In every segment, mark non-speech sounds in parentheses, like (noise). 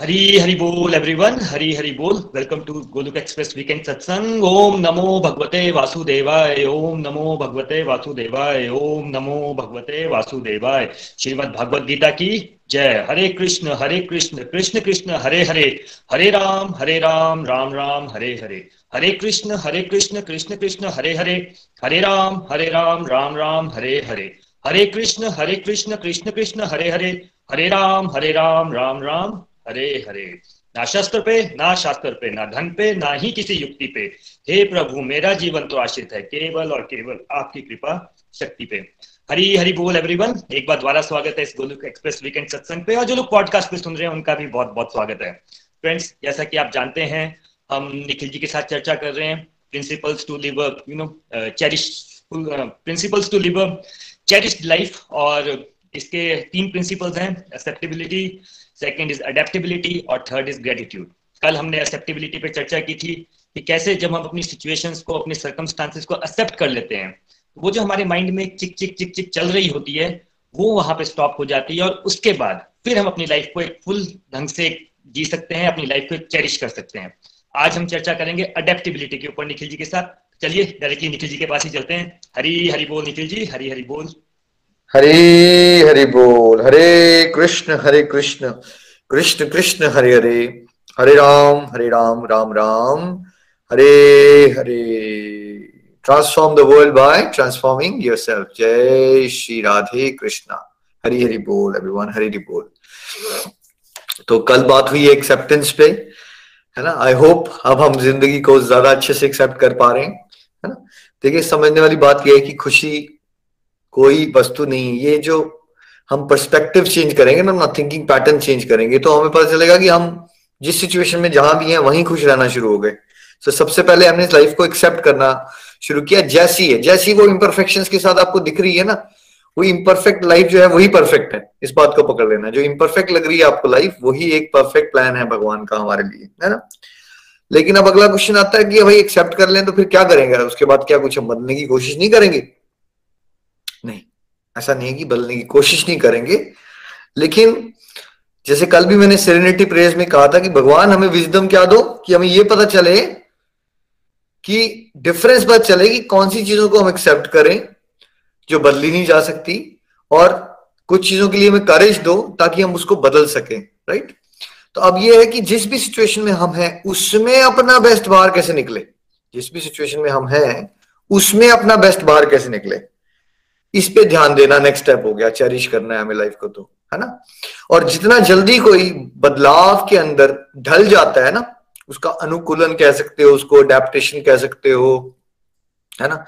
हरी हरि बोल एवरीवन हरी हरि बोल. Welcome to Golok express weekend सत्संग ओम नमो भगवते वासुदेवाय, ओम नमो भगवते वासुदेवाय, ओम नमो भगवते वासुदेवाय. श्रीमद् भगवत गीता की जय. हरे कृष्ण हरे कृष्ण कृष्ण कृष्ण, हरे हरे. हरे राम हरे राम राम राम, हरे हरे. हरे कृष्ण हरे कृष्ण कृष्ण कृष्ण, हरे हरे. हरे राम हरे राम राम राम, हरे हरे. हरे कृष्ण हरे कृष्ण कृष्ण कृष्ण, हरे हरे. हरे राम हरे राम राम राम. हरे हरे। ना शस्त्र पे, ना शास्त्र पे, ना धन पे, ना ही किसी युक्ति पे। हे प्रभु, मेरा जीवन तो आश्रित है। केवल और केवल आपकी कृपा शक्ति पे। हरी हरी बोल एवरीवन एक बार दोबारा स्वागत है इस गोलुक एक्सप्रेस वीकेंड सत्संग पे। और जो लोग पॉडकास्ट पे सुन रहे हैं, उनका भी बहुत बहुत स्वागत है। फ्रेंड्स जैसा कि आप जानते हैं, हम निखिल जी के साथ चर्चा कर रहे हैं। Principles to live you know cherish principles to live cherish life और इसके तीन प्रिंसिपल्स हैं एक्सेप्टेबिलिटी सेकेंड इज़ अडेप्टेबिलिटी और थर्ड इज़ ग्रेटिट्यूड कल हमने एक्सेप्टेबिलिटी पे चर्चा की थी कि कैसे जब हम अपनी सिचुएशंस को, अपने सर्कमस्टांसेस को एक्सेप्ट कर लेते हैं वो जो हमारे माइंड में चिक चिक चिक चिक चल रही होती है, वो वहाँ पे स्टॉप हो जाती है और उसके बाद फिर हम अपनी लाइफ को एक फुल ढंग से जी सकते हैं, अपनी लाइफ को चेरिश कर सकते हैं। आज हम चर्चा करेंगे अडेप्टेबिलिटी के ऊपर, निखिल जी के साथ। चलिए, डायरेक्टली निखिल जी के पास ही चलते हैं। हरी हरी बोल, निखिल जी, हरी हरी बोल। हरे हरि बोल, हरे कृष्ण हरे कृष्ण कृष्ण कृष्ण, हरे हरे हरे राम हरे Ram Ram Ram, Hare Hare. Transform the world by transforming yourself जय श्री राधे कृष्णा। हरि हरि बोल एवरीवन हरि हरि बोल। तो कल बात हुई एक्सेप्टेंस पे, है ना? आई होप अब हम ज़िंदगी को ज़्यादा अच्छे से एक्सेप्ट कर पा रहे हैं, है ना? देखिए, समझने वाली बात यह है कि खुशी कोई वस्तु नहीं ये जो हम पर्सपेक्टिव चेंज करेंगे ना अपना थिंकिंग पैटर्न चेंज करेंगे तो हमें पता चलेगा कि हम जिस सिचुएशन में जहाँ भी हैं, वहीं खुश रहना शुरू हो गए। तो सबसे पहले हमने इस लाइफ को एक्सेप्ट करना शुरू किया। जैसी है, जैसी वो इम्परफेक्शन के साथ आपको दिख रही है ना, वो इम्परफेक्ट लाइफ जो है, वही परफेक्ट है। इस बात को पकड़ लेना। जो इम्परफेक्ट लग रही है आपको लाइफ वही एक परफेक्ट प्लान है भगवान का हमारे लिए, है ना? लेकिन अब अगला क्वेश्चन आता है कि भाई एक्सेप्ट कर लें तो फिर क्या करेंगे? उसके बाद क्या कुछ हम बदलने की कोशिश नहीं करेंगे? ऐसा नहीं है कि बदलने की कोशिश नहीं करेंगे। लेकिन जैसे कल भी मैंने सेरेनिटी प्रेयर्स में कहा था कि भगवान हमें विजडम क्या दो? कि हमें ये पता चले कि डिफरेंस पता चले कि कौन सी चीज़ों को हम एक्सेप्ट करें जो बदली नहीं जा सकती और कुछ चीज़ों के लिए हमें करेज दो ताकि हम उसको बदल सकें राइट तो अब यह है कि जिस भी सिचुएशन में हम हैं, उसमें अपना बेस्ट बाहर कैसे निकले? जिस भी सिचुएशन में हम हैं, उसमें अपना बेस्ट बाहर कैसे निकले? इस पे ध्यान देना नेक्स्ट स्टेप हो गया चेरिश करना है हमें लाइफ को तो है ना? और जितना जल्दी कोई बदलाव के अंदर ढल जाता है ना, उसका अनुकूलन कह सकते हो, उसको अडेप्टेशन कह सकते हो, है ना?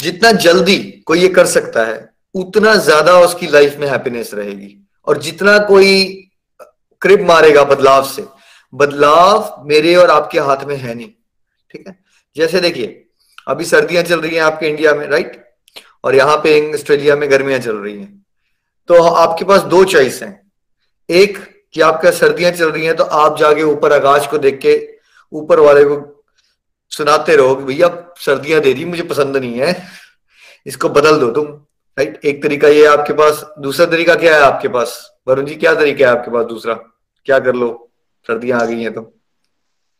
जितना जल्दी कोई ये कर सकता है, उतना ज़्यादा उसकी लाइफ में हैप्पीनेस रहेगी। और जितना कोई क्रिप मारेगा बदलाव से, बदलाव मेरे और आपके हाथ में है नहीं, ठीक है? जैसे देखिए, अभी सर्दियाँ चल रही हैं आपके इंडिया में राइट और यहाँ पे ऑस्ट्रेलिया में गर्मियाँ चल रही हैं। तो आपके पास दो चॉइस हैं। एक, कि आपका सर्दियाँ चल रही हैं तो आप जाके ऊपर आकाश को देख के, ऊपर वाले को सुनाते रहो कि भैया, सर्दियाँ दे दी, मुझे पसंद नहीं है। इसको बदल दो तुम राइट एक तरीका ये आपके पास, दूसरा तरीका क्या है आपके पास? वरुण जी, क्या तरीका है आपके पास दूसरा? क्या कर लो? सर्दियाँ आ गई हैं तो।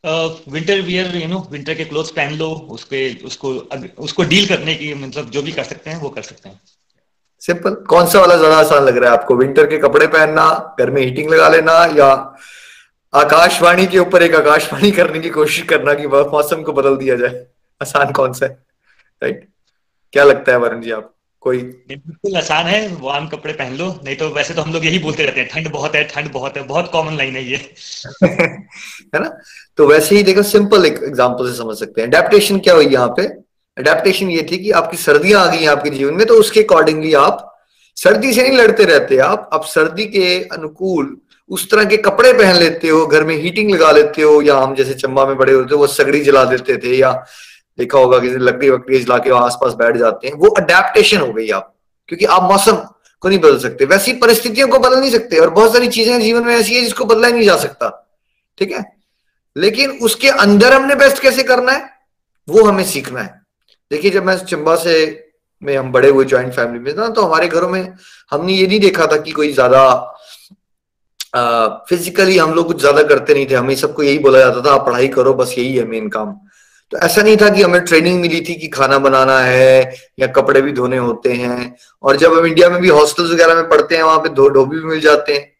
Winter wear you know winter के क्लोथ्स पहन लो, उसके, उसको उसको डील करने की मतलब जो भी कर सकते हैं, वो कर सकते हैं। सिंपल कौन सा वाला ज़्यादा आसान लग रहा है आपको? विंटर के कपड़े पहनना, घर में हीटिंग लगा लेना, या आकाशवाणी के ऊपर एक आकाशवाणी करने की कोशिश करना कि मौसम को बदल दिया जाए? आसान कौन सा है? राइट क्या लगता है वरुण जी आप? कोई बिल्कुल आसान है वार्म कपड़े पहन लो नहीं तो वैसे तो हम लोग यही बोलते रहते हैं ठंड बहुत है ठंड बहुत है बहुत कॉमन लाइन है ये। (laughs) है ना? तो वैसे ही देखो सिंपल एक एग्जांपल से समझ सकते हैं। अडेप्टेशन क्या हुई यहाँ पे? अडेप्टेशन ये थी कि आपकी सर्दियाँ आ गई आपके जीवन में तो उसके अकॉर्डिंगली आप सर्दी से नहीं लड़ते रहते आप आप सर्दी के अनुकूल उस तरह के कपड़े पहन लेते हो घर में हीटिंग लगा लेते हो या हम जैसे चंबा में बड़े होते हो वो सगड़ी जला देते थे या देखा होगा कि लकड़ी वकड़ी जला के आसपास बैठ जाते हैं। वो अडेप्टेशन हो गई आप क्योंकि आप मौसम को नहीं बदल सकते। वैसी परिस्थितियों को बदल नहीं सकते और बहुत सारी चीज़ें जीवन में ऐसी है जिसको बदला ही नहीं जा सकता। ठीक है? लेकिन उसके अंदर हमने बेस्ट कैसे करना है? वो हमें सीखना है। देखिए, जब मैं चंबा से में हम बड़े हुए ज्वाइंट फैमिली में ना तो हमारे घरों में हमने ये नहीं देखा था कि कोई ज़्यादा फिजिकली हम लोग कुछ ज़्यादा करते नहीं थे। हमें सबको यही बोला जाता था, आप पढ़ाई करो, बस यही है मेन काम। तो ऐसा नहीं था कि हमें ट्रेनिंग मिली थी कि खाना बनाना है या कपड़े भी धोने होते हैं। और जब हम इंडिया में भी हॉस्टल्स वगैरह में पढ़ते हैं, वहाँ पे धो धोबी भी मिल जाते हैं।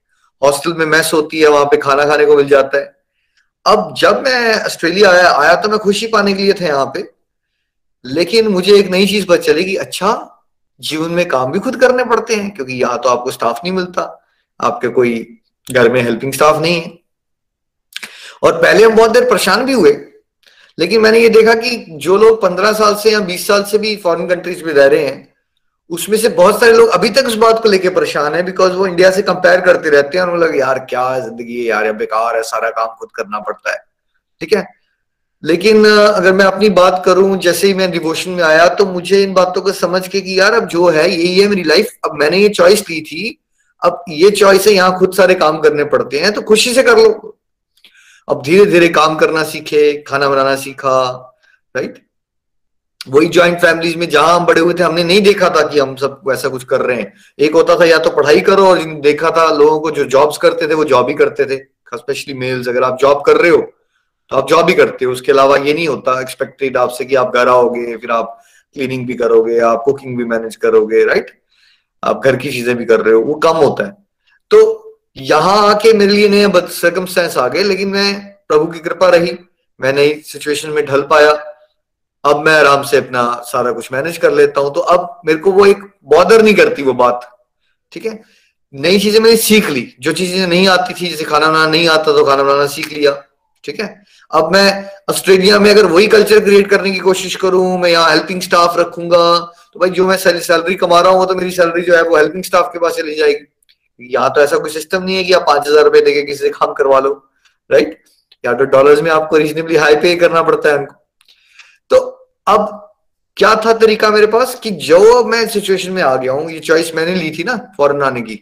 हॉस्टल में मैस होती है, वहाँ पे खाना खाने को मिल जाता है। अब जब मैं ऑस्ट्रेलिया आया आया तो मैं खुशी पाने के लिए था यहाँ पे। लेकिन मुझे एक नई चीज़ पता चली कि अच्छा जीवन में काम भी खुद करने पड़ते हैं, क्योंकि यहाँ तो आपको स्टाफ नहीं मिलता। आपके कोई घर में हेल्पिंग स्टाफ नहीं है। और पहले हम बहुत देर परेशान भी हुए। लेकिन मैंने ये देखा कि जो लोग पंद्रह साल से या बीस साल से भी फॉरेन कंट्रीज़ में रह रहे हैं, उसमें से बहुत सारे लोग अभी तक उस बात को लेकर परेशान है बिकॉज़ वो इंडिया से कंपेयर करते रहते हैं और यार, क्या है ज़िंदगी यार बेकार है, सारा काम खुद करना पड़ता है। ठीक है? लेकिन अगर मैं अपनी बात करूँ, जैसे ही मैं डिवोशन में आया तो मुझे इन बातों को समझ के कि यार, अब जो है, यही है मेरी लाइफ अब मैंने ये चॉइस ली थी, अब ये चॉइस है, यहाँ खुद सारे काम करने पड़ते हैं तो खुशी से कर लो। अब धीरे धीरे काम करना सीखे, खाना बनाना सीखा राइट वही ज्वाइंट फैमिलीज़ में जहाँ हम बड़े हुए थे, हमने नहीं देखा था कि हम सब ऐसा कुछ कर रहे हैं। एक होता था या तो पढ़ाई करो और देखा था लोगों को जो जॉब्स करते थे, वो जॉब ही करते थे। स्पेशली मेल्स अगर आप जॉब कर रहे हो तो आप जॉब ही करते हो। उसके अलावा ये नहीं होता एक्सपेक्टेड आपसे कि आप घर आओगे, फिर आप क्लीनिंग भी करोगे, आप कुकिंग भी मैनेज करोगे राइट आप घर की चीज़ें भी कर रहे हो, वो कम होता है। तो यहाँ आके मेरे लिए नए सर्कमस्टेंस आ गए, लेकिन मैं प्रभु की कृपा रही। मैं नई सिचुएशन में ढल पाया। अब मैं आराम से अपना सारा कुछ मैनेज कर लेता हूँ। तो अब मेरे को वो एक बॉदर नहीं करती वो बात, ठीक है? नई चीज़ें मैंने सीख ली। जो चीज़ें नहीं आती थी, जैसे खाना बनाना नहीं आता तो खाना बनाना सीख लिया, ठीक है? अब मैं ऑस्ट्रेलिया में अगर वही कल्चर क्रिएट करने की कोशिश करूँ, मैं यहाँ हेल्पिंग स्टाफ रखूँगा तो भाई जो मैं सैलरी कमा रहा हूँ तो मेरी सैलरी जो है, वो हेल्पिंग स्टाफ के पास चली जाएगी। यहाँ तो ऐसा कोई सिस्टम नहीं है कि आप पाँच हज़ार रुपए देके किसी से काम करवा लो राइट या तो डॉलर्स में आपको रीजनेबली हाई पे करना पड़ता है उनको तो अब क्या था तरीका मेरे पास कि जो मैं सिचुएशन में आ गया हूँ, ये चॉइस मैंने ली थी ना फॉरन आने की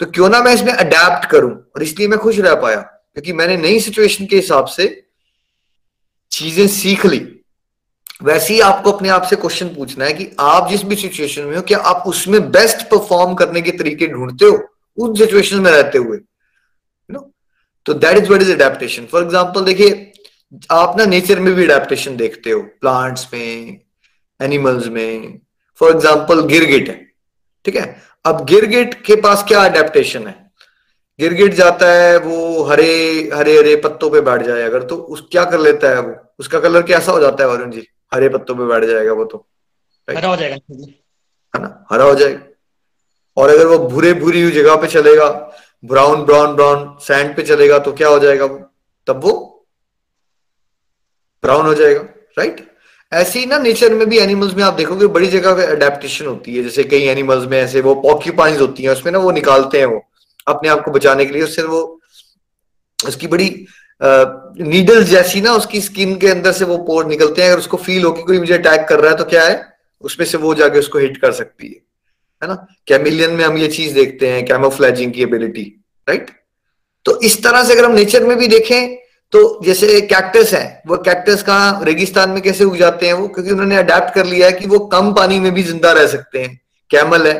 तो क्यों ना मैं इसमें अडेप्ट करूँ? और इसलिए मैं खुश रह पाया, क्योंकि मैंने नई सिचुएशन के हिसाब से चीज़ें सीख ली। वैसे ही आपको अपने आप से क्वेश्चन पूछना है कि आप जिस भी सिचुएशन में हो, क्या आप उसमें बेस्ट परफॉर्म करने के तरीके ढूंढते हो? उन सिचुएशन में रहते हुए नो तो that is what is adaptation for example देखिए आप ना नेचर में भी अडेप्टेशन देखते हो प्लांट्स में एनिमल्स में। फॉर एग्ज़ाम्पल गिरगिट है ठीक है? अब गिरगिट के पास क्या अडेप्टेशन है? गिरगिट जाता है वो हरे हरे हरे पत्तों पे बैठ जाए अगर तो उस क्या कर लेता है वो? उसका कलर कैसा हो जाता है वरुण जी? हरे पत्तों पे बैठ जाएगा वो तो हरा हो जाएगा है ना? हरा हो जाएगा। और अगर वो भूरे भूरी हुई जगह पे चलेगा ब्राउन ब्राउन ब्राउन सैंड पे चलेगा तो क्या हो जाएगा वो? तब वो ब्राउन हो जाएगा राइट ऐसे ही ना नेचर में भी एनिमल्स में आप देखोगे बड़ी जगह पे अडेप्टेशन होती है। जैसे कई एनिमल्स में ऐसे वो पॉक्यूपाइंस होती हैं, उसमें ना वो निकालते हैं वो अपने आप को बचाने के लिए। उससे वो, उसकी बड़ी नीडल जैसी ना उसकी स्किन के अंदर से वो पोर निकलते हैं। अगर उसको फील हो कि कोई मुझे अटैक कर रहा है तो क्या है? उसमें से वो जाके उसको हिट कर सकती है। है ना? कैमिलियन में हम ये चीज़ देखते हैं कैमोफ्लैजिंग की एबिलिटी राइट तो इस तरह से अगर हम नेचर में भी देखें तो जैसे कैक्टस है, वो कैक्टस का रेगिस्तान में कैसे उग जाते हैं वो? क्योंकि उन्होंने अडेप्ट कर लिया है कि वो कम पानी में भी ज़िंदा रह सकते हैं। कैमल है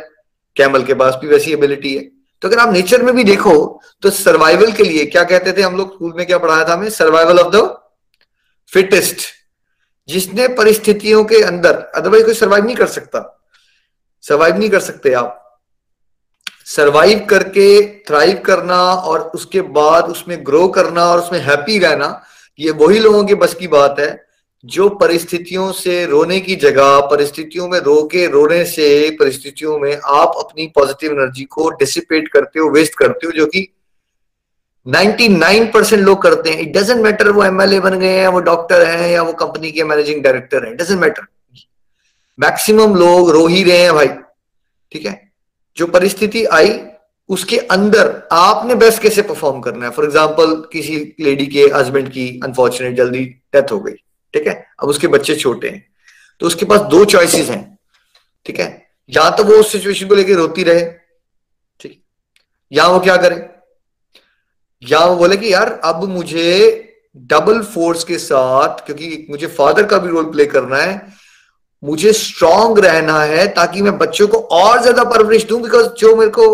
कैमल के पास भी वैसी एबिलिटी है। तो अगर आप नेचर में भी देखो तो सर्वाइवल के लिए क्या कहते थे हम लोग स्कूल में क्या पढ़ाया था हमें? सर्वाइवल ऑफ़ द फिटेस्ट जिसने परिस्थितियों के अंदर अदरवाइज़ कोई सर्वाइव नहीं कर सकता। सर्वाइव नहीं कर सकते आप। सरवाइव करके थ्राइव करना और उसके बाद उसमें ग्रो करना और उसमें हैप्पी रहना, ये वही लोगों के बस की बात है, जो परिस्थितियों से रोने की जगह, परिस्थितियों में रो के रोने से, परिस्थितियों में आप अपनी पॉजिटिव एनर्जी को डिसिपेट करते हो वेस्ट करते हो, जो कि 99 परसेंट लोग करते हैं। इट डजेंट मैटर वो एमएलए बन गए हैं, वो डॉक्टर हैं या वो कंपनी के मैनेजिंग डायरेक्टर हैं डजेंट मैटर मैक्सिमम लोग रो ही रहे हैं भाई, ठीक है? जो परिस्थिति आई, उसके अंदर आपने बेस्ट कैसे परफॉर्म करना है? फॉर एग्ज़ाम्पल किसी लेडी के हस्बैंड की अनफॉर्चुनेट जल्दी डेथ हो गई, ठीक है? अब उसके बच्चे छोटे हैं तो उसके पास दो चॉइसेस हैं, ठीक है? या तो वो उस सिचुएशन को लेकर रोती रहे, ठीक या वो क्या करे? या वो बोले कि यार, अब मुझे डबल फोर्स के साथ, क्योंकि मुझे फादर का भी रोल प्ले करना है मुझे स्ट्रांग रहना है ताकि मैं बच्चों को और ज़्यादा परवरिश दूँ बिकॉज़ जो मेरे को,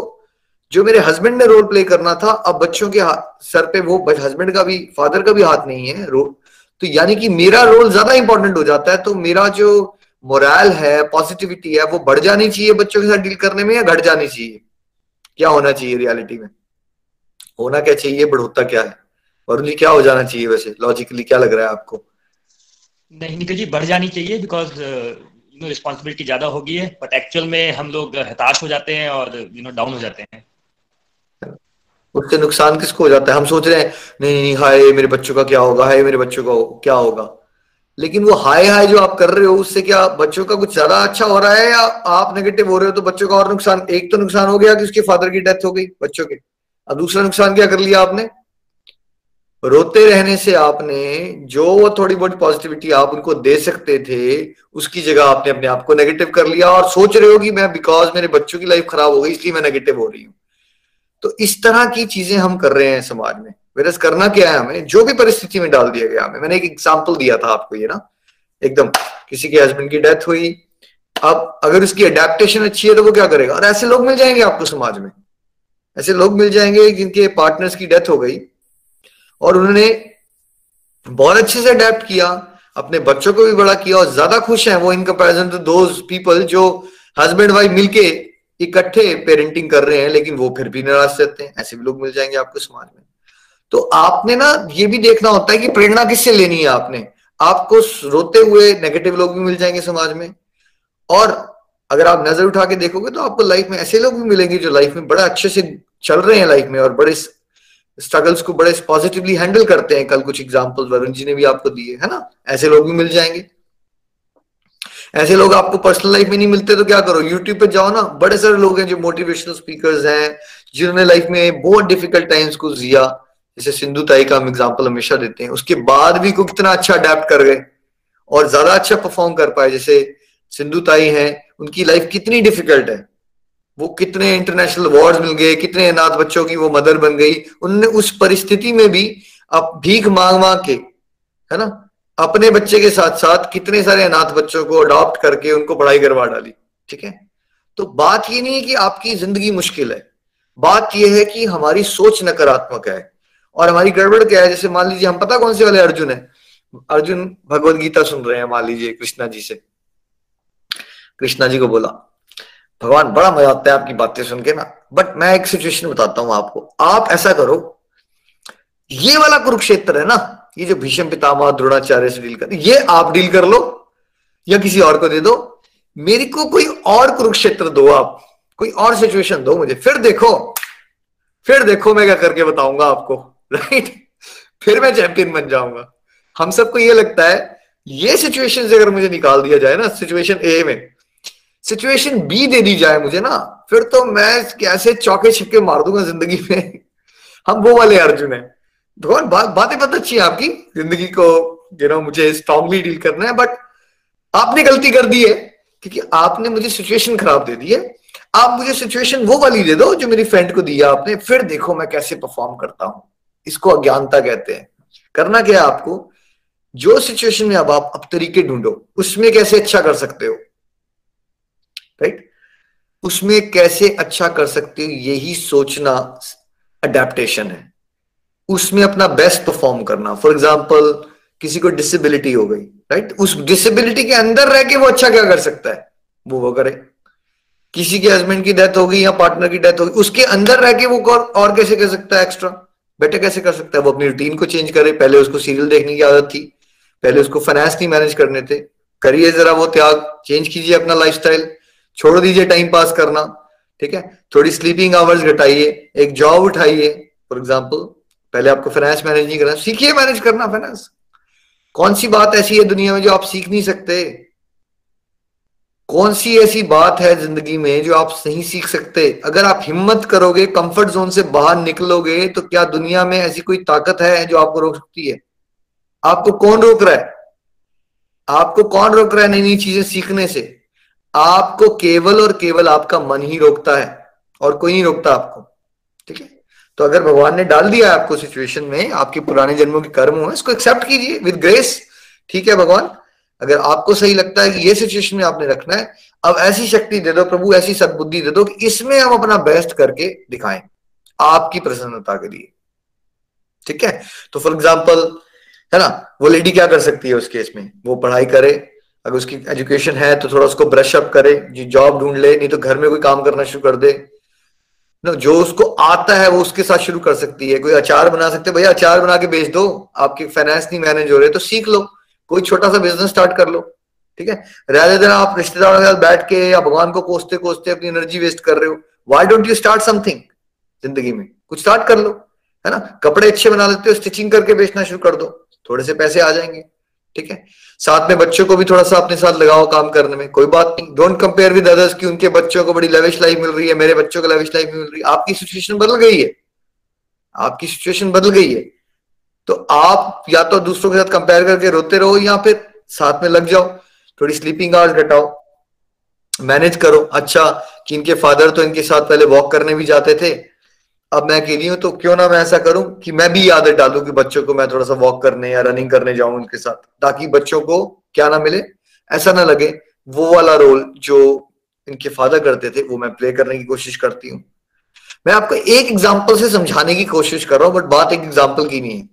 जो मेरे हस्बैंड ने रोल प्ले करना था, अब बच्चों के सर पे वो हस्बैंड का भी फादर का भी हाथ नहीं है रोल तो यानी कि मेरा रोल ज़्यादा इंपॉर्टेंट हो जाता है तो मेरा जो मोरल है पॉजिटिविटी है, वो बढ़ जानी चाहिए बच्चों के साथ डील करने में या घट जानी चाहिए? क्या होना चाहिए रियलिटी में? होना क्या चाहिए? बढ़ोता क्या है? वरुण जी क्या हो जाना चाहिए वैसे? लॉजिकली क्या लग रहा है आपको? नहीं निकल जी बढ़ जानी चाहिए बिकॉज़ यू नो रिस्पॉन्सिबिलिटी ज़्यादा होगी है बट एक्चुअल में हम लोग हताश हो जाते हैं और यू नो डाउन हो जाते हैं। उससे नुकसान किसको हो जाता है? हम सोच रहे हैं, नहीं नहीं हाय, मेरे बच्चों का क्या होगा? हाय, मेरे बच्चों का क्या होगा? लेकिन वो हाय हाय जो आप कर रहे हो, उससे क्या बच्चों का कुछ ज़्यादा अच्छा हो रहा है या आप नेगेटिव हो रहे हो तो बच्चों का और नुकसान? एक तो नुकसान हो गया कि उसके फादर की डेथ हो गई बच्चों के। अब दूसरा नुकसान क्या कर लिया आपने? रोते रहने से आपने जो वो थोड़ी बहुत पॉजिटिविटी आप उनको दे सकते थे, उसकी जगह आपने अपने आप को नेगेटिव कर लिया और सोच रहे हो कि मैं बिकॉज़ मेरे बच्चों की लाइफ खराब हो गई, इसलिए मैं नेगेटिव हो रही हूँ। तो इस तरह की चीज़ें हम कर रहे हैं समाज में। वेरस करना क्या है हमें? जो भी परिस्थिति में डाल दिया गया हमें। मैंने एक एग्ज़ाम्पल दिया था आपको, ये ना? एकदम, किसी के हस्बैंड की डेथ हुई। अब अगर उसकी अडेप्टेशन अच्छी है तो वो क्या करेगा? और ऐसे लोग मिल जाएँगे आपको समाज में। ऐसे लोग मिल जाएँगे जिनके पार्टनर्स की डेथ हो गई। और उन्होंने बहुत अच्छे से अडेप्ट किया, अपने बच्चों को भी बड़ा किया और ज़्यादा खुश हैं वो in comparison to those people जो हस्बैंड वाइफ मिलके इकट्ठे पेरेंटिंग कर रहे हैं, लेकिन वो फिर भी नाराज़ रहते हैं। ऐसे भी लोग मिल जाएँगे आपको समाज में। तो आपने ना ये भी देखना होता है कि प्रेरणा किससे लेनी है आपने? आपको रोते हुए नेगेटिव लोग भी मिल जाएँगे समाज में। और अगर आप नज़र उठा के देखोगे तो आपको लाइफ में ऐसे लोग भी मिलेंगे जो लाइफ में बड़ा अच्छे से चल रहे हैं लाइफ में और बड़े स्ट्रगल्स को बड़े पॉजिटिवली हैंडल करते हैं। कल कुछ एग्ज़ाम्पल वरुण जी ने भी आपको दिए, है ना? ऐसे लोग भी मिल जाएँगे। ऐसे लोग आपको पर्सनल लाइफ में नहीं मिलते तो क्या करो? यूट्यूब पे जाओ ना। बड़े सारे लोग हैं जो मोटिवेशनल स्पीकर्स हैं, जिन्होंने लाइफ में बहुत डिफ़िकल्ट टाइम्स को जिया। जैसे सिंधु ताई का हम एग्ज़ाम्पल हमेशा देते हैं। उसके बाद भी को कितना अच्छा अडेप्ट कर गए और ज़्यादा अच्छा परफॉर्म कर पाए। जैसे सिंधु ताई है, उनकी लाइफ कितनी डिफ़िकल्ट है। वो कितने इंटरनेशनल अवार्ड मिल गए, कितने अनाथ बच्चों की वो मदर बन गई, उनने उस परिस्थिति में भी अब भीख मांग मांग के, है ना, अपने बच्चे के साथ साथ कितने सारे अनाथ बच्चों को अडॉप्ट करके उनको पढ़ाई करवा डाली, ठीक है? तो बात ये नहीं है कि आपकी ज़िंदगी मुश्किल है, बात यह है कि हमारी सोच नकारात्मक है, और हमारी गड़बड़ क्या है? जैसे मान लीजिए, हम पता कौन से वाले अर्जुन है? अर्जुन भगवत गीता सुन रहे हैं, मान लीजिए कृष्णा जी से। कृष्णा जी को बोला भगवान, बड़ा मज़ा आता है आपकी बातें सुन के ना। बट मैं एक सिचुएशन बताता हूँ आपको। आप ऐसा करो, ये वाला कुरुक्षेत्र है ना, ये जो भीषम पितामह, द्रोणाचार्य से डील कर, ये आप डील कर लो, या किसी और को दे दो। मेरे को कोई और कुरुक्षेत्र दो आप, कोई और सिचुएशन दो मुझे। फिर देखो फिर देखो मैं क्या करके बताऊँगा आपको राइट फिर मैं चैंपियन बन जाऊँगा। हम सबको ये लगता है, ये सिचुएशन अगर मुझे निकाल दिया जाए ना सिचुएशन ए में सिचुएशन बी दे दी जाए मुझे ना, फिर तो मैं कैसे चौके छिक्के मार दूँगा ज़िंदगी में? (laughs) हम वो वाले अर्जुन है। भगवान बातें बहुत अच्छी है आपकी, ज़िंदगी को यू नो मुझे स्ट्रांगली डील करना है बट आपने गलती कर दी है, क्योंकि आपने मुझे सिचुएशन खराब दे दी है। आप मुझे सिचुएशन वो वाली दे दो, जो मेरी फ्रेंड को दिया आपने, फिर देखो मैं कैसे परफॉर्म करता हूँ। इसको अज्ञानता कहते हैं। करना क्या है आपको? जो सिचुएशन में अब आप, अब तरीके ढूंढो, उसमें कैसे अच्छा कर सकते हो? राइट उसमें कैसे अच्छा कर सकते हो यही सोचना अडेप्टेशन है। उसमें अपना बेस्ट परफॉर्म करना। फॉर एग्ज़ाम्पल किसी को डिसेबिलिटी हो गई राइट उस डिसेबिलिटी के अंदर रह के वो अच्छा क्या कर सकता है? वो वो करे। किसी के हस्बैंड की डेथ हो गई या पार्टनर की डेथ हो गई उसके अंदर रह के वो और, कैसे कर सकता है एक्स्ट्रा बेटर कैसे कर सकता है? वो अपनी रूटीन को चेंज करे। पहले उसको सीरियल देखने की आदत थी। पहले उसको फाइनेंस नहीं मैनेज करने थे। करिए जरा वो त्याग। चेंज कीजिए अपना लाइफस्टाइल छोड़ दीजिए टाइम पास करना, ठीक है? थोड़ी स्लीपिंग आवर्स घटाइए, एक जॉब उठाइए फॉर एग्ज़ाम्पल पहले आपको फाइनेंस मैनेज नहीं करना, सीखिए मैनेज करना फाइनेंस कौन सी बात ऐसी है दुनिया में जो आप सीख नहीं सकते? कौन सी ऐसी बात है ज़िंदगी में जो आप नहीं सीख सकते? अगर आप हिम्मत करोगे कंफर्ट जोन से बाहर निकलोगे तो क्या दुनिया में ऐसी कोई ताकत है जो आपको रोक सकती है? आपको कौन रोक रहा है? आपको कौन रोक रहा है नई नई चीज़ें सीखने से? आपको केवल और केवल आपका मन ही रोकता है और कोई नहीं रोकता आपको, ठीक है? तो अगर भगवान ने डाल दिया आपको सिचुएशन में, आपके पुराने जन्मों के कर्म हुए इसको एक्सेप्ट कीजिए विद ग्रेस ठीक है भगवान? अगर आपको सही लगता है कि ये सिचुएशन में आपने रखना है, अब ऐसी शक्ति दे दो, प्रभु, ऐसी सदबुद्धि दे दो कि इसमें हम अपना बेस्ट करके दिखाएँ, आपकी प्रसन्नता के लिए, ठीक है? तो फॉर एग्ज़ाम्पल है ना, वो लेडी क्या कर सकती है उस केस में? वो पढ़ाई करे अगर उसकी एजुकेशन है तो थोड़ा उसको ब्रश अप करे, जी जॉब ढूंढ ले, नहीं तो घर में कोई काम करना शुरू कर दे। ना, जो उसको आता है वो उसके साथ शुरू कर सकती है। कोई अचार बना सकते भैया, अचार बना के बेच दो। आपके फाइनेंस नहीं मैनेज हो रहे तो सीख लो। कोई छोटा सा बिज़नेस स्टार्ट कर लो, ठीक है? राधे दिन आप रिश्तेदारों के साथ बैठ के या भगवान को कोसते कोसते अपनी एनर्जी वेस्ट कर रहे हो why don't you start something ज़िंदगी में? कुछ स्टार्ट कर लो, है ना? कपड़े अच्छे बना लेते हो स्टिचिंग करके बेचना शुरू कर दो। थोड़े से पैसे आ जाएँगे। ठीक है? साथ में बच्चों को भी थोड़ा सा अपने साथ लगाओ काम करने में, कोई बात नहीं। डोंट कंपेयर विद अदर्स कि उनके बच्चों को बड़ी लेविश लाइफ मिल रही है, मेरे बच्चों को लेविश लाइफ मिल रही है। आपकी सिचुएशन बदल गई है। आपकी सिचुएशन बदल गई है। तो आप या तो दूसरों के साथ कंपेयर करके रोते रहो या फिर साथ में लग जाओ। थोड़ी स्लीपिंग आवर्स घटाओ। मैनेज करो। अच्छा कि इनके फादर तो इनके साथ पहले वॉक करने भी जाते थे। अब मैं अकेली हूँ तो क्यों ना मैं ऐसा करूँ कि मैं भी आदत डालू कि बच्चों को मैं थोड़ा सा वॉक करने या रनिंग करने जाऊँ उनके साथ, ताकि बच्चों को क्या ना मिले, ऐसा ना लगे वो वाला रोल जो इनके फादर करते थे, वो मैं प्ले करने की कोशिश करती हूँ। मैं आपको एक एग्ज़ाम्पल से समझाने की कोशिश कर रहा हूँ बट बात एक एग्ज़ाम्पल की नहीं है।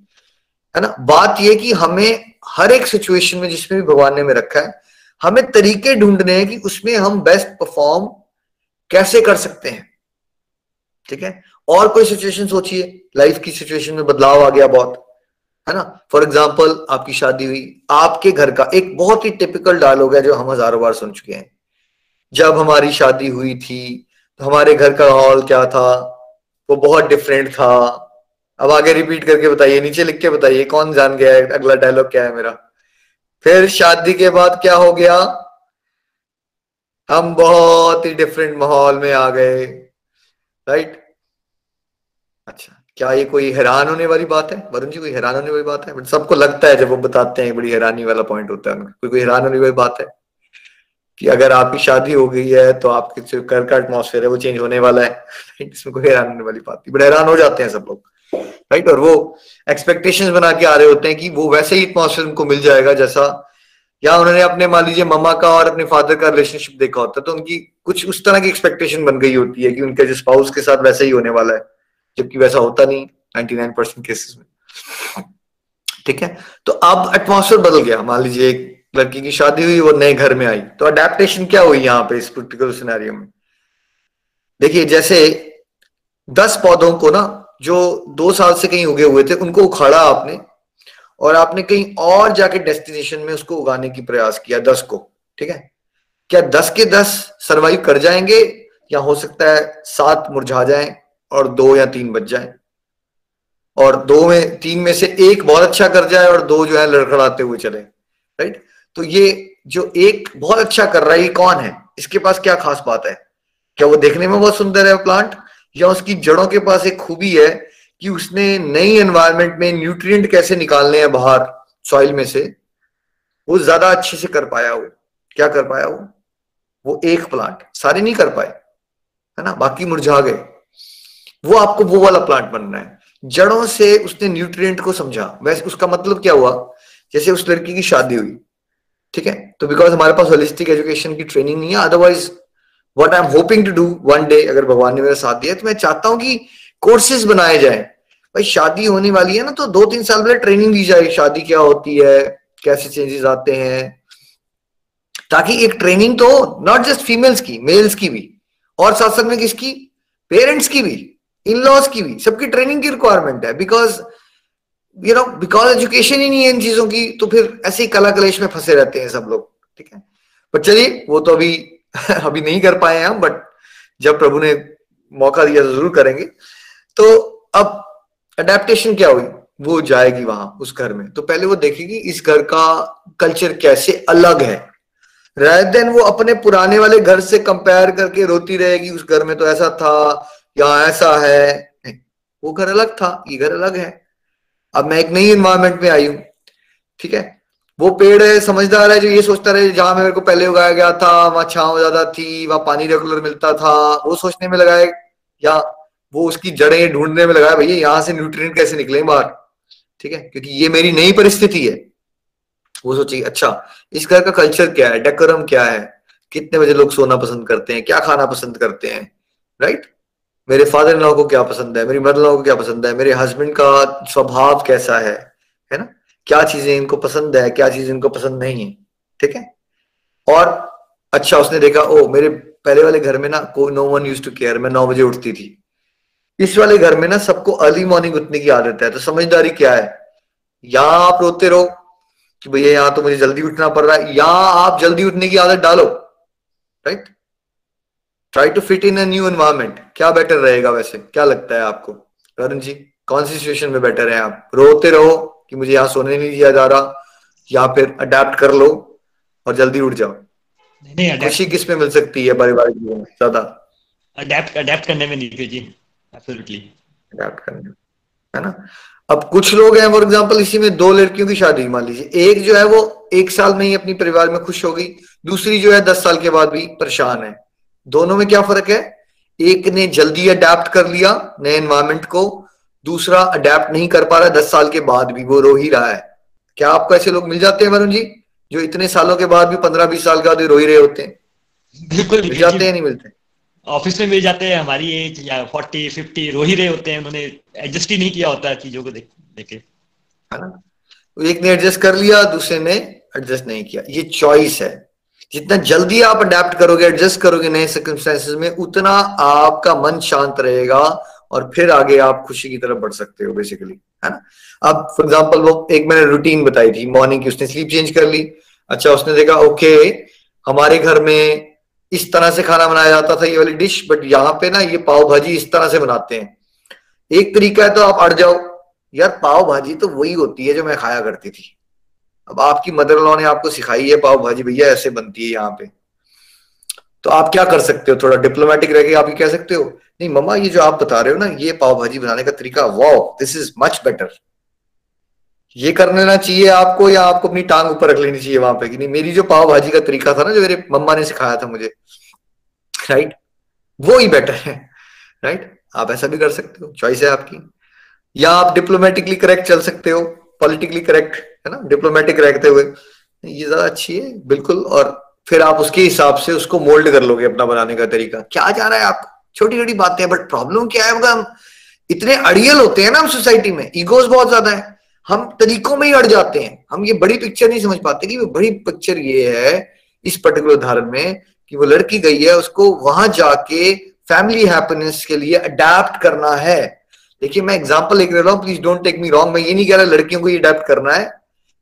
है ना? बात यह कि हमें हर एक सिचुएशन में जिसमें भी भगवान ने में रखा है, हमें तरीके ढूँढने हैं कि उसमें हम बेस्ट परफॉर्म कैसे कर सकते हैं। ठीक है? और कोई सिचुएशन सोचिए। लाइफ की सिचुएशन में बदलाव आ गया बहुत, है ना? फॉर एग्ज़ाम्पल आपकी शादी हुई। आपके घर का एक बहुत ही टिपिकल डायलॉग है जो हम हज़ारों बार सुन चुके हैं। जब हमारी शादी हुई थी तो हमारे घर का हॉल क्या था? वो बहुत डिफरेंट था। अब आगे रिपीट करके बताइए, नीचे लिख के बताइए, कौन जान गया है? अगला डायलॉग क्या है मेरा? फिर शादी के बाद क्या हो गया? हम बहुत ही डिफरेंट माहौल में आ गए। राइट अच्छा क्या ये कोई हैरान होने वाली बात है? वरुण जी, कोई हैरान होने वाली बात है? बट सबको लगता है जब वो बताते हैं, बड़ी हैरानी वाला पॉइंट होता है कोई कोई हैरान होने वाली बात है? कि अगर आपकी शादी हो गई है तो आपके जो घर का एटमोसफेयर है, वो चेंज होने वाला है। (laughs) इसमें कोई हैरान होने वाली बात नहीं। बट हैरान हो जाते हैं सब लोग। राइट और वो एक्सपेक्टेशन बना के आ रहे होते हैं कि वो वैसे ही एटमोसफेयर उनको मिल जाएगा, जैसा या उन्होंने अपने, मान लीजिए, मम्मा का और अपने फादर का रिलेशनशिप देखा होता है तो उनकी कुछ उस तरह की एक्सपेक्टेशन बन गई होती है कि उनके जो स्पाउस के साथ वैसे ही होने वाला है। जबकि वैसा होता नहीं 99 परसेंट केसेस में। ठीक है? तो अब एटमोसफेयर बदल गया। मान लीजिए एक लड़की की शादी हुई, वो नए घर में आई। तो अडेप्टेशन क्या हुई यहाँ पे इस पर्टिकुलर सिनेरियो में? देखिए, जैसे दस पौधों को ना, जो दो साल से कहीं उगे हुए थे, उनको उखाड़ा आपने और आपने कहीं और जाके डेस्टिनेशन में उसको उगाने की प्रयास किया दस को। ठीक है? क्या दस के दस सरवाइव कर जाएँगे? या हो सकता है सात मुरझा जाए? और दो या तीन बच जाए। और दो में, तीन में से एक बहुत अच्छा कर जाए और दो जो है लड़खड़ाते हुए चले। राइट तो ये जो एक बहुत अच्छा कर रहा है, ये कौन है? इसके पास क्या खास बात है? क्या वो देखने में बहुत सुंदर है प्लांट या उसकी जड़ों के पास एक खूबी है कि उसने नई एनवायरमेंट में न्यूट्रिएंट कैसे निकालने हैं बाहर सॉइल में से? वो ज़्यादा अच्छे से कर पाया वो। क्या कर पाया वो? वो एक प्लांट सारे नहीं कर पाए। है ना? बाकी मुरझा गए। वो आपको वो वाला प्लांट बनना है। जड़ों से उसने न्यूट्रिएंट को समझा। वैसे उसका मतलब क्या हुआ? जैसे उस लड़की की शादी हुई, ठीक है? तो बिकॉज़ हमारे पास होलिस्टिक एजुकेशन की ट्रेनिंग नहीं है otherwise what I am hoping to do one day अगर भगवान ने मेरा साथ दिया तो मैं चाहता हूँ कि कोर्सेज बनाए जाए। भाई, शादी होने वाली है ना तो दो तीन साल पहले ट्रेनिंग दी जाए, शादी क्या होती है, कैसे चेंजेस आते हैं। ताकि एक ट्रेनिंग तो नॉट जस्ट फीमेल्स की मेल्स की भी, और साथ साथ में किसकी? पेरेंट्स की भी। इन लॉज की भी, सबकी ट्रेनिंग की रिक्वायरमेंट है because you know because education ही नहीं है इन चीज़ों की तो फिर ऐसे ही कला कलेश में फंसे रहते हैं सब लोग, ठीक है? पर चलिए, वो तो अभी (laughs) अभी नहीं कर पाए हम बट जब प्रभु ने मौका दिया तो ज़रूर करेंगे। तो अब अडेप्टेशन क्या हुई? वो जाएगी वहाँ, उस घर में। तो पहले वो देखेगी, इस घर का कल्चर कैसे अलग है। रादर देन वो अपने पुराने वाले घर से कंपेयर करके रोती रहेगी, उस घर में तो ऐसा था या ऐसा है? वो घर अलग था, ये घर अलग है। अब मैं एक नई इन्वायरमेंट में आई हूँ, ठीक है? वो पेड़ है, समझदार है, जो ये सोचता रहे, जहाँ मेरे को पहले उगाया गया था, वहाँ छाव ज़्यादा थी, वहाँ पानी रेगुलर मिलता था, वो सोचने में लगाए, या वो उसकी जड़ें ढूँढने में लगाया भैया, यहाँ से न्यूट्रिएंट कैसे निकले बाहर? ठीक है? क्योंकि ये मेरी नई परिस्थिति है। वो सोचिए अच्छा इस घर का कल्चर क्या है? डेकोरम क्या है? कितने बजे लोग सोना पसंद करते हैं? क्या खाना पसंद करते हैं? राइट मेरे फादर इन लॉ को क्या पसंद है? मेरी मदर लॉ को क्या पसंद है? मेरे हस्बैंड का स्वभाव कैसा है? है ना? क्या चीज़ें इनको पसंद है, क्या चीज़ें इनको पसंद नहीं है? ठीक है? और अच्छा उसने देखा ओ मेरे पहले वाले घर में ना कोई no one use to care मैं नौ बजे उठती थी। इस वाले घर में ना सबको अर्ली मॉर्निंग उठने की आदत है। तो समझदारी क्या है? यहाँ आप रोते रहो कि भैया, यहाँ तो मुझे जल्दी उठना पड़ रहा है। यहाँ आप जल्दी उठने की आदत डालो। Right try to fit in a new environment क्या बेटर रहेगा वैसे? क्या लगता है आपको? करण जी कौन सी सिचुएशन में बेटर है आप? रोते रहो कि मुझे यहाँ सोने नहीं दिया जा रहा या फिर अडेप्ट कर लो और जल्दी उठ जाओ। खुशी किसमें मिल सकती है पारिवारिक जीवन में? ज़्यादा। अडेप्ट अडेप्ट करने में नहीं जी एब्सोल्युटली अडेप्ट करने है ना? अब कुछ लोग हैं फॉर एग्जांपल इसी में दो लड़कियों की शादी मान लीजिए। एक जो है वो एक साल में ही अपनी परिवार में खुश हो गई दूसरी जो है दस साल के बाद भी परेशान है। दोनों में क्या फ़र्क है? एक ने जल्दी अडेप्ट कर लिया नए एनवायरमेंट को दूसरा अडेप्ट नहीं कर पा रहा दस साल के बाद भी वो रो ही रहा है। क्या आपको ऐसे लोग मिल जाते हैं वरुण जी जो इतने सालों के बाद भी पंद्रह बीस साल के बाद रो ही रहे होते हैं? बिल्कुल मिल जाते हैं नहीं मिलते? ऑफ़िस में मिल जाते हैं हमारी एज या फोर्टी फिफ्टी रो ही रहे होते हैं। उन्होंने एडजस्ट ही नहीं किया होता चीज़ों को देख देखे है ना। तो एक ने एडजस्ट कर लिया दूसरे ने एडजस्ट नहीं किया। ये चॉइस है। जितना जल्दी आप अडेप्ट करोगे एडजस्ट करोगे नए सर्कमस्टेंसेस में, उतना आपका मन शांत रहेगा और फिर आगे आप खुशी की तरफ़ बढ़ सकते हो बेसिकली है ना? अब फॉर एग्ज़ाम्पल वो एक मैंने रूटीन बताई थी मॉर्निंग की उसने स्लीप चेंज कर ली। अच्छा उसने देखा ओके हमारे घर में इस तरह से खाना बनाया जाता था, ये वाली डिश बट यहाँ पे ना ये पाव भाजी इस तरह से बनाते हैं। एक तरीका है तो आप अड़ जाओ। यार, पाव भाजी तो वही होती है जो मैं खाया करती थी। अब आपकी मदर लॉ ने आपको सिखाई है, पाव भाजी भैया ऐसे बनती है यहाँ पे। तो आप क्या कर सकते हो? थोड़ा डिप्लोमेटिक रह के आप ये कह सकते हो, नहीं, मम्मा, ये जो आप बता रहे हो ना, ये पाव भाजी बनाने का तरीका wow this is much better ये कर लेना चाहिए आपको या आपको अपनी टांग ऊपर रख लेनी चाहिए वहाँ पे कि नहीं, मेरी जो पाव भाजी का तरीका था ना, जो मेरे मम्मा ने सिखाया था मुझे राइट वो ही बेटर है राइट आप ऐसा भी कर सकते हो चॉइस है आपकी। या आप डिप्लोमेटिकली करेक्ट चल सकते हो पॉलिटिकली करेक्ट है ना? डिप्लोमेटिक रहते हुए। ये ज़्यादा अच्छी है, बिल्कुल। और फिर आप उसके हिसाब से उसको मोल्ड कर लोगे अपना बनाने का तरीका। क्या जा रहा है आप? छोटी छोटी बातें बट प्रॉब्लम क्या है हम? इतने अड़ियल होते हैं ना हम सोसाइटी में। ईगोज बहुत ज़्यादा है। हम तरीकों में ही अड़ जाते हैं। हम ये बड़ी पिक्चर नहीं समझ पाते कि बड़ी पिक्चर ये है इस पर्टिकुलर उदाहरण में कि वो लड़की गई है, उसको वहाँ जाके फैमिली हैप्पीनेस के लिए अडेप्ट करना है। देखिए मैं एग्ज़ाम्पल लेकर रहा हूँ please don't take me wrong मैं ये नहीं कह रहा लड़कियों को ये अडेप्ट करना है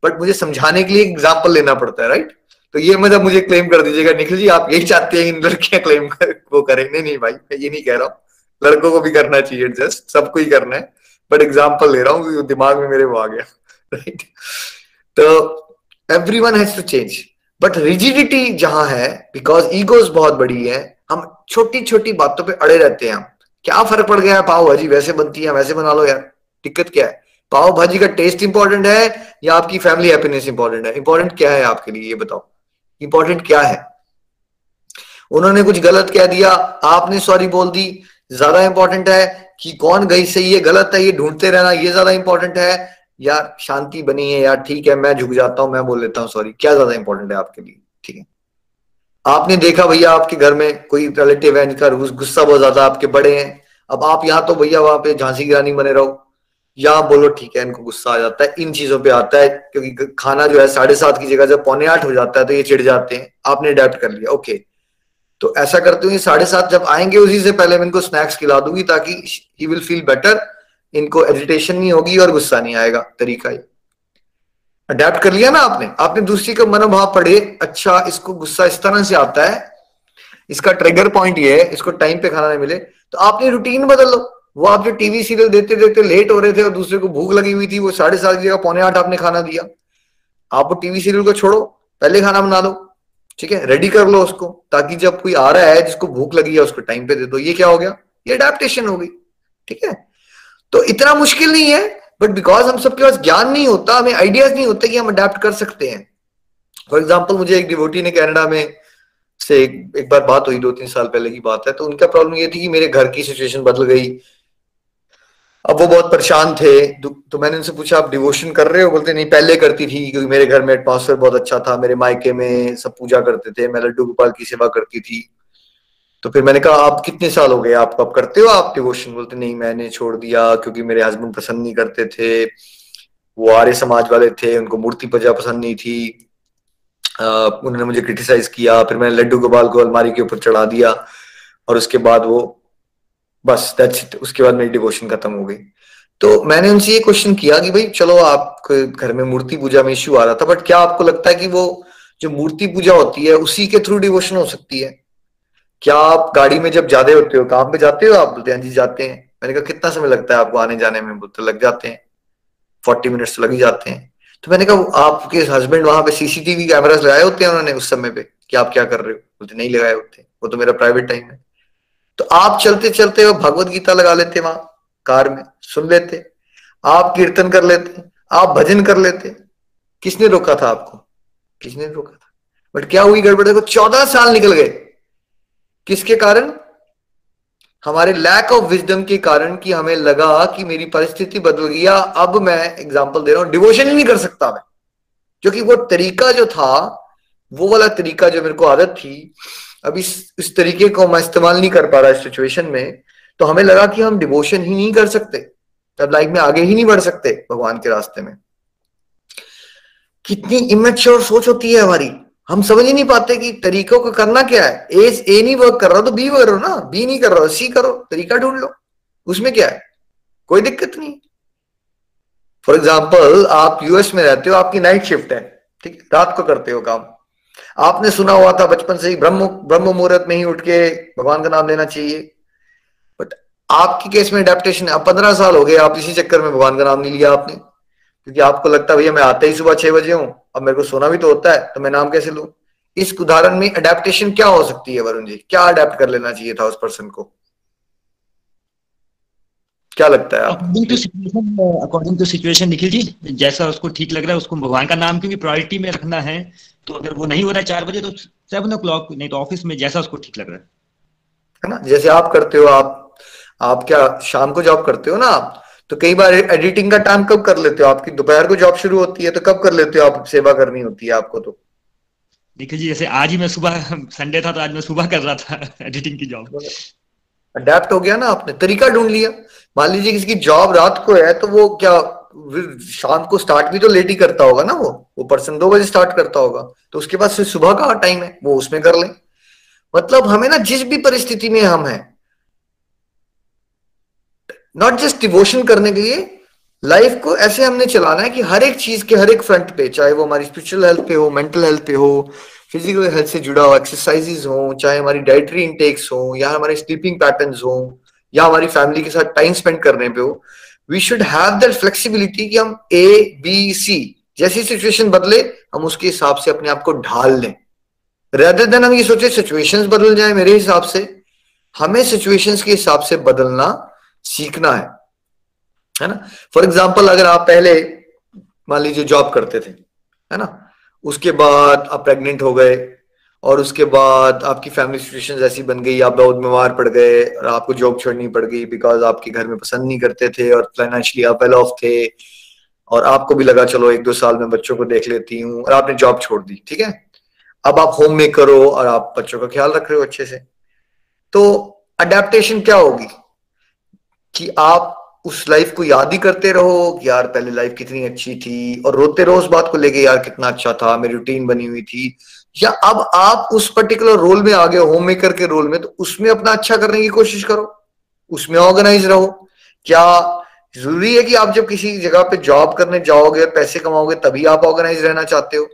बट मुझे समझाने के लिए एग्ज़ाम्पल लेना पड़ता है राइट तो ये मतलब मुझे क्लेम कर दीजिएगा निखिल जी आप यही चाहते हैं इन लड़कियाँ क्लेम कर, वो करें? नहीं नहीं भाई मैं ये नहीं कह रहा हूँ। लड़कों को भी करना चाहिए जस्ट सबको ही करना है बट एग्ज़ाम्पल ले रहा हूँ दिमाग में मेरे वो आ गया (laughs) राइट तो everyone has change but rigidity जहाँ है बिकॉज़ ईगोज बहुत बड़ी है हम छोटी छोटी बातों पर अड़े रहते हैं हम। क्या फ़र्क पड़ गया? है पाव भाजी वैसे बनती है, वैसे बना लो यार। दिक्कत क्या है? पाव भाजी का टेस्ट इंपॉर्टेंट है या आपकी फैमिली हैप्पीनेस इंपॉर्टेंट है? इंपॉर्टेंट क्या है आपके लिए, ये बताओ। इंपॉर्टेंट क्या है? उन्होंने कुछ गलत कह दिया, आपने सॉरी बोल दी। ज़्यादा इंपॉर्टेंट है कि कौन गई सही है, गलत है, ये ढूंढते रहना, ये ज़्यादा इंपॉर्टेंट है। यार, शांति बनी है यार, ठीक है, मैं झुक जाता हूँ, मैं बोल लेता हूँ सॉरी क्या ज़्यादा इंपॉर्टेंट है आपके लिए? ठीक है। आपने देखा भैया आपके घर में कोई रिलेटिव है जिनका गुस्सा बहुत ज़्यादा आपके बड़े हैं? अब आप यहाँ तो भैया वहाँ पे झांसी की रानी बने रहो। या बोलो ठीक है, इनको गुस्सा आ जाता है, इन चीज़ों पे आता है, क्योंकि खाना जो है साढ़े सात की जगह जब पौने आठ हो जाता है तो ये चिढ़ जाते हैं। आपने अडेप्ट कर लिया ओके तो ऐसा करते हुए साढ़े सात जब आएँगे उसी से पहले मैं इनको स्नैक्स खिला दूँगी ताकि ही विल फील बेटर इनको एजिटेशन नहीं होगी और गुस्सा नहीं आएगा, तरीका ही अडेप्ट कर लिया ना आपने? आपने दूसरी का मनोभाव पढ़े अच्छा इसको गुस्सा इस तरह से आता है। इसका ट्रिगर पॉइंट ये है, इसको टाइम पे खाना नहीं मिले। तो आपने रूटीन बदल। लो वो आप जो टीवी सीरियल देखते देखते लेट हो रहे थे और दूसरे को भूख लगी हुई थी, वो साढ़े सात की जगह पौने आठ आपने खाना दिया। आप वो टीवी सीरियल को छोड़ो, पहले खाना बना लो ठीक है? रेडी कर लो उसको, ताकि जब कोई आ रहा है, जिसको भूख लगी है, उसको टाइम पे दे दो। ये क्या हो गया? ये अडेप्टेशन हो गई। ठीक है? तो इतना मुश्किल नहीं है। बट बिकॉज़ हम सबके पास ज्ञान नहीं होता हमें आइडियाज़ नहीं होते कि हम अडेप्ट कर सकते हैं। फॉर एग्ज़ाम्पल मुझे एक डिवोटी ने कैनेडा में से एक, एक बार बात हुई दो तीन साल पहले की बात है तो उनका प्रॉब्लम ये थी कि मेरे घर की सिचुएशन बदल गई। अब वो बहुत परेशान थे तो मैंने उनसे पूछा आप डिवोशन कर रहे हो? बोलते नहीं पहले करती थी क्योंकि मेरे घर में एटमोसफेयर बहुत अच्छा था मेरे मायके में सब पूजा करते थे मैं लड्डू गोपाल की सेवा करती थी। तो फिर मैंने कहा, आप कितने साल हो गए आप अब करते हो आप डिवोशन बोलते, नहीं, मैंने छोड़ दिया क्योंकि मेरे हस्बैंड पसंद नहीं करते थे। वो आर्य समाज वाले थे, उनको मूर्ति पूजा पसंद नहीं थी। उन्होंने मुझे क्रिटिसाइज किया, फिर मैंने लड्डू गोपाल को अलमारी के ऊपर चढ़ा दिया और उसके बाद वो, बस दैट्स इट उसके बाद मेरी डिवोशन खत्म हो गई। तो मैंने उनसे ये क्वेश्चन किया कि भाई, चलो आप घर में मूर्ति पूजा में इश्यू आ रहा था बट क्या आपको लगता है कि वो जो मूर्ति पूजा होती है, उसी के थ्रू डिवोशन हो सकती है? क्या आप गाड़ी में जब जाते होते हो, काम पे जाते हो आप? बोलते हैं हाँ जी, जाते हैं। मैंने कहा, कितना समय लगता है आपको आने जाने में? बोलते लग जाते हैं। फोर्टी मिनट्स तो लग ही जाते हैं। तो मैंने कहा आपके हस्बैंड वहाँ पे सीसीटीवी कैमरास लगाए होते हैं उन्होंने उस समय पे? कि आप क्या कर रहे हो? बोलते नहीं लगाए होते। वो तो मेरा प्राइवेट टाइम है। तो आप चलते चलते वो भगवत गीता लगा लेते वहाँ, कार में, सुन लेते। आप कीर्तन कर लेते। आप भजन कर लेते। किसने रोका था आपको? किसने रोका था? बट क्या हुई? गड़बड़? देखो, चौदह साल निकल गए। किसके कारण? हमारे लैक ऑफ़ विजडम के कारण कि हमें लगा कि मेरी परिस्थिति बदल गया अब मैं एग्ज़ाम्पल दे रहा हूँ डिवोशन ही नहीं कर सकता मैं। क्योंकि वो तरीका जो था, वो वाला तरीका जो मेरे को आदत थी, अब इस इस तरीके को मैं इस्तेमाल नहीं कर पा रहा इस सिचुएशन में तो हमें लगा कि हम डिवोशन ही नहीं कर सकते। तब लाइफ में आगे ही नहीं बढ़ सकते भगवान के रास्ते में। कितनी इमेच्योर सोच होती है हमारी। हम समझ ही नहीं पाते कि तरीकों को करना क्या है। ए ए नहीं वर्क कर रहा तो बी करो ना। बी नहीं कर रहा सी करो। तरीका ढूंढ लो। उसमें क्या है? कोई दिक्कत नहीं। फॉर एग्ज़ाम्पल आप यूएस में रहते हो, आपकी नाइट शिफ्ट है, ठीक है? रात को करते हो काम। आपने सुना हुआ था बचपन से ही, ब्रह्म ब्रह्म मुहूर्त में ही उठ के भगवान का नाम लेना चाहिए। बट आपकी केस में अडेप्टेशन पंद्रह साल हो गए, आप इसी चक्कर में भगवान का नाम नहीं लिया आपने। क्योंकि आपको लगता है भैया मैं आता ही सुबह छह बजे हूँ अब मेरे को सोना भी तो होता है तो मैं नाम कैसे लू? इस उदाहरण में अडेप्टेशन क्या हो सकती है वरुण जी? क्या अडेप्ट कर लेना चाहिए था उस पर्सन को? क्या लगता है according to situation according to situation Nikhil ji जैसा उसको ठीक लग रहा है उसको भगवान का नाम क्योंकि प्रायोरिटी में रखना है तो अगर वो नहीं हो रहा है चार बजे तो सेवन ओ क्लॉक नहीं तो ऑफ़िस में जैसा उसको ठीक लग रहा है। है ना? जैसे आप करते हो आप आप क्या शाम को जॉब करते हो ना आप? तो कई बार एडिटिंग का टाइम कब कर लेते हो? आपकी दोपहर को जॉब शुरू होती है तो कब कर लेते हो आप? सेवा करनी होती है आपको तो। देखिए जी जैसे आज ही मैं सुबह संडे था तो आज मैं सुबह कर रहा था एडिटिंग की जॉब अडेप्ट हो गया ना आपने तरीका ढूंढ लिया। मान लीजिए किसी की जॉब रात को है तो वो क्या शाम को स्टार्ट भी तो लेट ही करता होगा ना वो? वो पर्सन दो बजे स्टार्ट करता होगा तो उसके पास सुबह का टाइम है वो उसमें कर ले। मतलब हमें ना जिस भी परिस्थिति में हम हैं नॉट जस्ट डिवोशन करने के लिए लाइफ को ऐसे हमने चलाना है कि हर एक चीज़ के हर एक फ्रंट पे, चाहे वो हमारी स्पिरिचुअल हेल्थ पे हो मेंटल हेल्थ पे हो फ़िज़िकल हेल्थ से जुड़ा हो एक्सरसाइजेस हो, चाहे हमारी डाइटरी इंटेक्स हो, या हमारे स्लीपिंग पैटर्न हो, या हमारी फैमिली के साथ टाइम स्पेंड करने पे हो we should have that flexibility कि हम ए बी सी जैसी सिचुएशन बदले, हम उसके हिसाब से अपने आप को ढाल लें। रेदर देन हम ये सोचे सिचुएशंस बदल जाए मेरे हिसाब से, हमें सिचुएशंस के हिसाब से बदलना सीखना है है ना? फॉर एग्ज़ाम्पल अगर आप पहले, मान लीजिए जॉब करते थे, है ना? उसके बाद आप प्रेग्नेंट हो गए, और उसके बाद आपकी फैमिली सिचुएशन ऐसी बन गई, आप बहुत बीमार पड़ गए, और आपको जॉब छोड़नी पड़ गई बिकॉज़ आपके घर में पसंद नहीं करते थे और फाइनेंशियली आप वेल ऑफ़ थे, और आपको भी लगा, चलो, एक दो साल में बच्चों को देख लेती हूँ, और आपने जॉब छोड़ दी, ठीक है? अब आप होम मेकर हो और आप बच्चों का ख्याल रख रहे हो अच्छे से। तो अडेप्टेशन क्या होगी? कि आप उस लाइफ को याद ही करते रहो कि यार, पहले लाइफ कितनी अच्छी थी और रोते रहो उस बात को लेके, यार, कितना अच्छा था, मेरी रूटीन बनी हुई थी। या अब आप उस पर्टिकुलर रोल में आ गए होम मेकर के रोल में तो उसमें अपना अच्छा करने की कोशिश करो। उसमें ऑर्गेनाइज रहो। क्या ज़रूरी है कि आप जब किसी जगह पे जॉब करने जाओगे, पैसे कमाओगे, तभी आप ऑर्गेनाइज रहना चाहते हो?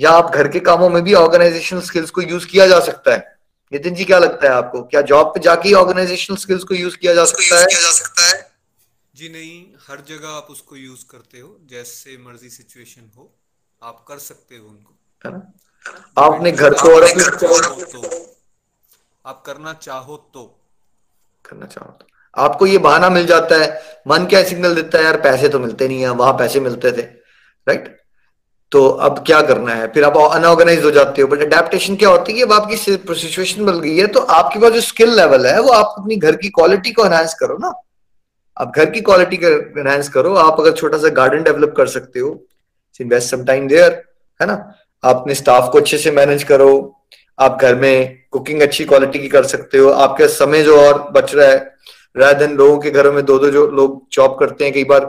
या आप घर के कामों में भी ऑर्गेनाइजेशन स्किल्स को यूज़ किया जा सकता है? नितिन जी क्या लगता है आपको? क्या जॉब पे जाके ऑर्गेनाइजेशनल स्किल्स को यूज़ किया जा सकता है? किया जा सकता है। जी नहीं हर जगह आप उसको यूज़ करते हो जैसे मर्ज़ी सिचुएशन हो आप कर सकते हो उनको। है ना? आपने घर को और अपने तो आप करना चाहो तो। करना चाहो तो। आपको ये बहाना मिल जाता है मन क्या सिग्नल देता है यार पैसे तो मिलते नहीं है वहाँ पैसे मिलते थे राइट तो अब क्या करना है? फिर आप अनऑर्गेनाइज हो जाते हो बट अडेप्टेशन क्या होती है? अब आपकी सिचुएशन बन गई है तो आपके पास जो स्किल लेवल है, वो आप अपनी घर की क्वालिटी को एनहांस करो ना। आप घर की क्वालिटी एनहेंस करो। आप अगर छोटा सा गार्डन डेवलप कर सकते हो इन्वेस्ट सम टाइम देयर है ना? आप अपने स्टाफ को अच्छे से मैनेज करो। आप घर में कुकिंग अच्छी क्वालिटी की कर सकते हो। आपके समय जो और बच रहा है राय दिन लोगों के घरों में दो दो जो लोग जॉब करते हैं, कई बार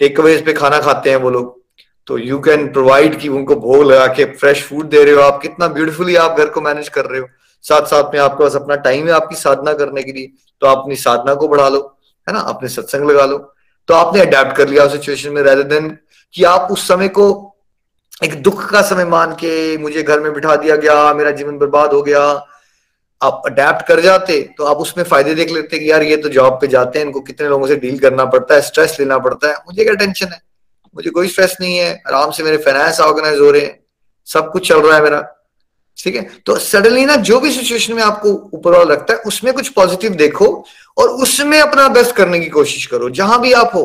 टेक अवेज पे खाना खाते हैं वो लोग। तो यू कैन प्रोवाइड कि उनको भोग लगा के फ्रेश फ़ूड दे रहे हो आप। कितना ब्यूटीफुली आप घर को मैनेज कर रहे हो। साथ साथ में आपके पास अपना टाइम है आपकी साधना करने के लिए। तो आप अपनी साधना को बढ़ा लो, है ना? अपने सत्संग लगा लो। तो आपने अडेप्ट कर लिया सिचुएशन में रेदर देन कि आप उस समय को एक दुख का समय मान के मुझे घर में बिठा दिया गया, मेरा जीवन बर्बाद हो गया। आप अडेप्ट कर जाते तो आप उसमें फ़ायदे देख लेते कि यार ये तो जॉब पे जाते हैं, इनको कितने लोगों से डील करना पड़ता है स्ट्रेस लेना पड़ता है। मुझे क्या टेंशन है? मुझे कोई स्ट्रेस नहीं है, आराम से मेरे फाइनेंस ऑर्गेनाइज हो रहे हैं, सब कुछ चल रहा है मेरा, ठीक है? तो सडनली ना जो भी सिचुएशन में आपको ऊपर लगता है, उसमें कुछ पॉजिटिव देखो और उसमें अपना बेस्ट करने की कोशिश करो, जहाँ भी आप हो।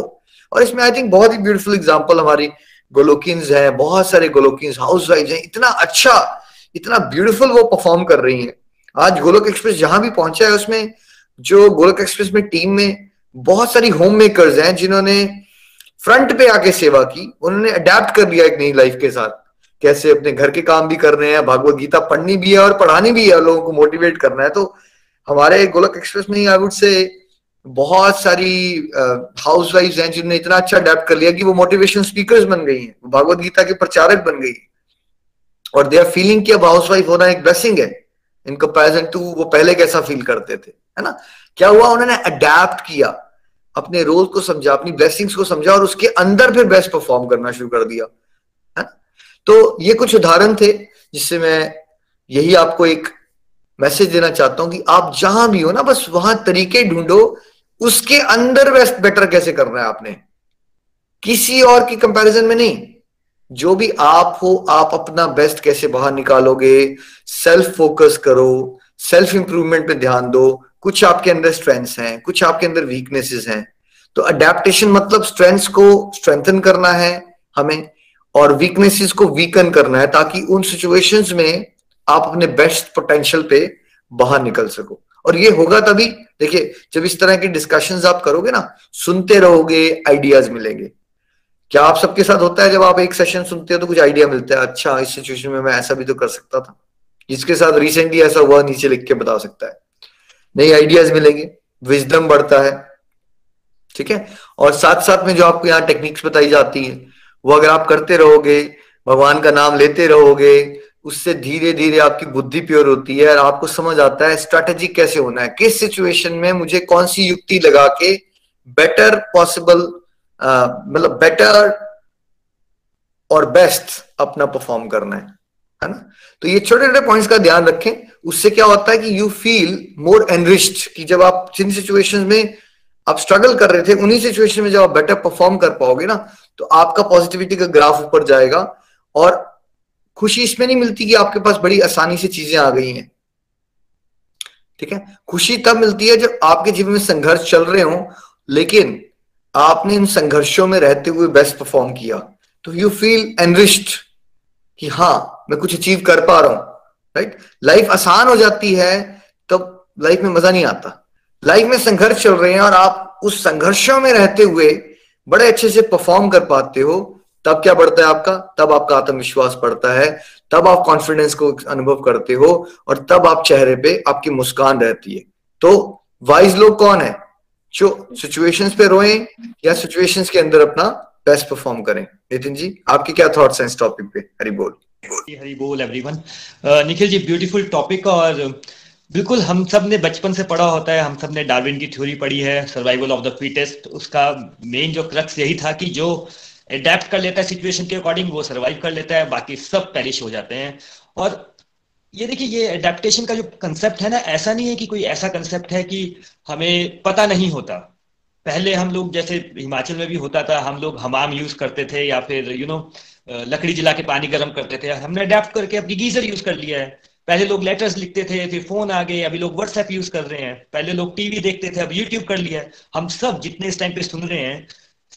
और इसमें आई थिंक बहुत ही ब्यूटीफुल एग्ज़ाम्पल हमारी गोलोकिन्स है, बहुत सारे गोलोकिन्स हाउस वाइफ है, इतना अच्छा इतना ब्यूटीफुल वो परफॉर्म कर रही है। आज गोलोक एक्सप्रेस जहाँ भी पहुँचा है, उसमें जो गोलोक एक्सप्रेस में टीम में बहुत सारी होम मेकर्स हैं, जिन्होंने फ्रंट पे आके सेवा की, उन्होंने अडेप्ट कर लिया एक नई लाइफ के साथ। कैसे अपने घर के काम भी कर रहे हैं, भागवत गीता पढ़नी भी है और पढ़ानी भी है, लोगों को मोटिवेट करना है। तो हमारे गोलक एक्सप्रेस में आई वुड से बहुत सारी हाउस वाइफ हैं जिन्होंने इतना अच्छा अडेप्ट कर लिया कि वो मोटिवेशन स्पीकर्स बन गई हैं भागवत गीता के प्रचारक बन गई और दे आर फीलिंग कि अब हाउस वाइफ होना एक ब्लेसिंग है। इन कंपेरिजन टू वो पहले कैसा फील करते थे, है ना? क्या हुआ? उन्होंने अडेप्ट किया। अपने रोल को समझा, अपनी ब्लेसिंग्स को समझा और उसके अंदर फिर बेस्ट परफॉर्म करना शुरू कर दिया, है तो ये कुछ उदाहरण थे जिससे मैं यही आपको एक मैसेज देना चाहता हूँ कि आप जहाँ भी हो ना, बस वहाँ तरीके ढूंढो, उसके अंदर बेस्ट बेटर कैसे करना है आपने? किसी और की कंपैरिजन में नहीं। जो भी आप हो, आप अपना बेस्ट कैसे बाहर निकालोगे? सेल्फ फोकस करो सेल्फ इंप्रूवमेंट पे ध्यान दो कुछ आपके अंदर स्ट्रेंथ्स हैं, कुछ आपके अंदर वीकनेसेस हैं। तो अडेप्टेशन मतलब स्ट्रेंथ्स को स्ट्रेंथन करना है हमें और वीकनेसेस को वीकन करना है ताकि उन सिचुएशंस में आप अपने बेस्ट पोटेंशियल पे बाहर निकल सको। और ये होगा तभी, देखिए, जब इस तरह की डिस्कशन आप करोगे ना, सुनते रहोगे आइडियाज़ मिलेंगे। क्या आप सबके साथ होता है जब आप एक सेशन सुनते हो तो कुछ आइडिया मिलता है अच्छा इस सिचुएशन में मैं ऐसा भी तो कर सकता था। जिसके साथ रिसेंटली ऐसा हुआ, नीचे लिख के बता सकता है। नई आइडियाज़ मिलेंगे विजडम बढ़ता है, ठीक है? और साथ साथ में जो आपको यहाँ टेक्निक्स बताई जाती है, वो अगर आप करते रहोगे, भगवान का नाम लेते रहोगे, उससे धीरे धीरे आपकी बुद्धि प्योर होती है और आपको समझ आता है स्ट्रैटेजी कैसे होना है, किस सिचुएशन में मुझे कौन सी युक्ति लगा के बेटर पॉसिबल मतलब बेटर और बेस्ट अपना परफॉर्म करना है है ना? तो ये छोटे छोटे पॉइंट्स का ध्यान रखें। उससे क्या होता है कि यू फील मोर एनरिच्ड कि जब आप जिन सिचुएशन में आप स्ट्रगल कर रहे थे, उन्हीं सिचुएशन में जब आप बेटर परफॉर्म कर पाओगे ना तो आपका पॉजिटिविटी का ग्राफ ऊपर जाएगा और खुशी इसमें नहीं मिलती कि आपके पास बड़ी आसानी से चीज़ें आ गई हैं। ठीक है? खुशी तब मिलती है जब आपके जीवन में संघर्ष चल रहे हो, लेकिन आपने इन संघर्षों में रहते हुए बेस्ट परफॉर्म किया। तो यू फील एनरिस्ड कि हाँ मैं कुछ अचीव कर पा रहा हूँ। राइट लाइफ आसान हो जाती है तो लाइफ में मज़ा नहीं आता। लाइफ में संघर्ष चल रहे हैं और आप उस संघर्षों में रहते हुए बड़े अच्छे से परफॉर्म कर पाते हो, तब क्या बढ़ता है आपका? तब आपका आत्मविश्वास बढ़ता है, तब आप कॉन्फिडेंस को अनुभव करते हो और तब आप चेहरे पे आपकी मुस्कान रहती है। तो वाइज लोग कौन है? जो सिचुएशंस पे रोए या सिचुएशंस के अंदर अपना बेस्ट परफॉर्म करें? नितिन जी, आपके क्या थॉट्स हैं इस टॉपिक पे? हरी बोल। हरी बोल everyone Nikhil ji beautiful topic और बिल्कुल हम सबने बचपन से पढ़ा होता है, हम सबने डार्विन की थ्योरी पढ़ी है सर्वाइवल ऑफ़ द फिटेस्ट उसका मेन जो क्रक्स यही था कि जो अडेप्ट कर लेता है सिचुएशन के अकॉर्डिंग वो सर्वाइव कर लेता है, बाकी सब पेरिश हो जाते हैं। और ये देखिए, ये अडेप्टेशन का जो कंसेप्ट है ना, ऐसा नहीं है कि कोई ऐसा कंसेप्ट है कि हमें पता नहीं होता। पहले हम लोग जैसे हिमाचल में भी होता था, हम लोग हमाम यूज़ करते थे या फिर यू you नो लकड़ी जला के पानी गर्म करते थे। हमने अडेप्ट करके अपनी गीजर यूज़ कर लिया है। पहले लोग लेटर्स लिखते थे, फिर फ़ोन आ गए, अभी लोग व्हाट्सएप यूज़ कर रहे हैं। पहले लोग टीवी देखते थे, अब यूट्यूब कर लिया है। हम सब जितने इस टाइम पे सुन रहे हैं,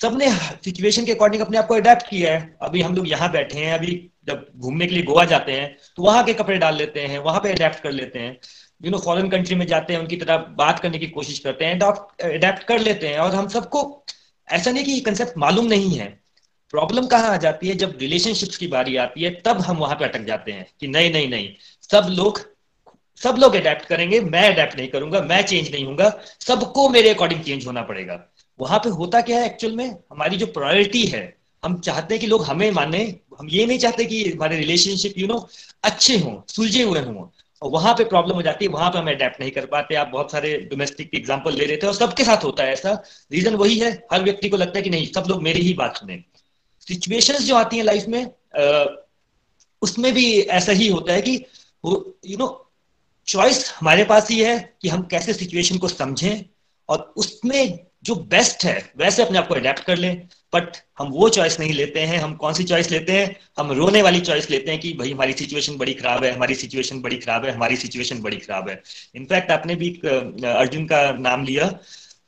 सबने सिचुएशन के अकॉर्डिंग अपने आप को अडेप्ट किया है। अभी हम लोग यहाँ बैठे हैं, अभी जब घूमने के लिए गोवा जाते हैं तो वहाँ के कपड़े डाल लेते हैं, वहाँ पे अडेप्ट कर लेते हैं। यू नो फॉरेन कंट्री में जाते हैं, उनकी तरह बात करने की कोशिश करते हैं अडेप्ट कर लेते हैं। और हम सबको, ऐसा नहीं कि ये कंसेप्ट मालूम नहीं है। प्रॉब्लम कहाँ आ जाती है? जब रिलेशनशिप्स की बारी आती है, तब हम वहाँ पे अटक जाते हैं कि नहीं नहीं नहीं, सब लोग सब लोग अडेप्ट करेंगे, मैं अडेप्ट नहीं करूँगा, मैं चेंज नहीं हूँगा सबको मेरे अकॉर्डिंग चेंज होना पड़ेगा। वहाँ पे होता क्या है एक्चुअल में? हमारी जो प्रायोरिटी है, हम चाहते हैं कि लोग हमें माने, हम ये नहीं चाहते कि हमारे रिलेशनशिप यू नो अच्छे हों, सुलझे हुए हों। और वहाँ पे प्रॉब्लम हो जाती है, वहाँ पे हम अडेप्ट नहीं कर पाते। आप बहुत सारे डोमेस्टिक एग्ज़ाम्पल ले रहे थे और सबके साथ होता है ऐसा। रीजन वही है, हर व्यक्ति को लगता है कि नहीं, सब लोग मेरी ही बात सुने। सिचुएशंस जो आती हैं लाइफ में उसमें भी ऐसा ही होता है कि यू नो चॉइस हमारे पास ही है कि हम कैसे सिचुएशन को समझें और उसमें जो बेस्ट है, वैसे अपने आप को अडेप्ट कर लें बट हम वो चॉइस नहीं लेते हैं, हम कौन सी चॉइस लेते हैं? हम रोने वाली चॉइस लेते हैं कि भाई हमारी सिचुएशन बड़ी खराब है, हमारी सिचुएशन बड़ी खराब है, हमारी सिचुएशन बड़ी खराब है। इनफैक्ट आपने भी अर्जुन का नाम लिया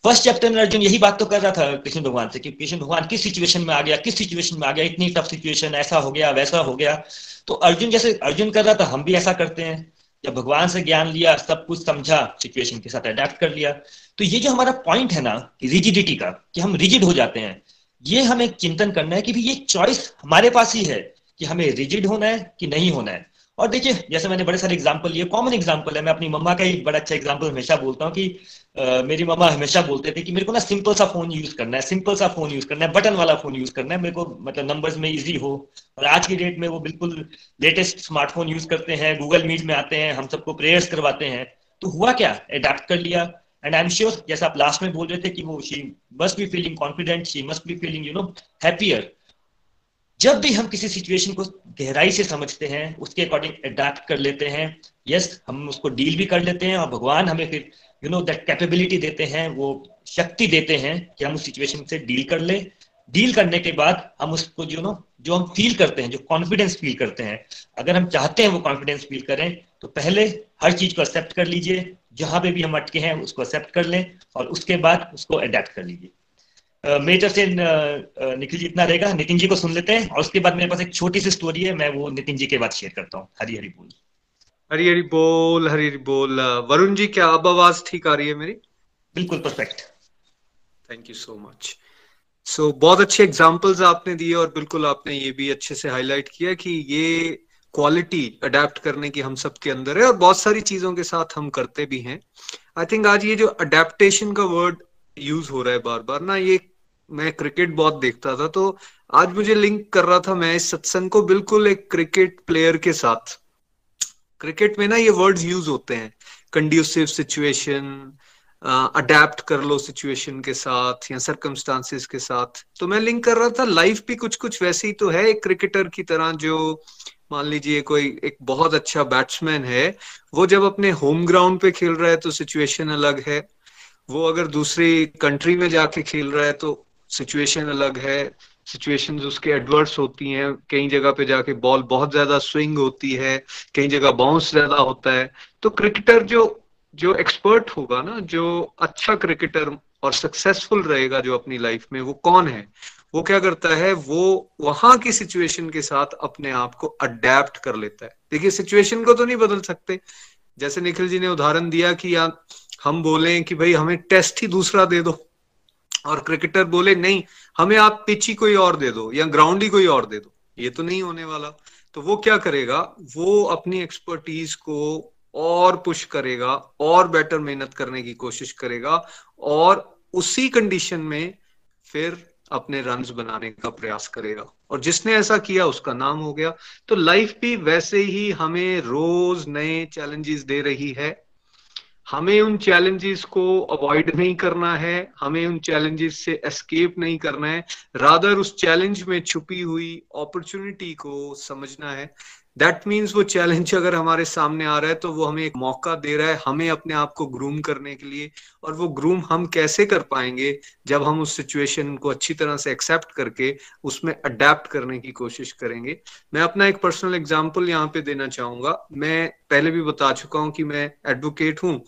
फ़र्स्ट चैप्टर में अर्जुन यही बात तो कर रहा था कृष्ण भगवान से कि कृष्ण भगवान किस सिचुएशन में आ गया, किस सिचुएशन में आ गया, इतनी टफ सिचुएशन ऐसा हो गया, वैसा हो गया। तो अर्जुन जैसे अर्जुन कर रहा था, हम भी ऐसा करते हैं। जब भगवान से ज्ञान लिया, सब कुछ समझा सिचुएशन के साथ अडेप्ट कर लिया। तो ये जो हमारा पॉइंट है ना रिजिडिटी का, कि हम रिजिड हो जाते हैं, ये हमें चिंतन करना है कि भी ये चॉइस हमारे पास ही है, कि हमें रिजिड होना है कि नहीं होना है। और देखिए जैसे मैंने बड़े सारे एग्ज़ाम्पल लिए कॉमन एग्ज़ाम्पल है मैं अपनी मम्मा का एक बड़ा अच्छा एग्ज़ाम्पल हमेशा बोलता हूँ कि आ, मेरी मम्मा हमेशा बोलते थे कि मेरे को ना सिंपल सा फ़ोन यूज़ करना है सिंपल सा फ़ोन यूज़ करना है बटन वाला फ़ोन यूज़ करना है मेरे को मतलब नंबर्स में इजी हो। और आज की डेट में वो बिल्कुल लेटेस्ट स्मार्टफ़ोन यूज़ करते हैं गूगल मीट में आते हैं हम सबको प्रेयर्स करवाते हैं। तो हुआ क्या? अडेप्ट कर लिया। एंड आई एम श्योर जैसे आप लास्ट में बोल रहे थे कि वो she must be feeling confident she must be feeling you know happier जब भी हम किसी सिचुएशन को गहराई से समझते हैं उसके अकॉर्डिंग अडेप्ट कर लेते हैं यस yes, हम उसको डील भी कर लेते हैं और भगवान हमें फिर यू नो दैट कैपेबिलिटी देते हैं वो शक्ति देते हैं कि हम उस सिचुएशन से डील कर ले। डील करने के बाद हम उसको जो नो जो हम फील करते हैं जो कॉन्फिडेंस फील करते हैं अगर हम चाहते हैं वो कॉन्फिडेंस फील करें तो पहले हर चीज़ को एक्सेप्ट कर लीजिए जहाँ पे भी हम अटके हैं उसको एक्सेप्ट कर लें और उसके बाद उसको अडेप्ट कर लीजिए। मेरी तरफ़ से निखिल जी इतना रहेगा नितिन जी को सुन लेते हैं और उसके बाद मेरे पास एक छोटी सी स्टोरी है मैं वो नितिन जी के बाद शेयर करता हूँ। हरी हरी बोल। हरी हरी बोल हरी हरी बोल वरुण जी क्या अब आवाज़ ठीक आ रही है मेरी? बिल्कुल perfect thank you so much so बहुत अच्छे एग्जाम्पल्स आपने दिए और बिल्कुल आपने ये भी अच्छे से हाईलाइट किया कि ये क्वालिटी अडेप्ट करने की हम सबके अंदर है और बहुत सारी चीज़ों के साथ हम करते भी हैं। आई थिंक आज ये जो अडेप्टेशन का वर्ड यूज़ हो रहा है बार बार ना ये मैं क्रिकेट बहुत देखता था तो आज मुझे लिंक कर रहा था मैं इस सत्संग को बिल्कुल एक क्रिकेट प्लेयर के साथ। क्रिकेट में ना ये वर्ड्स यूज़ होते हैं। कंड्यूसिव सिचुएशन अडेप्ट कर लो सिचुएशन के साथ या सरकमस्टांसिस के साथ। तो मैं लिंक कर रहा था लाइफ भी कुछ कुछ वैसी तो है। एक क्रिकेटर की तरह जो मान लीजिए कोई एक बहुत अच्छा बैट्समैन है, वो जब अपने होम ग्राउंड पे खेल रहा है तो सिचुएशन अलग है। वो अगर दूसरी कंट्री में जाके खेल रहा है तो सिचुएशन अलग है सिचुएशंस उसके एडवर्स होती हैं। कई जगह पे जाके बॉल बहुत ज़्यादा स्विंग होती है, कई जगह बाउंस ज़्यादा होता है। तो क्रिकेटर जो जो एक्सपर्ट होगा ना, जो अच्छा क्रिकेटर और सक्सेसफुल रहेगा जो अपनी लाइफ में, वो कौन है? वो क्या करता है? वो वहाँ की सिचुएशन के साथ अपने आप को अडेप्ट कर लेता है। देखिए सिचुएशन को तो नहीं बदल सकते। जैसे निखिल जी ने उदाहरण दिया कि या, हम बोले कि भाई, हमें टेस्ट ही दूसरा दे दो। और क्रिकेटर बोले, नहीं, हमें आप पिच ही कोई और दे दो या ग्राउंड ही कोई और दे दो। ये तो नहीं होने वाला। तो वो क्या करेगा? वो अपनी एक्सपर्टीज को और पुश करेगा, और बेटर मेहनत करने की कोशिश करेगा, और उसी कंडीशन में फिर अपने रन बनाने का प्रयास करेगा। और जिसने ऐसा किया, उसका नाम हो गया। तो लाइफ भी वैसे ही हमें रोज नए चैलेंजेस दे रही है। हमें उन चैलेंजेस को अवॉइड नहीं करना है, हमें उन चैलेंजेस से एस्केप नहीं करना है। रादर उस चैलेंज में छुपी हुई अपॉर्चुनिटी को समझना है। दैट मीन्स वो चैलेंज अगर हमारे सामने आ रहा है तो वो हमें एक मौका दे रहा है हमें अपने आप को ग्रूम करने के लिए। और वो ग्रूम हम कैसे कर पाएँगे जब हम उस सिचुएशन को अच्छी तरह से एक्सेप्ट करके उसमें अडेप्ट करने की कोशिश करेंगे? मैं अपना एक पर्सनल एग्ज़ाम्पल यहाँ पे देना चाहूँगा। मैं पहले भी बता चुका हूँ कि मैं एडवोकेट हूँ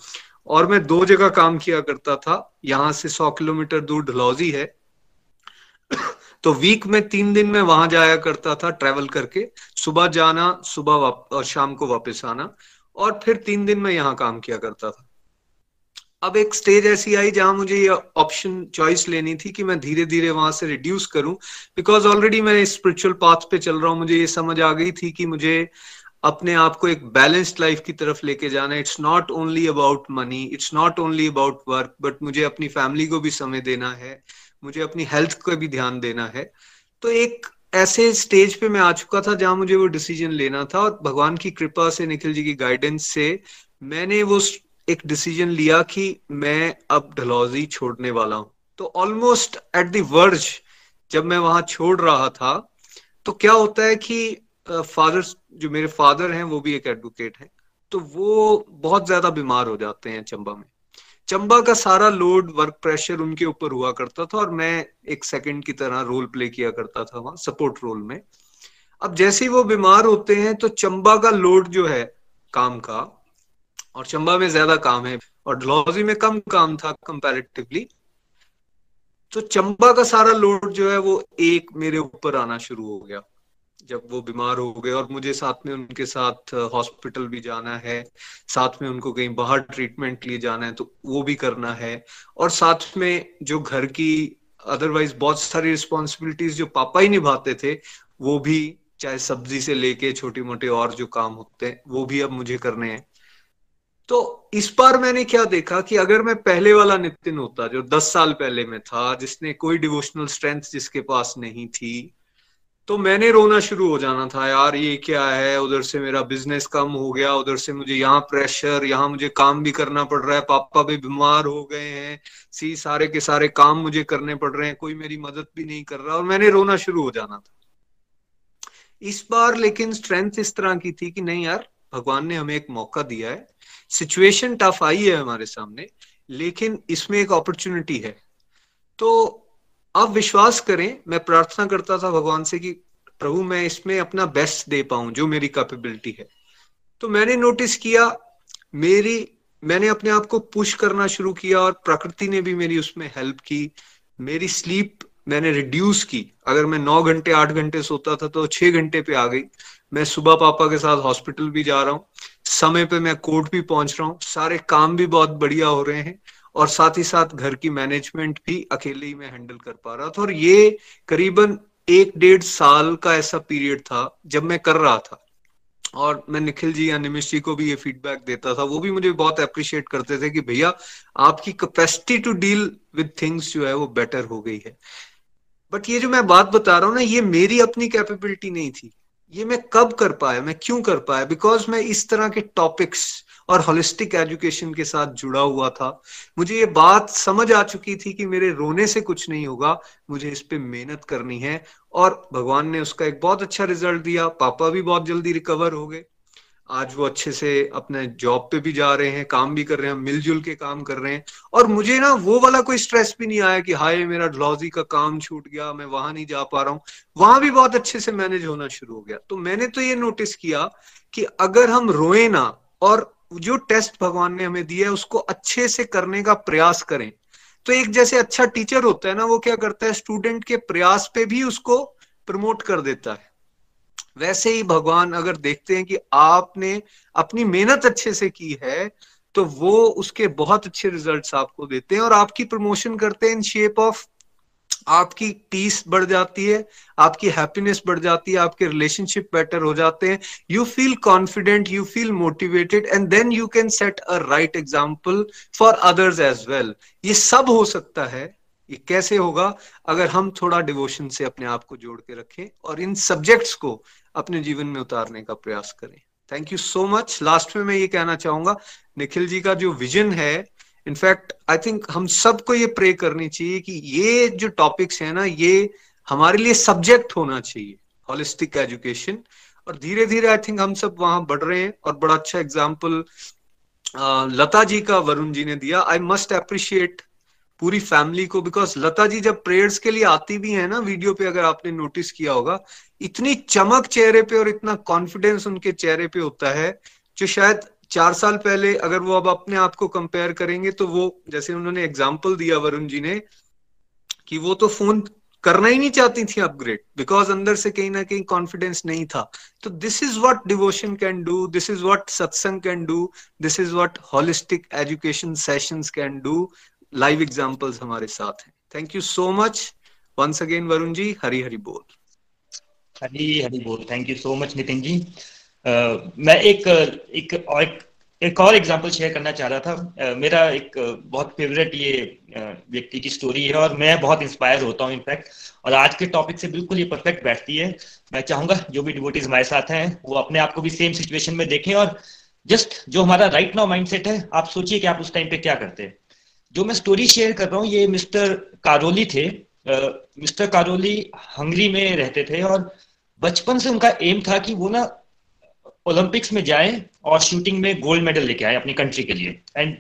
और मैं दो जगह काम किया करता था। यहाँ से सौ किलोमीटर दूर ढलौजी है। तो वीक में तीन दिन में वहाँ जाया करता था ट्रेवल करके, सुबह जाना, सुबह और शाम को वापस आना, और फिर तीन दिन में यहाँ काम किया करता था। अब एक स्टेज ऐसी आई जहाँ मुझे ये ऑप्शन चॉइस लेनी थी कि मैं धीरे धीरे वहाँ से रिड्यूस करूँ बिकॉज़ ऑलरेडी मैं स्पिरिचुअल पाथ पे चल रहा हूँ, मुझे ये समझ आ गई थी कि मुझे अपने आप को एक बैलेंस्ड लाइफ की तरफ़ लेके जाना it's not only about money it's not only about work but मुझे अपनी फैमिली को भी समय देना है। मुझे अपनी हेल्थ को भी ध्यान देना है। तो एक ऐसे स्टेज पे मैं आ चुका था जहाँ मुझे वो डिसीज़न लेना था और भगवान की कृपा से, निखिल जी की गाइडेंस से मैंने वो एक डिसीज़न लिया कि मैं अब ढलौजी छोड़ने वाला हूँ। तो ऑलमोस्ट एट वर्ज जब मैं वहाँ छोड़ रहा था तो क्या होता है कि फादर जो मेरे फादर हैं, वो भी एक एडवोकेट हैं। तो वो बहुत ज़्यादा बीमार हो जाते हैं चंबा में। चंबा का सारा लोड वर्क प्रेशर उनके ऊपर हुआ करता था और मैं एक सेकंड की तरह रोल प्ले किया करता था वहाँ सपोर्ट रोल में। अब जैसे ही वो बीमार होते हैं तो चंबा का लोड जो है काम का, और चंबा में ज़्यादा काम है, और डलहौजी में कम काम था कंपैरेटिवली तो चंबा का सारा लोड जो है वो एक मेरे ऊपर आना शुरू हो गया। जब वो बीमार हो गए और मुझे साथ में उनके साथ हॉस्पिटल भी जाना है, साथ में उनको कहीं बाहर ट्रीटमेंट लिए जाना है तो वो भी करना है। और साथ में जो घर की अदरवाइज़ बहुत सारी रिस्पॉन्सिबिलिटीज जो पापा ही निभाते थे, वो भी चाहे सब्ज़ी से लेके छोटी मोटे और जो काम होते हैं, वो भी अब मुझे करने हैं। तो इस बार मैंने क्या देखा कि अगर मैं पहले वाला नितिन होता, जो दस साल पहले में था, जिसने कोई डिवोशनल स्ट्रेंथ जिसके पास नहीं थी तो मैंने रोना शुरू हो जाना था, यार, ये क्या है? उधर से मेरा बिज़नेस कम हो गया, उधर से मुझे यहाँ प्रेशर यहाँ मुझे काम भी करना पड़ रहा है, पापा भी बीमार हो गए हैं, सी, सारे के सारे काम मुझे करने पड़ रहे हैं, कोई मेरी मदद भी नहीं कर रहा। और मैंने रोना शुरू हो जाना था। इस बार लेकिन स्ट्रेंथ इस तरह की थी कि नहीं यार, भगवान ने हमें एक मौका दिया है। सिचुएशन टफ आई है हमारे सामने, लेकिन इसमें एक अपॉर्चुनिटी है। तो आप विश्वास करें, मैं प्रार्थना करता था भगवान से कि, प्रभु, मैं इसमें अपना बेस्ट दे पाऊँ, जो मेरी कैपेबिलिटी है। तो मैंने नोटिस किया, मेरी, मैंने अपने आप को पुश करना शुरू किया और प्रकृति ने भी मेरी उसमें हेल्प की। मेरी स्लीप मैंने रिड्यूस की। अगर मैं नौ घंटे, आठ घंटे सोता था तो छह घंटे पे आ गई। मैं सुबह पापा के साथ हॉस्पिटल भी जा रहा हूँ। समय पे मैं कोर्ट भी पहुँच रहा हूँ। सारे काम भी बहुत बढ़िया हो रहे हैं। और साथ ही साथ घर की मैनेजमेंट भी अकेले ही मैं हैंडल कर पा रहा था। और ये करीबन एक डेढ़ साल का ऐसा पीरियड था जब मैं कर रहा था। और मैं निखिल जी या निमिश जी को भी ये फीडबैक देता था। वो भी मुझे बहुत अप्रिशिएट करते थे कि भैया, आपकी capacity to deal with things जो है वो बेटर हो गई है। बट ये जो मैं बात बता रहा हूँ ना, ये मेरी अपनी कैपेबिलिटी नहीं थी। ये मैं कब कर पाया? मैं क्यों कर पाया? बिकॉज़ मैं इस तरह के टॉपिक्स और होलिस्टिक एजुकेशन के साथ जुड़ा हुआ था। मुझे ये बात समझ आ चुकी थी कि मेरे रोने से कुछ नहीं होगा, मुझे इस पे मेहनत करनी है और भगवान ने उसका एक बहुत अच्छा रिज़ल्ट दिया। पापा भी बहुत जल्दी रिकवर हो गए। आज वो अच्छे से अपने जॉब पे भी जा रहे हैं, काम भी कर रहे हैं मिलजुल के काम कर रहे हैं। और मुझे ना वो वाला कोई स्ट्रेस भी नहीं आया कि हाय, मेरा ड्लॉजी का काम छूट गया, मैं वहाँ नहीं जा पा रहा हूँ। वहाँ भी बहुत अच्छे से मैनेज होना शुरू हो गया। तो मैंने तो ये नोटिस किया कि अगर हम रोए ना और जो टेस्ट भगवान ने हमें दिया है, उसको अच्छे से करने का प्रयास करें। तो एक जैसे अच्छा टीचर होता है ना, वो क्या करता है स्टूडेंट के प्रयास पे भी उसको प्रमोट कर देता है। वैसे ही भगवान अगर देखते हैं कि आपने अपनी मेहनत अच्छे से की है तो वो उसके बहुत अच्छे रिजल्ट्स आपको देते हैं और आपकी प्रमोशन करते हैं इन शेप ऑफ़ आपकी पीस बढ़ जाती है, आपकी हैप्पीनेस बढ़ जाती है, आपके रिलेशनशिप बेटर हो जाते हैं। You feel confident you feel motivated and then you can set a right example for others as well ये सब हो सकता है, ये कैसे होगा? अगर हम थोड़ा डिवोशन से अपने आप को जोड़ के रखें और इन सब्जेक्ट्स को अपने जीवन में उतारने का प्रयास करें। Thank you so much last में मैं ये कहना चाहूँगा, निखिल जी का जो विजन है इनफैक्ट आई थिंक हम सबको ये प्रे करनी चाहिए कि ये जो टॉपिक्स है ना, ये हमारे लिए सब्जेक्ट होना चाहिए होलिस्टिक एजुकेशन और धीरे धीरे आई थिंक हम सब वहाँ बढ़ रहे हैं और बड़ा अच्छा एग्ज़ाम्पल लता जी का वरुण जी ने दिया। आई मस्ट अप्रिशिएट पूरी फैमिली को बिकॉज़ लता जी जब प्रेयर्स के लिए आती भी है ना वीडियो पे अगर आपने नोटिस किया होगा, इतनी चमक चेहरे पे और इतना कॉन्फिडेंस उनके चेहरे पे होता है, जो शायद चार साल पहले अगर वो अब अपने आप को कंपेयर करेंगे तो वो, जैसे उन्होंने एग्ज़ाम्पल दिया वरुण जी ने, कि वो तो फ़ोन करना ही नहीं चाहती थी अपग्रेड बिकॉज़ अंदर से कहीं ना कहीं कॉन्फिडेंस नहीं था। तो this is what devotion can do this is what satsang can do this is what holistic education sessions can do live examples हमारे साथ हैं। Thank you so much once again Varun ji, Hari Hari बोल। हरी हरी बोल। Thank you so much Nitin ji. मैं एक एक और एक एक और एग्जांपल शेयर करना चाह रहा था। मेरा एक बहुत फेवरेट ये व्यक्ति की स्टोरी है और मैं बहुत इंस्पायर होता हूँ इनफैक्ट और आज के टॉपिक से बिल्कुल ये परफेक्ट बैठती है। मैं चाहूँगा जो भी डिवोटीज हमारे साथ हैं, वो अपने आप को भी सेम सिचुएशन में देखें और जस्ट जो हमारा राइट नाउ माइंडसेट है, आप सोचिए कि आप उस टाइम पे क्या करते हैं। जो मैं स्टोरी शेयर कर रहा हूँ, ये मिस्टर कारोली थे। मिस्टर कारोली हंगरी में रहते थे और बचपन से उनका एम था कि वो ना ओलंपिक्स में जाए और शूटिंग में गोल्ड मेडल लेके आए अपनी कंट्री के लिए। एंड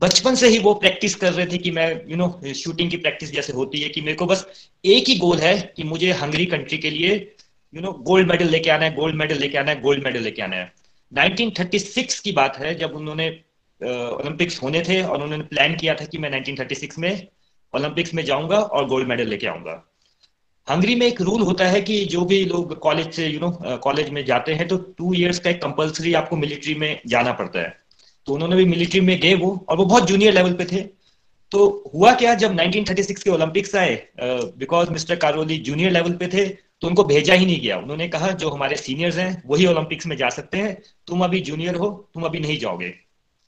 बचपन से ही वो प्रैक्टिस कर रहे थे कि मैं you you know know, shooting की प्रैक्टिस जैसे होती है कि मेरे को बस एक ही गोल है कि मुझे हंगरी कंट्री के लिए यू नो गोल्ड मेडल लेके आना है गोल्ड मेडल लेके आना है गोल्ड मेडल लेके आना है। 1936 की बात है जब उन्होंने ओलंपिक्स होने थे और उन्होंने प्लान किया था कि मैं 1936 में ओलंपिक्स में जाऊँगा और गोल्ड मेडल लेके आऊँगा। हंगरी में एक रूल होता है कि जो भी लोग कॉलेज से यू नो कॉलेज में जाते हैं तो टू इयर्स का एक कंपलसरी आपको मिलिट्री में जाना पड़ता है। तो उन्होंने भी मिलिट्री में गए वो, और वो बहुत जूनियर लेवल पे थे। तो हुआ क्या, जब 1936 के ओलंपिक्स आए because mister Karoly junior level पे थे तो उनको भेजा ही नहीं गया। उन्होंने कहा, जो हमारे सीनियर्स हैं, वही ओलंपिक्स में जा सकते हैं। तुम अभी जूनियर हो, तुम अभी नहीं जाओगे।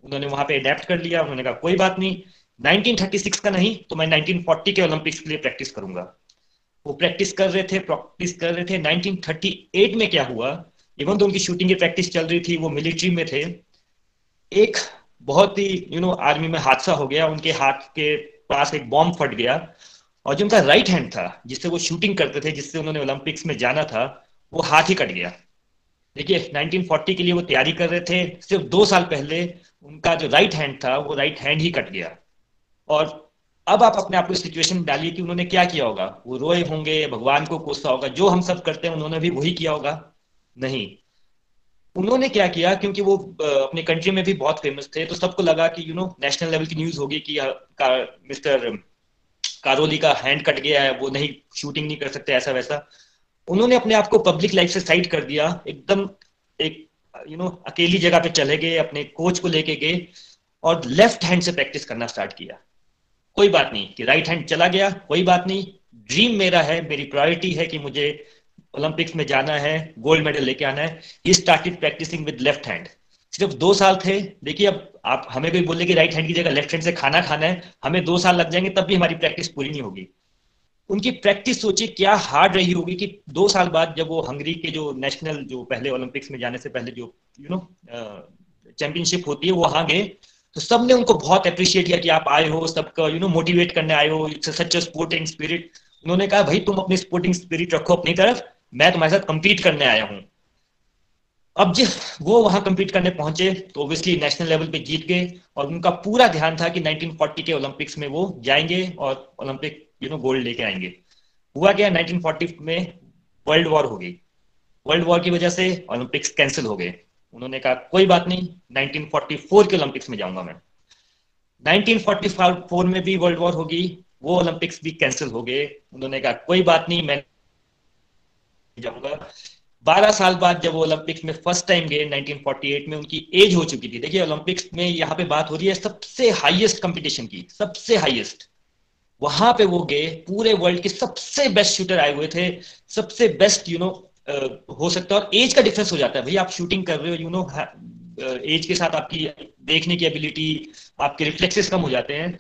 उन्होंने वहाँ पे अडेप्ट कर लिया। उन्होंने कहा, कोई बात नहीं 1936 का नहीं तो मैं 1940 के ओलंपिक्स के लिए प्रैक्टिस करूँगा। वो प्रैक्टिस कर रहे थे प्रैक्टिस कर रहे थे। 1938 में क्या हुआ? इवन तो उनकी शूटिंग की प्रैक्टिस चल रही थी, वो मिलिट्री में थे। एक बहुत ही यू नो आर्मी में हादसा हो गया। उनके हाथ के पास एक बॉम्ब फट गया। और जो उनका राइट हैंड था, जिससे वो शूटिंग करते थे, जिससे उन्होंने ओलंपिक्स में जाना था, वो हाथ ही कट गया। देखिए 1940 के लिए वो तैयारी कर रहे थे। सिर्फ़ दो साल पहले उनका जो राइट हैंड था, वो राइट हैंड ही कट गया। और अब आप अपने आप को सिचुएशन डालिए कि उन्होंने क्या किया होगा? वो रोए होंगे भगवान को कोसा होगा जो हम सब करते हैं उन्होंने भी वही किया होगा? नहीं। उन्होंने क्या किया? क्योंकि वो अपने कंट्री में भी बहुत फ़ेमस थे तो सबको लगा कि यू नो नेशनल लेवल की न्यूज़ होगी कि का, मिस्टर कारोली का हैंड कट गया है वो नहीं शूटिंग नहीं कर सकते ऐसा वैसा। उन्होंने अपने आप को पब्लिक लाइफ से साइड कर दिया एकदम एक यू नो अकेली जगह पे चले गए अपने कोच को लेके गए और लेफ़्ट हैंड से प्रैक्टिस करना स्टार्ट किया। कोई बात नहीं, कि राइट हैंड चला गया, कोई बात नहीं। ड्रीम मेरा है, मेरी प्रायोरिटी है कि मुझे ओलंपिक्स में जाना है गोल्ड मेडल लेके आना है। He started practicing with left hand सिर्फ़ दो साल थे। देखिए, अब आप, हमें कोई बोले कि राइट हैंड की जगह लेफ़्ट हैंड से खाना खाना है, हमें दो साल लग जाएँगे, तब भी हमारी प्रैक्टिस पूरी नहीं होगी। उनकी प्रैक्टिस सोचिए क्या हार्ड रही होगी कि दो साल बाद जब वो हंगरी के जो नेशनल जो पहले ओलंपिक्स में जाने से पहले जो यू नो चैंपियनशिप होती है, वो वहाँ गए। तो सबने उनको बहुत अप्रिशिएट किया कि आप आए हो, सबका यू नो मोटिवेट करने आए हो it's such a sporting spirit उन्होंने कहा, भाई, तुम अपनी स्पोर्टिंग स्पिरिट रखो अपनी तरफ़, मैं तुम्हारे साथ कंपीट करने आया हूँ. अब जिस वो वहाँ कम्पीट करने पहुँचे तो ऑब्वियसली नेशनल लेवल पे जीत गए, और उनका पूरा ध्यान था कि 1940 के ओलंपिक्स में वो जाएँगे और ओलंपिक यू नो गोल्ड लेके आएँगे। हुआ क्या 1940 में वर्ल्ड वॉर हो गई। वर्ल्ड वॉर की वजह से ओलंपिक्स कैंसिल हो गए। उन्होंने कहा, कोई बात नहीं 1944 के ओलंपिक्स में जाऊँगा मैं. 1944 में भी वर्ल्ड वॉर होगी, वो ओलंपिक्स भी कैंसिल हो गए। उन्होंने कहा, कोई बात नहीं, मैं जाऊँगा. बारह साल बाद जब वो ओलंपिक्स में फ़र्स्ट टाइम गए 1948 में, उनकी एज हो चुकी थी। देखिए ओलंपिक्स में यहाँ पे बात हो रही है सबसे हाईएस्ट कंपटीशन की, सबसे हाईएस्ट वहाँ पे वो गए, पूरे वर्ल्ड के सबसे बेस्ट शूटर आए हुए थे, सबसे बेस्ट यू नो हो सकता है और एज का डिफरेंस हो जाता है। भाई आप शूटिंग कर रहे हो यू नो एज के साथ आपकी देखने की एबिलिटी आपके रिफ्लेक्सेस कम हो जाते हैं।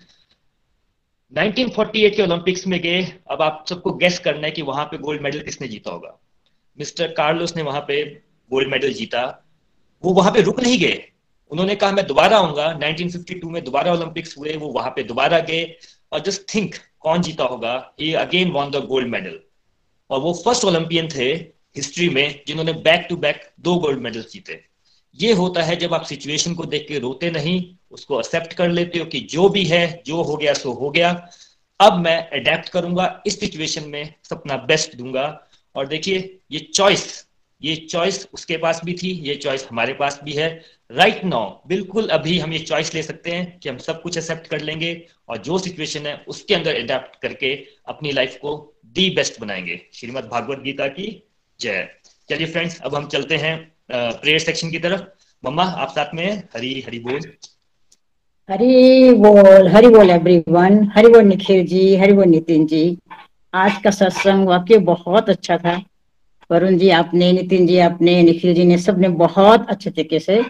1948 के ओलंपिक्स में गए, अब आप सबको गेस करना है कि वहाँ पे गोल्ड मेडल किसने जीता होगा। मिस्टर कार्लोस ने वहाँ पे गोल्ड मेडल जीता। वो वहाँ पे रुक नहीं गए। उन्होंने कहा, मैं दोबारा आऊँगा। 1952 में दोबारा ओलंपिक्स हुए, वो वहाँ पे दोबारा गए। और जस्ट थिंक कौन जीता होगा? ये again won the gold medal और वो फ़र्स्ट ओलंपियन थे। हिस्ट्री में जिन्होंने बैक टू बैक दो गोल्ड मेडल जीते। ये होता है जब आप सिचुएशन को देख के रोते नहीं, उसको एक्सेप्ट कर लेते हो कि जो भी है, जो हो गया, सो हो गया। अब मैं अडेप्ट करूँगा, इस सिचुएशन में अपना बेस्ट दूँगा। और देखिए, ये चॉइस ये चॉइस उसके पास भी थी, ये चॉइस हमारे पास भी है। राइट right नाउ बिल्कुल अभी हम ये चॉइस ले सकते हैं कि हम सब कुछ एक्सेप्ट कर लेंगे और जो सिचुएशन है, उसके अंदर अडेप्ट करके अपनी लाइफ को दी बेस्ट बनाएँगे। श्रीमद भागवत गीता की जय। चलिए फ्रेंड्स अब हम चलते हैं प्रेयर सेक्शन की तरफ़। मम्मा, आप साथ में हरी हरी बोल। हरी बोल हरी बोल एवरीवन हरी बोल निखिल जी, हरी बोल नितिन जी। आज का सत्संग वाक्य बहुत अच्छा था। वरुण जी, आपने, नितिन जी, आपने, निखिल जी ने सबने बहुत अच्छे तरीके से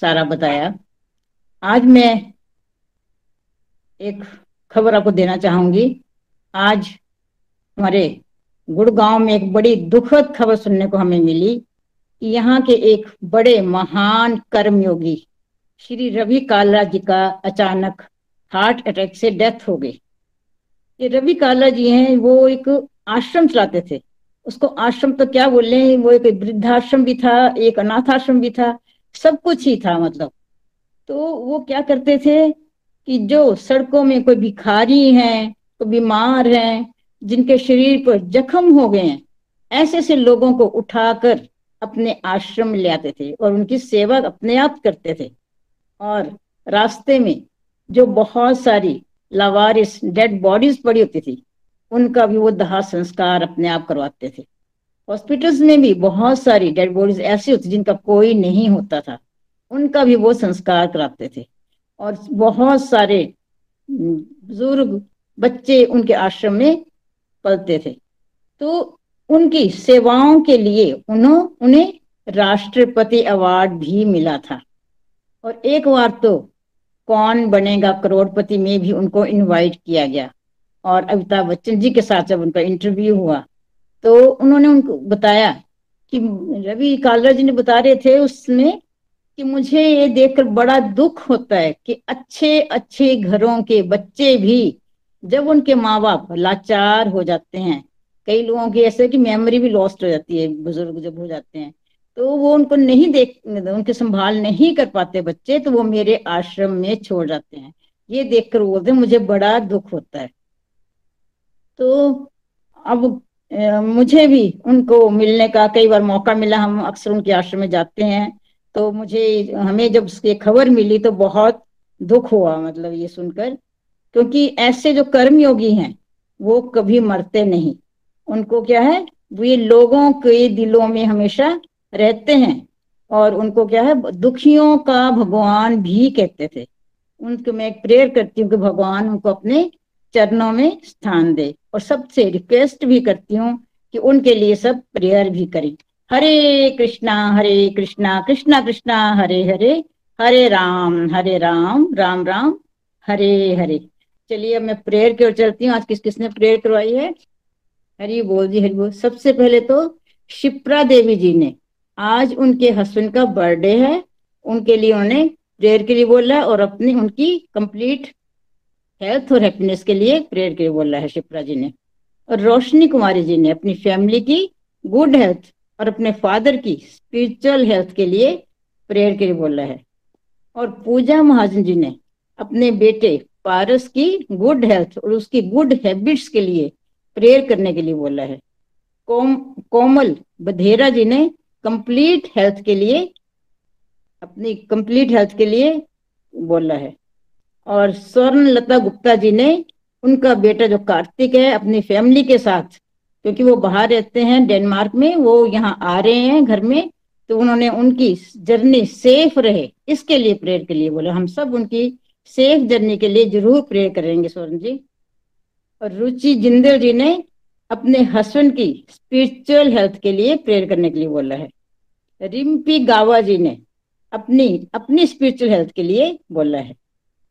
सारा बताया। आज मैं एक खबर आपको देना चाहूँगी। आज हमारे गुड़गांव में एक बड़ी दुखद खबर सुनने को हमें मिली यहाँ के एक बड़े महान कर्मयोगी, श्री रवि काला जी का अचानक हार्ट अटैक से डेथ हो गई। ये रवि काला जी हैं, वो एक आश्रम चलाते थे। उसको आश्रम तो क्या बोले वो एक वृद्धाश्रम भी था, एक अनाथ आश्रम भी था, सब कुछ ही था मतलब। तो वो क्या करते थे कि जो सड़कों में कोई भिखारी हैं, कोई बीमार हैं जिनके शरीर पर जख्म हो गए हैं, ऐसे से लोगों को उठाकर अपने आश्रम ले आते थे और उनकी सेवा अपने आप करते थे। और रास्ते में जो बहुत सारी लावारिस डेड बॉडीज पड़ी होती थी, उनका भी वो दहा संस्कार अपने आप करवाते थे। हॉस्पिटल्स में भी बहुत सारी डेड बॉडीज ऐसी होती जिनका कोई नहीं होता था, उनका भी वो संस्कार कराते थे। और बहुत सारे बुज़ुर्ग बच्चे उनके आश्रम में पलते थे। तो उनकी सेवाओं के लिए उन्हों, उन्हें राष्ट्रपति अवार्ड भी मिला था। और एक बार तो कौन बनेगा करोड़पति में भी उनको इनवाइट किया गया। और अमिताभ बच्चन जी के साथ जब उनका इंटरव्यू हुआ तो उन्होंने उनको बताया कि रवि कालरा जी ने बता रहे थे उसमें कि मुझे ये देखकर बड़ा दुख होता है कि अच्छे अच्छे घरों के बच्चे भी जब उनके माँ बाप लाचार हो जाते हैं, कई लोगों की ऐसे कि मेमोरी भी लॉस्ट हो जाती है, बुज़ुर्ग जब हो जाते हैं तो वो उनको नहीं देख, उनके संभाल नहीं कर पाते बच्चे तो वो मेरे आश्रम में छोड़ जाते हैं। ये देखकर बोलते मुझे बड़ा दुख होता है। तो अब मुझे भी उनको मिलने का कई बार मौका मिला, हम अक्सर उनके आश्रम में जाते हैं तो मुझे, हमें जब उसकी खबर मिली तो बहुत दुख हुआ मतलब ये सुनकर। क्योंकि ऐसे जो कर्मयोगी हैं, वो कभी मरते नहीं। उनको क्या है? वे लोगों के दिलों में हमेशा रहते हैं और उनको क्या है? दुखियों का भगवान भी कहते थे। उनको मैं प्रेयर करती हूँ कि भगवान उनको अपने चरणों में स्थान दे और सबसे रिक्वेस्ट भी करती हूँ कि उनके लिए सब प्रेयर भी करें। हरे कृष्णा हरे कृष्णा कृष्णा कृष्णा, हरे हरे हरे राम हरे राम राम राम, हरे हरे। चलिए अब मैं प्रेयर की ओर चलती हूँ। आज किस किसने प्रेयर करवाई है? हरी बोल जी, हरी बोल। सबसे पहले तो शिप्रा देवी जी ने, आज उनके हस्बैंड का बर्थडे है। उनके लिए उन्होंने प्रेयर के लिए बोला और अपनी, उनकी कंप्लीट हेल्थ और हैप्पीनेस के लिए प्रेयर के लिए बोला है शिप्रा जी ने। और रोशनी कुमारी जी ने अपनी फैमिली की गुड हेल्थ और अपने फादर की स्पिरिचुअल हेल्थ के लिए प्रेयर के लिए बोला है। और पूजा महाजन जी ने अपने बेटे पारस की गुड हेल्थ और उसकी गुड हैबिट्स के लिए प्रेयर करने के लिए बोला है। कोम, कोमल बधेरा जी ने कंप्लीट हेल्थ के लिए, अपनी कंप्लीट हेल्थ के लिए बोला है। और स्वर्ण लता गुप्ता जी ने उनका बेटा जो कार्तिक है, अपनी फैमिली के साथ, क्योंकि वो बाहर रहते हैं डेनमार्क में, वो यहाँ आ रहे हैं घर में तो उन्होंने उनकी जर्नी सेफ़ रहे, इसके लिए प्रेयर के लिए बोला। हम सब उनकी सेफ़ जर्नी के लिए ज़रूर प्रेयर करेंगे स्वर्ण जी। और रुचि जिंदल जी ने अपने हस्बैंड की स्पिरिचुअल हेल्थ के लिए प्रेयर करने के लिए बोला है। रिम्पी गावा जी ने अपनी अपनी स्पिरिचुअल हेल्थ के लिए बोला है।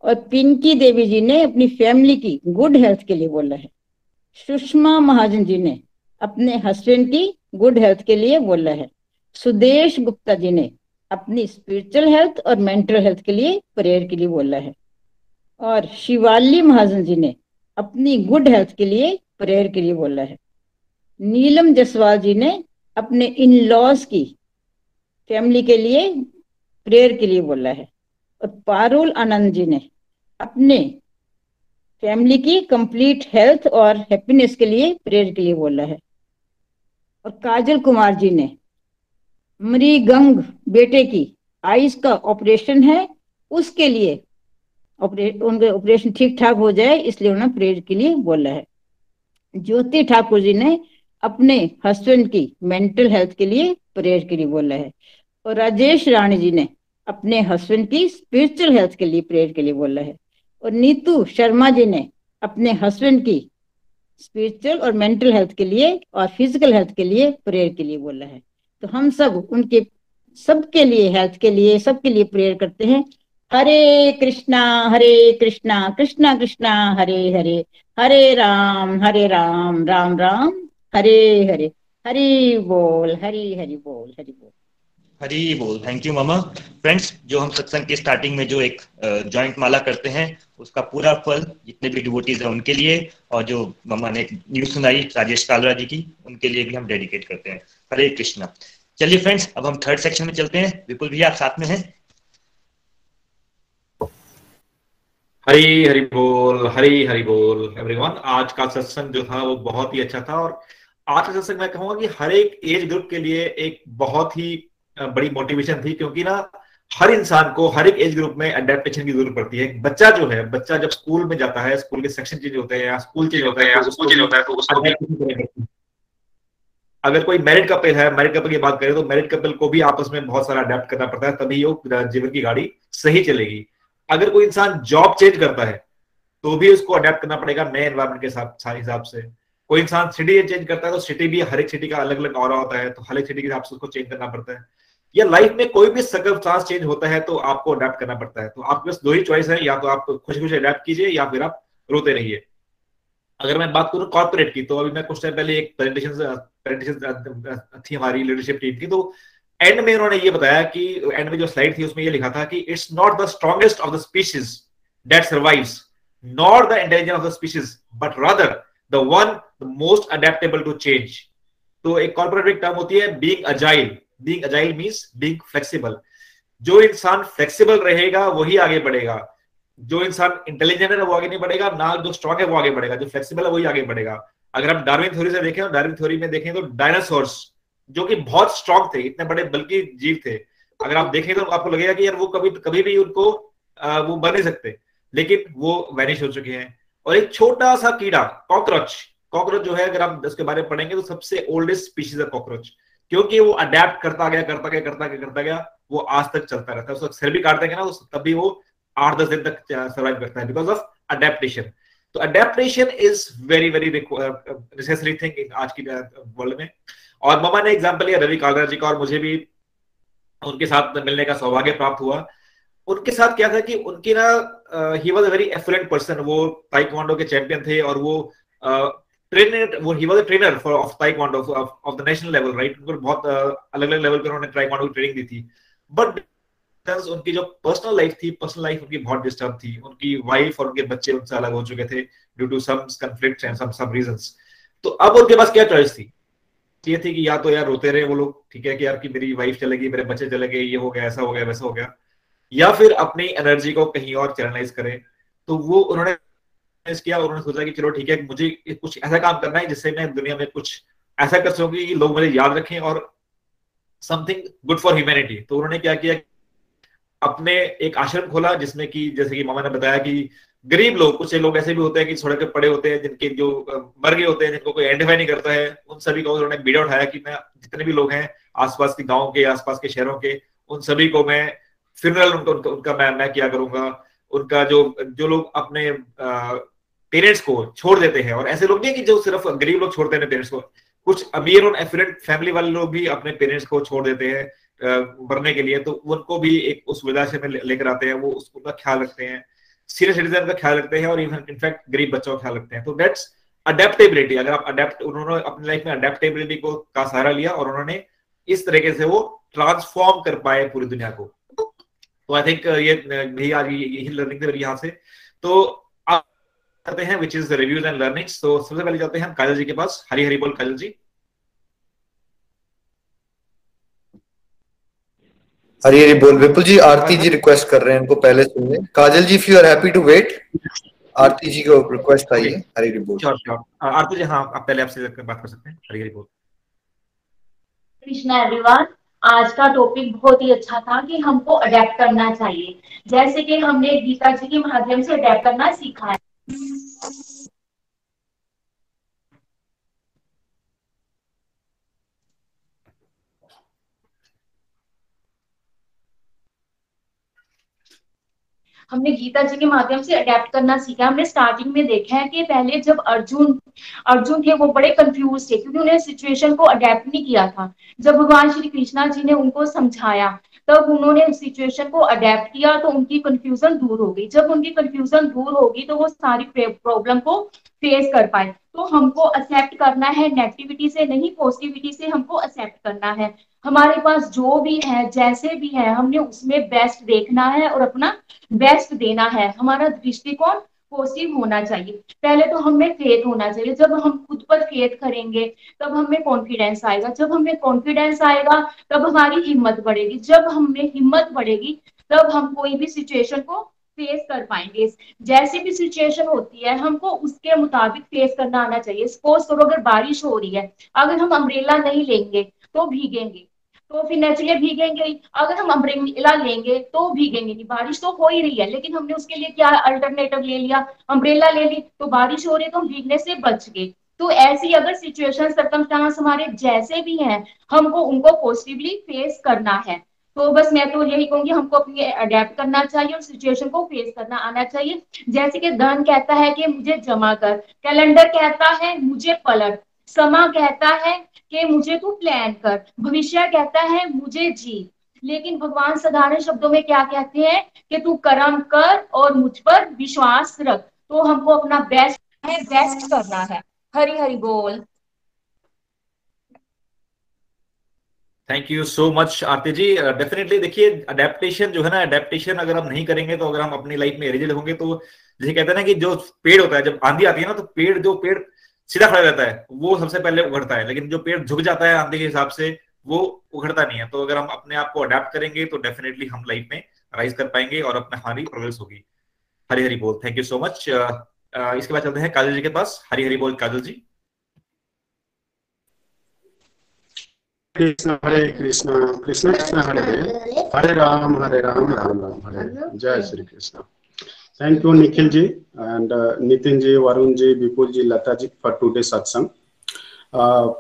और पिंकी देवी जी ने अपनी फैमिली की गुड हेल्थ के लिए बोला है। सुषमा महाजन जी ने अपने हस्बैंड की गुड हेल्थ के लिए बोला है। सुदेश गुप्ता जी ने अपनी स्पिरिचुअल हेल्थ और मेंटल हेल्थ के लिए प्रेयर के लिए बोला है। और शिवाली महाजन जी ने अपनी गुड हेल्थ के लिए प्रेयर के लिए बोला है। नीलम जसवाल जी ने अपने इन लॉज की फैमिली के लिए प्रेयर के लिए बोला है। और पारुल आनंद जी ने अपने फैमिली की कंप्लीट हेल्थ और हैप्पीनेस के लिए प्रेयर के लिए बोला है। और काजल कुमार जी ने मृगंग बेटे की आइस का ऑपरेशन है, उसके लिए उनके ऑपरेशन ठीक ठाक हो जाए, इसलिए उन्होंने प्रेयर के लिए बोला है। ज्योति ठाकुर जी ने अपने हस्बैंड की मेंटल हेल्थ के लिए प्रेयर के लिए बोला है और राजेश राणी जी ने अपने हस्बैंड की स्पिरिचुअल हेल्थ के लिए प्रेयर के लिए बोला है और नीतू शर्मा जी ने अपने हस्बैंड की स्पिरिचुअल और मेंटल हेल्थ के लिए और फ़िज़िकल हेल्थ के लिए प्रेयर के लिए बोला है। तो हम सब उनके, सबके लिए हेल्थ के लिए, सबके लिए प्रेयर करते हैं। हरे कृष्णा हरे कृष्णा कृष्णा कृष्णा, हरे हरे। हरे राम हरे राम राम राम। हरे हरे। हरि बोल, हरि हरि बोल हरि बोल। हरी बोल। थैंक यू मामा फ्रेंड्स जो हम सत्संग के स्टार्टिंग में जो एक जॉइंट माला करते हैं, उसका पूरा फल जितने भी डिवोटीज हैं उनके लिए, और जो मामा ने न्यूज़ सुनाई, राजेश कालरा जी की, उनके लिए भी हम डेडिकेट करते हैं। हरे कृष्णा। चलिए फ्रेंड्स अब हम थर्ड सेक्शन में चलते हैं। विपुल भैया आप साथ में हैं? हरी हरी बोल हरी हरी बोल एवरीवन आज का सत्संग जो था वो बहुत ही अच्छा था और आज का सत्संग मैं कहूँगा कि हर एक एज ग्रुप के लिए एक बहुत ही बड़ी मोटिवेशन थी क्योंकि ना हर इंसान को हर एक एज ग्रुप में अडेप्टेशन की ज़रूरत पड़ती है। बच्चा जो है बच्चा जब स्कूल में जाता है स्कूल के सेक्शन चेंज होते हैं या स्कूल चेंज होता है स्कूल चेंज होता है तो उसको अगर कोई मैरिड कपल है मैरिड कपल की बात करें तो मैरिड कपल को भी आपस में बहुत सारा अडेप्ट करना पड़ता है, तभी वो जीवन की गाड़ी सही चलेगी। अगर कोई इंसान जॉब चेंज करता है तो भी उसको अडेप्ट करना पड़ेगा नए एनवायरमेंट के हिसाब से। कोई इंसान सिटी चेंज करता है तो सिटी भी हर एक सिटी का अलग अलग और होता है तो हर एक सिटी के हिसाब से उसको चेंज करना पड़ता है। या लाइफ में कोई भी सर्कमस्टांस चेंज होता है तो आपको अडेप्ट करना पड़ता है। तो आपके पास दो ही चॉइस है, या तो आप खुशी खुशी अडेप्ट कीजिए, या फिर आप रोते रहिए। अगर मैं बात करूँ कॉर्पोरेट की तो अभी मैं कुछ टाइम पहले एक प्रेजेंटेशन थी हमारी लीडरशिप टीम की तो एंड में उन्होंने ये बताया कि एंड में जो स्लाइड थी, उसमें ये लिखा था कि it's not the strongest of the species that survives not the intelligence of the species but rather the one the most adaptable to change तो एक कॉर्पोरेट टर्म होती है being agile being agile means being flexible जो इंसान flexible रहेगा, वही आगे बढ़ेगा। जो इंसान इंटेलिजेंट है, वो आगे नहीं बढ़ेगा, ना जो स्ट्रॉन्ग है, वो आगे बढ़ेगा। जो फ्लेक्सिबल है, वही आगे बढ़ेगा। अगर हम डार्विन थ्योरी से देखें डार्विन थ्योरी में देखें तो डायनासोर्स जो कि बहुत स्ट्रॉन्ग थे इतने बड़े बल्कि जीव थे अगर आप देखें तो आपको लगेगा कि यार वो कभी कभी भी उनको आ, वो बन नहीं सकते। लेकिन वो वैनिश हो चुके हैं। और एक छोटा सा कीड़ा कॉकरोच कॉकरोच जो है अगर आप उसके बारे में पढ़ेंगे तो सबसे ओल्डेस्ट स्पीशीज है कॉकरोच क्योंकि वो अडेप्ट करता गया करता गया करता गया करता गया वो आज तक चलता रहता है। उसका सिर भी काटते हैं ना तो तभी वो आठ दस दिन तक सर्वाइव करता है बिकॉज़ ऑफ़ अडेप्टेशन तो adaptation is very very necessary thing आज की वर्ल्ड में। और ममा ने एग्ज़ाम्पल लिया, रवि कागरा जी का, और मुझे भी उनके साथ मिलने का सौभाग्य प्राप्त हुआ। उनके साथ क्या था कि उनकी ना he was a very affluent person वो ताइक्वांडो के चैंपियन थे, और वो ट्रेनर वो he was a trainer for of taekwondo of the national level right उनको बहुत अलग अलग लेवल पर उन्होंने ताइक्वांडो की ट्रेनिंग दी थी। बट उनकी जो पर्सनल लाइफ थी पर्सनल लाइफ उनकी बहुत डिस्टर्ब थी। उनकी वाइफ और उनके बच्चे उनसे अलग हो चुके थे due to some conflicts and some some reasons तो अब उनके पास क्या चॉइस थी? ये थी कि या तो यार रोते रहे वो लोग, ठीक है कि यार कि मेरी वाइफ चलेगी मेरे बच्चे चले गए, ये हो गया, ऐसा हो गया, वैसा हो गया। या फिर अपनी एनर्जी को कहीं और चैनलाइज करें। तो वो उन्होंने किया उन्होंने सोचा कि चलो ठीक है, मुझे कुछ ऐसा काम करना है जिससे मैं दुनिया में कुछ ऐसा कर सकूँ कि लोग मुझे याद रखें और समथिंग गुड फॉर ह्यूमैनिटी तो उन्होंने क्या किया अपने एक आश्रम खोला जिसमें कि जैसे कि मामा ने बताया कि गरीब लोग कुछ लोग ऐसे भी होते हैं कि सड़क पे पड़े होते हैं जिनके जो मर गए होते हैं जिनको कोई आइडेंटिफाई नहीं करता है उन सभी को उन्होंने बीड़ा उठाया कि मैं जितने भी लोग हैं आसपास के गाँव के आसपास के शहरों के उन सभी को मैं फ्यूनरल उनका उनका, उनका मैं मैं क्या करूँगा। उनका जो जो लोग अपने पेरेंट्स को छोड़ देते हैं और ऐसे लोग नहीं कि जो सिर्फ़ गरीब लोग छोड़ते हैं पेरेंट्स को। कुछ अमीर और एफिलेंट फैमिली वाले लोग भी अपने पेरेंट्स को छोड़ देते हैं। मरने के लिए तो उनको भी एक उस वृद्धाश्रम में लेकर आते हैं, वो उसका ख्याल रखते हैं। सीनियर सिटीजन का ख्याल रखते हैं और इवन इनफैक्ट गरीब बच्चों का ख्याल रखते हैं। तो डेट्स अडेप्टेबिलिटी अगर आप अडेप्ट उन्होंने अपनी लाइफ में अडेप्टेबिलिटी को का सहारा लिया और उन्होंने इस तरीके से वो ट्रांसफॉर्म कर पाए पूरी दुनिया को। तो आई थिंक ये यही आज यही लर्निंग थी यहाँ से। तो आप करते हैं which is reviews and learnings तो सबसे पहले जाते हैं हम काजल जी के पास। हरी हरी बोल काजल जी। हरी हरी बोल विपुल जी आरती जी रिक्वेस्ट कर रहे हैं इनको पहले सुनने। Kajal ji if you are happy to wait Aarti ji को रिक्वेस्ट आई है हरी हरी बोल। श्योर श्योर आरती जी हाँ आप पहले आपसे बात कर सकते हैं। हरी हरी बोल। कृष्णा एवरीवन आज का टॉपिक बहुत ही अच्छा था कि हमको अडेप्ट करना चाहिए। जैसे कि हमने गीता जी के माध्यम से अडेप्ट करना सीखा है। हमने गीता जी के माध्यम से अडेप्ट करना सीखा। हमने स्टार्टिंग में देखा है कि पहले जब अर्जुन अर्जुन थे, वो बड़े कंफ्यूज थे, क्योंकि उन्हें सिचुएशन को अडेप्ट नहीं किया था। जब भगवान श्री कृष्णा जी ने उनको समझाया, तब उन्होंने उस सिचुएशन को अडेप्ट किया तो उनकी कंफ्यूजन दूर हो गई। जब उनकी कंफ्यूजन दूर होगी तो वो सारी प्रॉब्लम को फेस कर पाए। तो हमको एक्सेप्ट करना है नेगेटिविटी से नहीं पॉजिटिविटी से हमको एक्सेप्ट करना है। हमारे पास जो भी है, जैसे भी है, हमने उसमें बेस्ट देखना है और अपना बेस्ट देना है। हमारा दृष्टिकोण पॉजिटिव होना चाहिए। पहले तो हमें फेथ होना चाहिए। जब हम खुद पर फेथ करेंगे, तब हमें कॉन्फिडेंस आएगा। जब हमें कॉन्फिडेंस आएगा, तब हमारी हिम्मत बढ़ेगी। जब हमें हिम्मत बढ़ेगी, तब हम कोई भी सिचुएशन को फेस कर पाएँगे। जैसी भी सिचुएशन होती है, हमको उसके मुताबिक फेस करना आना चाहिए। सपोज़ करो अगर बारिश हो रही है, अगर हम अम्ब्रेला नहीं लेंगे तो भीगेंगे। तो फिर नेचुरली भीगेंगे अगर हम अम्ब्रेला लेंगे तो भीगेंगे नहीं। बारिश तो हो ही रही है, लेकिन हमने उसके लिए क्या अल्टरनेटिव ले लिया? अम्ब्रेला ले ली। तो बारिश हो रही है तो हम भीगने से बच गए। तो ऐसी अगर सिचुएशन सर्कमस्टांस हमारे जैसे भी हैं, हमको उनको पॉजिटिवली फेस करना है। तो बस मैं तो यही कहूँगी, हमको अपनी अडेप्ट करना चाहिए और सिचुएशन को फेस करना आना चाहिए। जैसे कि धन कहता है कि मुझे जमा कर कैलेंडर कहता है, मुझे पलट, समा कहता है कि मुझे तू प्लान कर, भविष्य कहता है, मुझे जी। लेकिन भगवान साधारण शब्दों में क्या कहते हैं कि तू कर्म कर और मुझ पर विश्वास रख। तो हमको अपना बेस्ट है बेस्ट करना है। हरी हरी बोल। Thank you so much Aarti ji definitely देखिए अडेप्टेशन जो है ना अडेप्टेशन अगर हम नहीं करेंगे तो अगर हम अपनी लाइफ में रिजिड होंगे तो जैसे कहते हैं ना कि जो पेड़ होता है, जब आंधी आती है ना तो पेड़, जो पेड़ सीधा खड़ा रहता है, वो सबसे पहले उघड़ता है। लेकिन जो पेड़ झुक जाता है आंधी के हिसाब से, वो उघड़ता नहीं है। तो अगर हम अपने आप को अडेप्ट करेंगे तो डेफिनेटली हम लाइफ में राइज कर पाएँगे और अपने हमारी प्रोग्रेस होगी। हरी हरी बोल। थैंक यू सो मच इसके बाद चलते हैं काजल जी के पास। हरी हरी बोल काजल जी। कृष्ण हरे कृष्ण कृष्ण कृष्ण हरे हरे हरे राम हरे राम राम राम हरे जय Shri Krishna you, Nikhil ji and uh, Nitin ji, Varun ji, Vipul ji, Lata ji for today's satsang. Uh,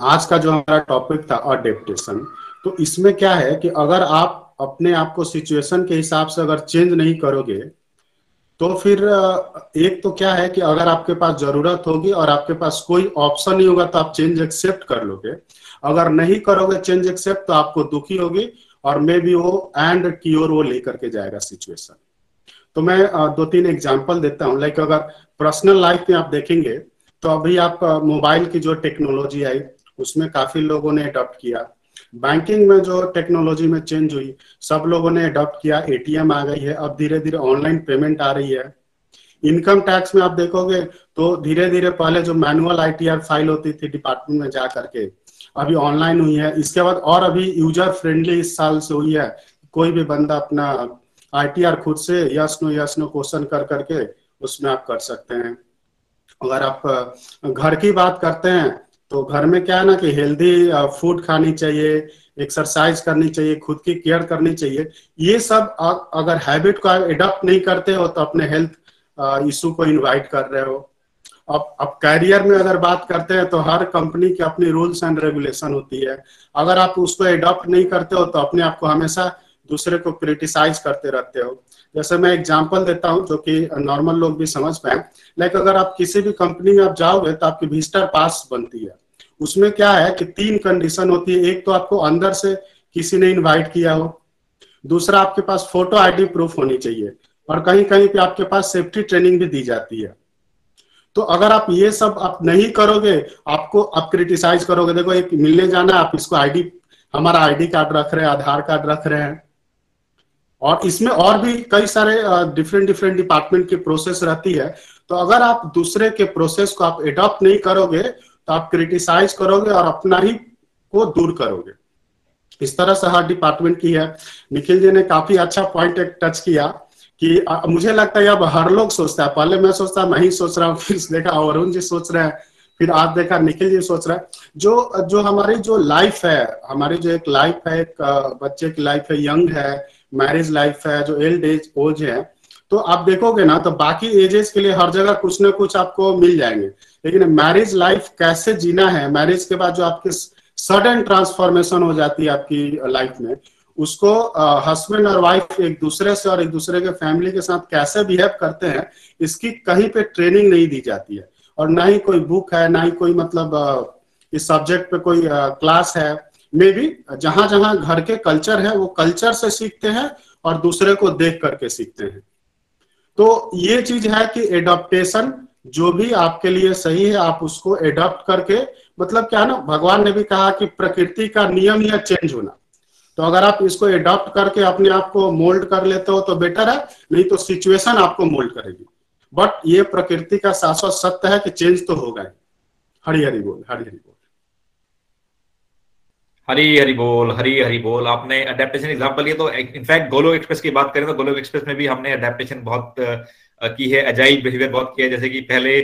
आज का जो हमारा टॉपिक था अडेप्टेशन तो इसमें क्या है कि अगर आप अपने आप को सिचुएशन के हिसाब से अगर चेंज नहीं करोगे तो फिर एक तो क्या है कि अगर आपके पास ज़रूरत होगी और आपके पास कोई ऑप्शन नहीं होगा तो आप चेंज एक्सेप्ट कर लोगे। अगर नहीं करोगे चेंज एक्सेप्ट तो आपको दुखी होगी और मे बी वो एंड की ओर वो लेकर के जाएगा सिचुएशन तो मैं दो तीन एग्ज़ाम्पल देता हूँ. लाइक अगर पर्सनल लाइफ में आप देखेंगे तो अभी आप मोबाइल की जो टेक्नोलॉजी आई, उसमें काफ़ी लोगों ने अडॉप्ट किया. बैंकिंग में जो टेक्नोलॉजी में चेंज हुई, सब लोगों ने अडॉप्ट किया. एटीएम आ गई है. अब धीरे धीरे ऑनलाइन पेमेंट आ रही है. इनकम टैक्स में आप देखोगे तो धीरे धीरे पहले जो मैनुअल आईटीआर फ़ाइल होती थी डिपार्टमेंट में जा करके अभी ऑनलाइन हुई है। इसके बाद और अभी यूज़र फ्रेंडली इस साल से हुई है। कोई भी बंदा अपना आईटीआर खुद से yes no yes no question कर करके उसमें आप कर सकते हैं। अगर आप घर की बात करते हैं तो घर में क्या है ना कि हेल्दी फ़ूड खानी चाहिए एक्सरसाइज करनी चाहिए, खुद की केयर करनी चाहिए। ये सब अगर हैबिट को एडॉप्ट नहीं करते हो तो अपने हेल्थ इशू को इनवाइट कर रहे हो। अब अब कैरियर में अगर बात करते हैं तो हर कंपनी की अपनी रूल्स एंड रेगुलेशन होती है। अगर आप उसको एडॉप्ट नहीं करते हो तो अपने आप को हमेशा दूसरे को क्रिटिसाइज करते रहते हो। जैसे मैं एग्जांपल देता हूँ जो कि नॉर्मल लोग भी समझ पाए। लाइक अगर आप किसी भी कंपनी में आप जाओगे तो आपकी विजिटर पास बनती है। उसमें क्या है कि तीन कंडीशन होती है। एक तो आपको अंदर से किसी ने इनवाइट किया हो। दूसरा, आपके पास फ़ोटो आईडी प्रूफ होनी चाहिए। और कहीं कहीं पे आपके पास सेफ्टी ट्रेनिंग भी दी जाती है। तो अगर आप ये सब आप नहीं करोगे, आपको आप क्रिटिसाइज करोगे, देखो एक मिलने जाना आप इसको आईडी हमारा आईडी कार्ड रख रहे हैं, आधार कार्ड रख रहे हैं। और इसमें और भी कई सारे डिफरेंट डिफरेंट डिपार्टमेंट की प्रोसेस रहती है। तो अगर आप दूसरे के प्रोसेस को आप एडॉप्ट नहीं करोगे तो आप क्रिटिसाइज करोगे और अपना ही को दूर करोगे। इस तरह से हर डिपार्टमेंट की है। निखिल जी ने काफ़ी अच्छा पॉइंट टच किया। कि मुझे लगता है अब हर लोग सोचता है। पहले मैं सोचता, मैं ही सोच रहा हूँ, (laughs) फिर देखा अरुण जी सोच रहे हैं, फिर आज देखा, निखिल जी सोच रहा है। जो जो हमारी जो लाइफ है, हमारी जो एक लाइफ है, एक बच्चे की लाइफ है यंग है मैरिज लाइफ है, जो एल्ड एज ओज है तो आप देखोगे ना तो बाकी एजेस के लिए हर जगह कुछ ना कुछ आपको मिल जाएँगे। लेकिन मैरिज लाइफ कैसे जीना है मैरिज के बाद जो आपके सडन ट्रांसफॉर्मेशन हो जाती है आपकी लाइफ में उसको हस्बैंड और वाइफ एक दूसरे से और एक दूसरे के फैमिली के साथ कैसे बिहेव करते हैं, इसकी कहीं पे ट्रेनिंग नहीं दी जाती है। और ना ही कोई बुक है, ना ही कोई मतलब इस सब्जेक्ट पे कोई क्लास है। मे भी जहाँ जहाँ घर के कल्चर है, वो कल्चर से सीखते हैं और दूसरे को देख करके सीखते हैं। तो ये चीज़ है कि एडॉप्टेशन जो भी आपके लिए सही है, आप उसको एडॉप्ट करके मतलब क्या ना, भगवान ने भी कहा कि प्रकृति का नियम या चेंज होना। तो अगर आप इसको एडॉप्ट करके अपने आप को मोल्ड कर लेते हो तो बेटर है, नहीं तो सिचुएशन आपको मोल्ड करेगी। बट ये प्रकृति का शाश्वत सत्य है कि चेंज तो होगा ही। हरी हरी बोल हरी हरी बोल। हरी हरी बोल हरी हरी बोल। आपने अडेप्टेशन एग्जांपल लिए तो इनफैक्ट गोलो एक्सप्रेस की बात करें तो गोलो एक्सप्रेस में भी हमने अडेप्टेशन बहुत की है अजाइल बिहेवियर बहुत किया है। जैसे कि पहले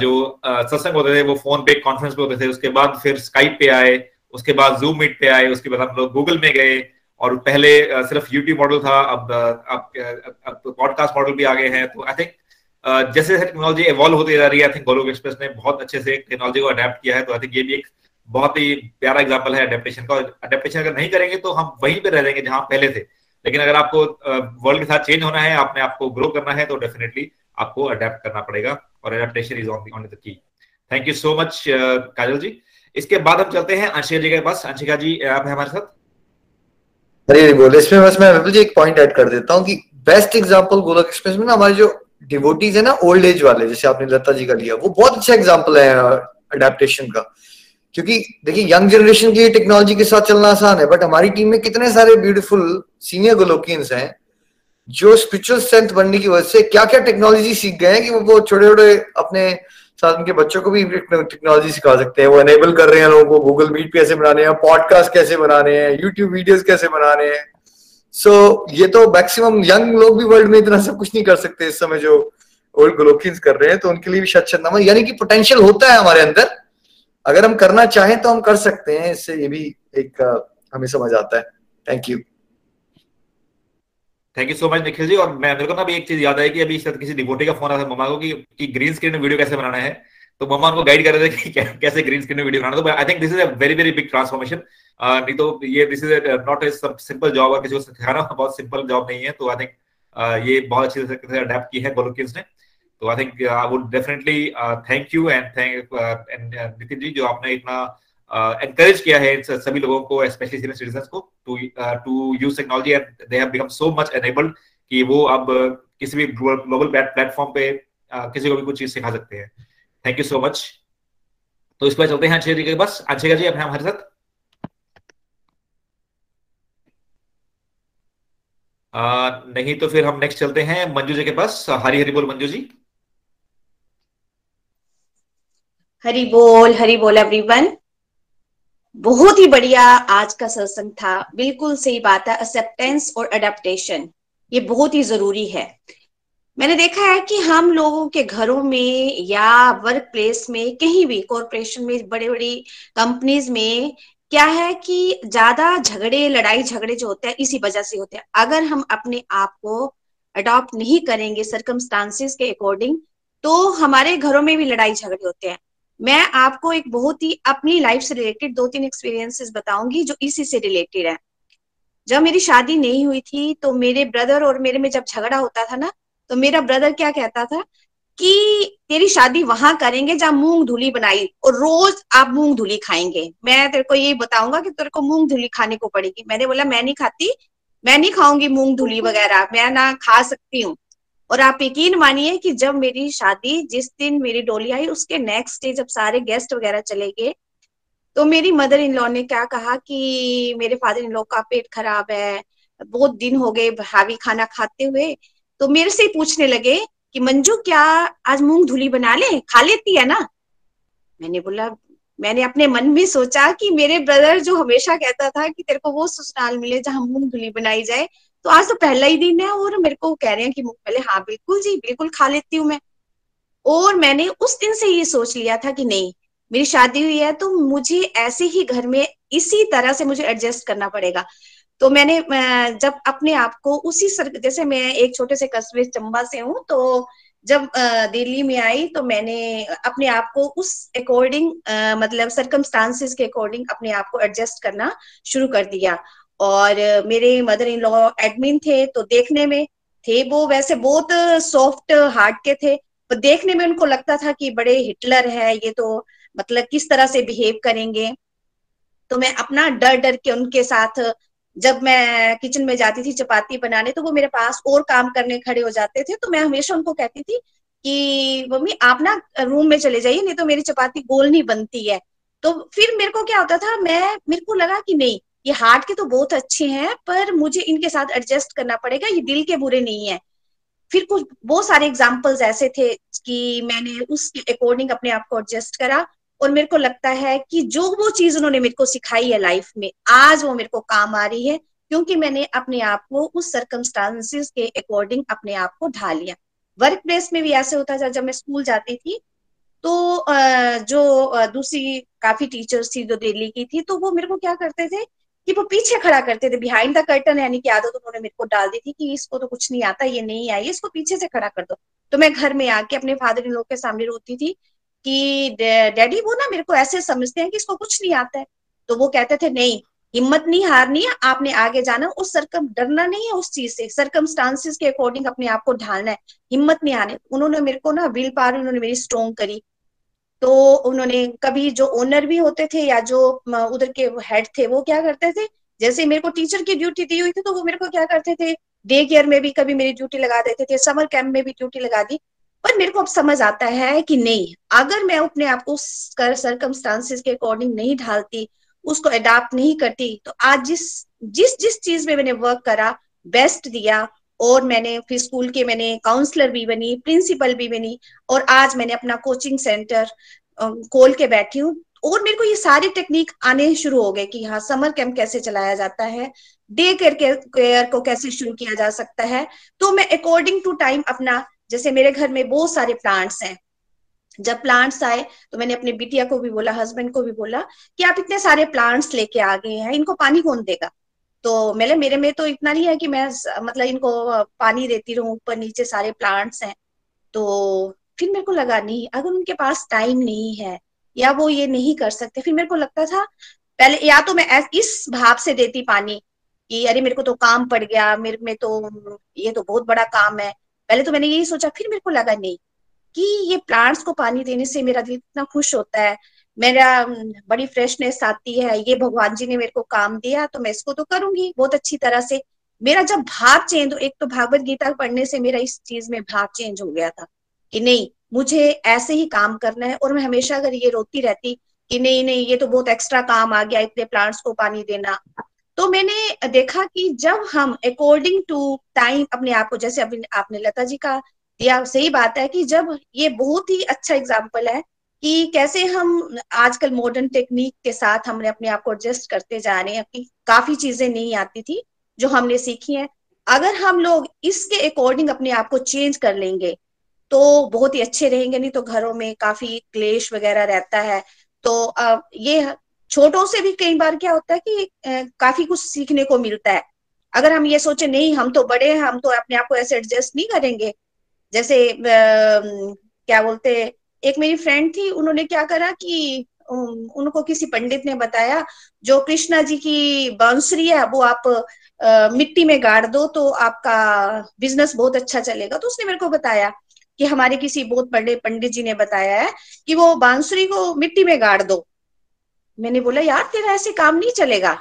जो सत्संग होते थे, वो फ़ोन पे कॉन्फ्रेंस पे होते थे, उसके बाद फिर स्काइप पे आए। उसके बाद जूम मीट पे आए, उसके बाद हम लोग गूगल में गए और पहले सिर्फ़ यूट्यूब मॉडल था, अब अब पॉडकास्ट मॉडल भी आ गए हैं तो आई थिंक जैसे जैसे टेक्नोलॉजी इवॉल्व होती जा रही है आई थिंक गोलोक एक्सप्रेस ने बहुत अच्छे से टेक्नोलॉजी को अडेप्ट किया है तो आई थिंक ये भी एक बहुत ही प्यारा एग्ज़ाम्पल है अडेप्टेशन का। अडेप्टेशन अगर नहीं करेंगे तो हम वहीं पे रह जाएँगे जहाँ पहले थे। लेकिन अगर आपको वर्ल्ड के साथ चेंज होना है, आपने आपको ग्रो करना है तो डेफिनेटली आपको अडेप्ट करना पड़ेगा और adaptation is on the key thank you so much Kajal ji. इसके बाद हम चलते हैं। अंशिका जी के पास। अंशिका जी, आप हमारे साथ? अरे बोले, इसमें बस मैं जी एक पॉइंट ऐड कर देता हूँ कि बेस्ट एग्जांपल गोलक एक्सप्रेस में ना हमारे जो डिवोटीज है ना ओल्ड एज वाले, जैसे आपने लता जी का लिया, वो बहुत अच्छा एग्ज़ाम्पल है अडेप्टेशन का। क्योंकि देखिए यंग जनरेशन की टेक्नोलॉजी के साथ चलना आसान है बट हमारी टीम में कितने सारे ब्यूटीफुल सीनियर गोलोकियंस हैं, जो स्पिरिचुअल स्ट्रेंथ बनने की वजह से क्या क्या टेक्नोलॉजी सीख गए हैं कि वो छोटे छोटे अपने साथ उनके बच्चों को भी टेक्नोलॉजी सिखा सकते हैं। वो एनेबल कर रहे हैं लोगों को गूगल मीट कैसे बनाने हैं पॉडकास्ट कैसे बनाने हैं यूट्यूब वीडियोस कैसे बनाने हैं। सो so, ये तो मैक्सिमम यंग लोग भी वर्ल्ड में इतना सब कुछ नहीं कर सकते इस समय जो ओल्ड ग्लोकिंस कर रहे हैं तो उनके लिए भी शत शत यानी कि पोटेंशियल होता है हमारे अंदर। अगर हम करना चाहें तो हम कर सकते हैं। इससे ये भी एक हमें समझ आता है। Thank you thank you so much Nikhil ji और मैं मेरे को ना भी एक चीज़ याद है कि अभी शायद किसी डिवोटी का फ़ोन आया था मम्मा को कि, कि ग्रीन स्क्रीन में वीडियो कैसे बनाना है। तो मम्मा उनको गाइड कर रहे थे कि कैसे ग्रीन स्क्रीन में वीडियो बनाना तो I think this is a very very big transformation नहीं तो ये this is not a simple job और किसी को सिखाना (laughs) बहुत सिंपल जॉब नहीं है। तो आई थिंक ये बहुत अच्छी तरह से अडेप्ट की है गोलोकिंस ने। तो I think I would definitely thank you and thank Nitin ji जो आपने इतना एनकरेज किया है सभी लोगों को स्पेशली सीनियर सिटीजन को to to use technology and they have become so much enabled कि वो अब किसी भी ग्लोबल प्लेटफॉर्म पे किसी को भी कुछ चीज़ सिखा सकते हैं। थैंक यू सो मच तो इस पर चलते हैं अंशिका जी के पास अंशिका जी अपने हमारे साथ? नहीं तो फिर हम नेक्स्ट चलते हैं मंजू जी के पास। हरी हरी बोल मंजू जी। हरी बोल हरी बोल एवरीवन बहुत ही बढ़िया आज का सत्संग था। बिल्कुल सही बात है एक्सेप्टेंस और अडेप्टेशन ये बहुत ही ज़रूरी है। मैंने देखा है कि हम लोगों के घरों में या वर्क प्लेस में, कहीं भी कॉरपोरेशन में बड़े बड़ी कंपनीज़ में, क्या है कि ज़्यादा झगड़े, लड़ाई झगड़े जो होते हैं, इसी वजह से होते हैं। अगर हम अपने आप को अडॉप्ट नहीं करेंगे सरकमस्टांसिस के अकॉर्डिंग तो हमारे घरों में भी लड़ाई झगड़े होते हैं। मैं आपको एक बहुत ही अपनी लाइफ से रिलेटेड दो तीन एक्सपीरियंसेस बताऊँगी जो इसी से रिलेटेड है। जब मेरी शादी नहीं हुई थी तो मेरे ब्रदर और मेरे में जब झगड़ा होता था ना तो मेरा ब्रदर क्या कहता था कि तेरी शादी वहाँ करेंगे जहाँ मूंग धुली बनाई और रोज आप मूंग धुली खाएँगे। मैं तेरे को यही बताऊँगा कि तेरे को मूंग धुली खाने को पड़ेगी। मैंने बोला मैं नहीं खाती मैं नहीं खाऊँगी मूंग धुली वगैरह मैं ना खा सकती हूँ। और आप यकीन मानिए कि जब मेरी शादी, जिस दिन मेरी डोली आई, उसके नेक्स्ट डे जब सारे गेस्ट वगैरह चले गए तो मेरी मदर इन लॉ ने क्या कहा कि मेरे फादर इन लॉ का पेट खराब है, बहुत दिन हो गए हावी खाना खाते हुए तो मेरे से पूछने लगे कि मंजू क्या आज मूंग धुली बना ले, खा लेती है ना? मैंने बोला, मैंने अपने मन में सोचा कि मेरे ब्रदर जो हमेशा कहता था कि तेरे को वो ससुराल मिले जहाँ मूंग धुली बनाई जाए तो आज तो पहला ही दिन है और मेरे को कह रहे हैं कि पहले हाँ बिल्कुल जी, बिल्कुल खा लेती हूँ मैं। और मैंने उस दिन से ये सोच लिया था कि नहीं, मेरी शादी हुई है तो मुझे ऐसे ही घर में इसी तरह से मुझे एडजस्ट करना पड़ेगा। तो मैंने जब अपने आप को उसी सर, जैसे मैं एक छोटे से कस्बे चंबा से हूँ तो जब दिल्ली में आई तो मैंने अपने आप को उस अकॉर्डिंग मतलब सरकमस्टांसिस के अकॉर्डिंग अपने आप को एडजस्ट करना शुरू कर दिया। और मेरे मदर इन लॉ एडमिन थे तो देखने में थे वो वैसे बहुत सॉफ्ट हार्ट के थे। पर देखने में उनको लगता था कि बड़े हिटलर है, ये तो मतलब किस तरह से बिहेव करेंगे। तो मैं अपना डर डर के उनके साथ जब मैं किचन में जाती थी चपाती बनाने तो वो मेरे पास और काम करने खड़े हो जाते थे। तो मैं हमेशा उनको कहती थी कि, मम्मी, आप ना रूम में चले जाइए, नहीं तो मेरी चपाती गोल नहीं बनती है। तो फिर मेरे को क्या होता था, मैं, मेरे को लगा कि नहीं ये हार्ट के तो बहुत अच्छे हैं, पर मुझे इनके साथ एडजस्ट करना पड़ेगा, ये दिल के बुरे नहीं है। फिर कुछ, बहुत सारे एग्जाम्पल्स ऐसे थे कि मैंने उस अकॉर्डिंग अपने आप को एडजस्ट करा और मेरे को लगता है कि जो वो चीज़ उन्होंने मेरे को सिखाई है लाइफ में, आज वो मेरे को काम आ रही है, क्योंकि मैंने अपने आप को उस सर्कमस्टांसिस के अकॉर्डिंग अपने आप को ढाल लिया। वर्क प्लेस में भी ऐसे होता था, जब मैं स्कूल जाती थी तो जो दूसरी काफ़ी टीचर्स थी जो दिल्ली की थी तो वो मेरे को क्या करते थे कि वो पीछे खड़ा करते थे बिहाइंड द कर्टन यानी कि आदत उन्होंने मेरे को डाल दी थी कि इसको तो कुछ नहीं आता, ये नहीं आई, इसको पीछे से खड़ा कर दो। तो मैं घर में आके अपने फादर इन लोग के सामने रोती थी कि डैडी, वो ना मेरे को ऐसे समझते हैं कि इसको कुछ नहीं आता है। तो वो कहते थे, नहीं, हिम्मत नहीं हारनी है, आपने आगे जाना, उस सरकम डरना नहीं है उस चीज़ से सरकमस्टांसिस के अकॉर्डिंग अपने आप को ढालना है, हिम्मत नहीं आने उन्होंने मेरे को ना विल पावर उन्होंने मेरी स्ट्रोंग करी। तो उन्होंने कभी जो ओनर भी होते थे या जो उधर के हेड थे, वो क्या करते थे? जैसे मेरे को टीचर की ड्यूटी दी हुई थी तो वो मेरे को क्या करते थे? डे केयर में भी कभी मेरी ड्यूटी लगा देते थे समर कैंप में भी ड्यूटी लगा दी। पर मेरे को अब समझ आता है कि नहीं, अगर मैं अपने आप को सरकमस्टांसिस के अकॉर्डिंग नहीं ढालती, उसको अडाप्ट नहीं करती तो आज जिस जिस जिस चीज़ में मैंने वर्क करा बेस्ट दिया और मैंने फिर स्कूल के मैंने काउंसलर भी बनी प्रिंसिपल भी बनी और आज मैंने अपना कोचिंग सेंटर खोल के बैठी हूँ। और मेरे को ये सारी टेक्निक आने शुरू हो गए कि हाँ समर कैंप कैसे चलाया जाता है डे केयर केयर को कैसे शुरू किया जा सकता है। तो मैं अकॉर्डिंग टू टाइम अपना, जैसे मेरे घर में बहुत सारे प्लांट्स हैं। जब प्लांट्स आए तो मैंने अपने बिटिया को भी बोला हस्बैंड को भी बोला कि आप इतने सारे प्लांट्स लेके आ गए हैं, इनको पानी कौन देगा? तो मेरे मेरे में तो इतना नहीं है कि मैं मतलब इनको पानी देती रहूँ, ऊपर नीचे सारे प्लांट्स हैं। तो फिर मेरे को लगा, नहीं, अगर उनके पास टाइम नहीं है, या वो ये नहीं कर सकते, फिर मेरे को लगता था, पहले, या तो मैं इस भाव से देती पानी कि, अरे, मेरे को तो काम पड़ गया, मेरे में तो ये तो बहुत बड़ा काम है। पहले तो मैंने यही सोचा, फिर मेरे को लगा, नहीं, कि ये प्लांट्स को पानी देने से मेरा दिल इतना खुश होता है मेरा बड़ी फ्रेशनेस आती है, ये भगवान जी ने मेरे को काम दिया तो मैं इसको तो करूँगी। बहुत अच्छी तरह से मेरा जब भाव चेंज हो, एक तो भागवत गीता पढ़ने से मेरा इस चीज़ में भाव चेंज हो गया था कि नहीं, मुझे ऐसे ही काम करना है और मैं हमेशा अगर ये रोती रहती कि नहीं नहीं, ये तो बहुत एक्स्ट्रा काम आ गया, इतने प्लांट्स को पानी देना। तो मैंने देखा कि जब हम अकॉर्डिंग टू टाइम अपने आप को, जैसे अभी आपने लता जी का दिया, सही बात है कि जब ये बहुत ही अच्छा एग्ज़ाम्पल है कि कैसे हम आजकल मॉडर्न टेक्निक के साथ हमने अपने आप को एडजस्ट करते जा रहे हैं काफ़ी चीज़ें नहीं आती थी जो हमने सीखी हैं। अगर हम लोग इसके अकॉर्डिंग अपने आप को चेंज कर लेंगे तो बहुत ही अच्छे रहेंगे, नहीं तो घरों में काफ़ी क्लेश वगैरह रहता है। तो ये छोटों से भी कई बार क्या होता है कि काफ़ी कुछ सीखने को मिलता है। अगर हम ये सोचे, नहीं, हम तो बड़े हैं, हम तो अपने आप को ऐसे एडजस्ट नहीं करेंगे। जैसे क्या बोलते एक मेरी फ्रेंड थी उन्होंने क्या करा कि उनको किसी पंडित ने बताया जो कृष्णा जी की बांसुरी है वो आप आ, मिट्टी में गाड़ दो तो आपका बिज़नेस बहुत अच्छा चलेगा। तो उसने मेरे को बताया कि हमारे किसी बहुत बड़े पंडित जी ने बताया है कि वो बांसुरी को मिट्टी में गाड़ दो। मैंने बोला यार तेरा ऐसे काम नहीं चलेगा।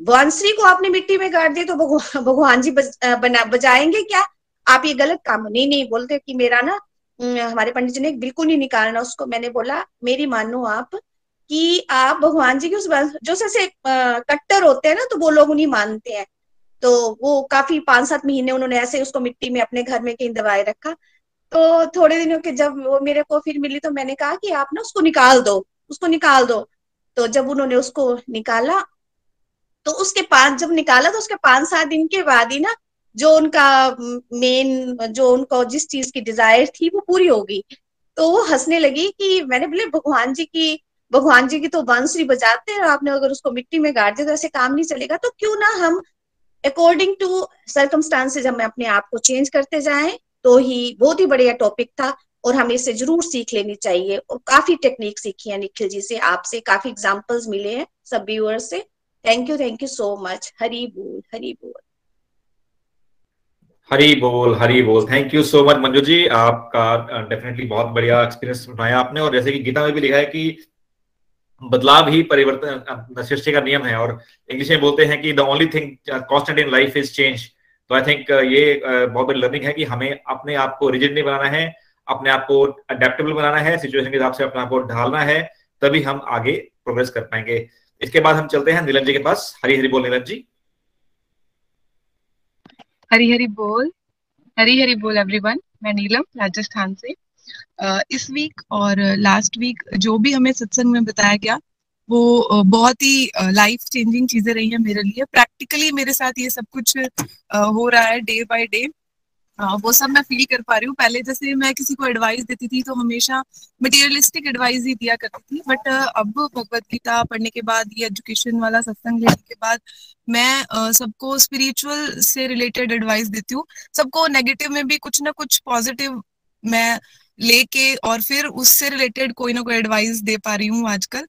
बांसुरी को आपने मिट्टी में गाड़ दिया तो भगवान जी बज, बना बजाएँगे क्या? आप ये गलत काम नहीं नहीं बोलते कि मेरा ना हमारे पंडित जी ने बिल्कुल नहीं निकालना उसको मैंने बोला, मेरी मानो आप कि आप भगवान जी की उस जो से कट्टर होते हैं ना तो वो लोग उन्हीं मानते हैं। तो वो काफ़ी पाँच सात महीने उन्होंने ऐसे उसको मिट्टी में अपने घर में कहीं दबाए रखा। तो थोड़े दिनों के जब वो मेरे को फिर मिली तो मैंने कहा कि आप ना उसको निकाल दो, उसको निकाल दो। तो जब उन्होंने उसको निकाला तो उसके पाँच, जब निकाला तो उसके पाँच सात दिन के बाद ही ना जो उनका मेन जो उनको जिस चीज़ की डिज़ायर थी, वो पूरी हो गई। तो वो हंसने लगी कि मैंने बोले, भगवान जी की, भगवान जी की तो बांसुरी बजाते हैं आपने अगर उसको मिट्टी में गाड़ दिया तो ऐसे काम नहीं चलेगा। तो क्यों ना हम अकॉर्डिंग टू सर्कमस्टांसेज हमें अपने आप को चेंज करते जाएँ। तो ही, बहुत ही बढ़िया टॉपिक था और हमें इसे ज़रूर सीख लेनी चाहिए और काफ़ी टेक्निक सीखी है निखिल जी से, आपसे काफ़ी एग्जाम्पल्स मिले हैं, सब व्यूअर्स से। Thank you thank you so much Hari बोल हरी बोल। हरी बोल हरी बोल। Thank you so much Manju ji. आपका डेफिनेटली बहुत बढ़िया एक्सपीरियंस उठाया आपने। और जैसे कि गीता में भी लिखा है कि बदलाव ही परिवर्तन सृष्टि का नियम है। और इंग्लिश में बोलते हैं कि the only thing constant in life is change तो आई थिंक ये बहुत बड़ी लर्निंग है कि हमें अपने आप को रिजिड नहीं बनाना है, अपने आप को अडेप्टेबल बनाना है सिचुएशन के हिसाब से अपने आप को ढालना है, तभी हम आगे प्रोग्रेस कर पाएँगे। इसके बाद हम चलते हैं नीलम जी के पास। हरी हरी बोल नीलम जी। हरी हरी बोल। हरी हरी बोल एवरीवन मैं नीलम, राजस्थान से। इस वीक और लास्ट वीक जो भी हमें सत्संग में बताया गया, वो बहुत ही लाइफ चेंजिंग चीज़ें रही है मेरे लिए। प्रैक्टिकली मेरे साथ ये सब कुछ हो रहा है डे बाय डे वो सब मैं फील कर पा रही हूँ। पहले जैसे मैं किसी को एडवाइस देती थी तो हमेशा मटेरियलिस्टिक एडवाइस ही दिया करती थी। बट अब भगवत गीता पढ़ने के बाद, ये एजुकेशन वाला सत्संग लेने के बाद, मैं सबको स्पिरिचुअल से रिलेटेड एडवाइस देती हूँ। सबको नेगेटिव में भी कुछ ना कुछ पॉजिटिव मैं लेके और फिर उससे रिलेटेड कोई ना कोई एडवाइस दे पा रही हूँ आजकल।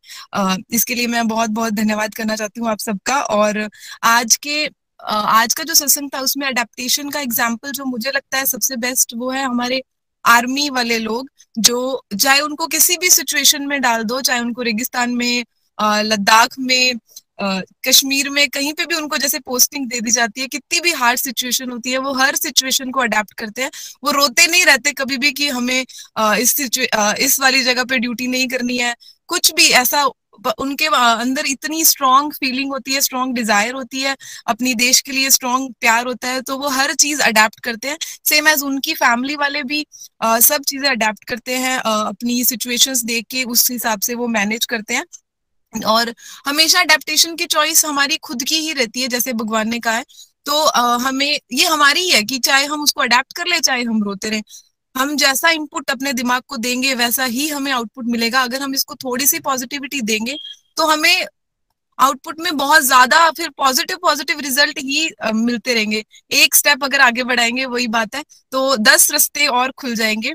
इसके लिए मैं बहुत बहुत धन्यवाद करना चाहती हूँ आप सबका। और आज के आज का जो सत्संग था, उसमें अडेप्टेशन का एग्ज़ाम्पल जो मुझे लगता है सबसे बेस्ट वो है हमारे आर्मी वाले लोग, जो चाहे उनको किसी भी सिचुएशन में डाल दो, चाहे उनको रेगिस्तान में लद्दाख में कश्मीर में, कहीं पे भी उनको जैसे पोस्टिंग दे दी जाती है, कितनी भी हार्ड सिचुएशन होती है, वो हर सिचुएशन को अडेप्ट करते हैं। वो रोते नहीं रहते कभी भी कि हमें इस इस वाली जगह पे ड्यूटी नहीं करनी है। कुछ भी ऐसा उनके अंदर इतनी स्ट्रॉन्ग फीलिंग होती है स्ट्रॉन्ग डिज़ायर होती है अपनी देश के लिए स्ट्रॉन्ग प्यार होता है तो वो हर चीज़ अडेप्ट करते हैं। सेम एज उनकी फैमिली वाले भी आ, सब चीज़ें अडेप्ट करते हैं आ, अपनी सिचुएशंस देख के उस हिसाब से वो मैनेज करते हैं। और हमेशा अडेप्टेशन की चॉइस हमारी खुद की ही रहती है जैसे भगवान ने कहा है। तो आ, हमें ये हमारी ही है कि चाहे हम उसको अडेप्ट कर ले चाहे हम रोते रहे। हम जैसा इनपुट अपने दिमाग को देंगे, वैसा ही हमें आउटपुट मिलेगा। अगर हम इसको थोड़ी सी पॉजिटिविटी देंगे तो हमें आउटपुट में बहुत ज़्यादा फिर पॉजिटिव पॉजिटिव रिज़ल्ट ही मिलते रहेंगे। एक स्टेप अगर आगे बढ़ाएँगे, वही बात है। तो दस रस्ते और खुल जाएँगे।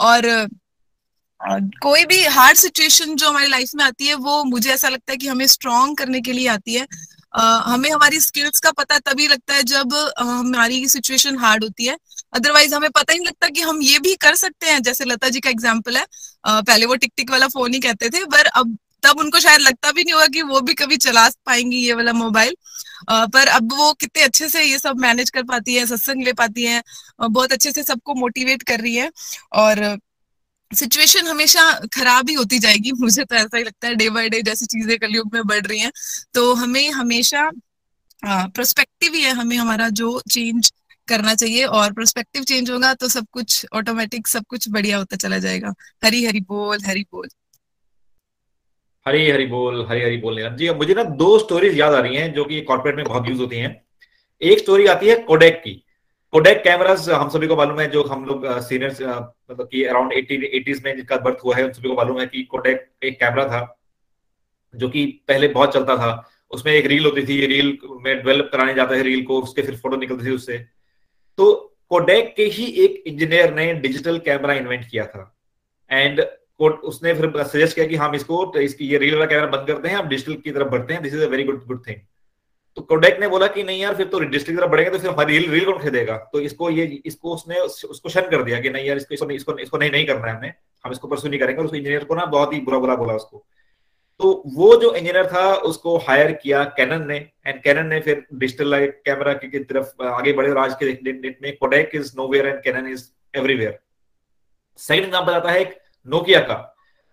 और कोई भी हार्ड सिचुएशन जो हमारी लाइफ में आती है, वो मुझे ऐसा लगता है कि हमें स्ट्रॉन्ग करने के लिए आती है। हमें हमारी स्किल्स का पता तभी लगता है जब हमारी सिचुएशन हार्ड होती है। अदरवाइज़ हमें पता ही नहीं लगता कि हम ये भी कर सकते हैं। जैसे लता जी का एग्ज़ाम्पल है uh, पहले वो टिक टिक वाला फ़ोन ही कहते थे पर अब तब उनको शायद लगता भी नहीं होगा कि वो भी कभी चला पाएँगी ये वाला मोबाइल पर अब वो कितने अच्छे से ये सब मैनेज कर पाती है सत्संग ले पाती है बहुत अच्छे से सबको मोटिवेट कर रही है। और सिचुएशन हमेशा खराब ही होती जाएगी मुझे तो ऐसा ही लगता है डे बाय डे जैसी चीज़ें कलयुग में बढ़ रही हैं। तो हमें हमेशा प्रोस्पेक्टिव ही है हमें हमारा जो चेंज करना चाहिए और प्रोस्पेक्टिव चेंज होगा तो सब कुछ ऑटोमेटिक सब कुछ बढ़िया होता चला जाएगा। हरी हरी बोल हरी बोल। हरी हरी बोल, हरी हरी बोल जी। अब मुझे ना दो स्टोरीज याद आ रही हैं जो कि कॉर्पोरेट में बहुत यूज़ होती हैं। एक स्टोरी आती है कोडेक की। कोडेक कैमरास हम सभी को मालूम है, जो हम लोग सीनियर्स मतलब कि अराउंड एटी एटीज में जिसका बर्थ हुआ है, उन सभी को मालूम है कि कोडेक एक कैमरा था, जो कि पहले बहुत चलता था। उसमें एक रील होती थी रील में डेवलप कराने जाते थे रील को, उसके फिर फ़ोटो निकलती थी उससे। तो कोडेक के ही एक इंजीनियर ने डिजिटल कैमरा इन्वेंट किया था। एंड उसने फिर सजेस्ट किया कि हम इसको तो इसकी ये रील वाला कैमरा बंद करते हैं हम डिजिटल की तरफ़ बढ़ते हैं this is a very good good thing तो कोडेक ने बोला कि नहीं यार फिर तो डिस्ट्रिक्ट तरफ़ बढ़ेंगे तो फिर हमारी रील रील कौन खरीदेगा? तो इसको ये इसको उसने उसको शन कर दिया कि नहीं यार इसको इसको इसको, इसको नहीं नहीं करना है हमने हम इसको परसू नहीं करेंगे। उसको इंजीनियर को ना बहुत ही बुरा बुरा बोला उसको। तो वो जो इंजीनियर था, उसको हायर किया कैनन ने एंड कैनन ने फिर डिजिटल कैमरा की तरफ़ आगे बढ़े और आज के डेट में Kodak is nowhere and Canon is everywhere second example आता है एक नोकिया का।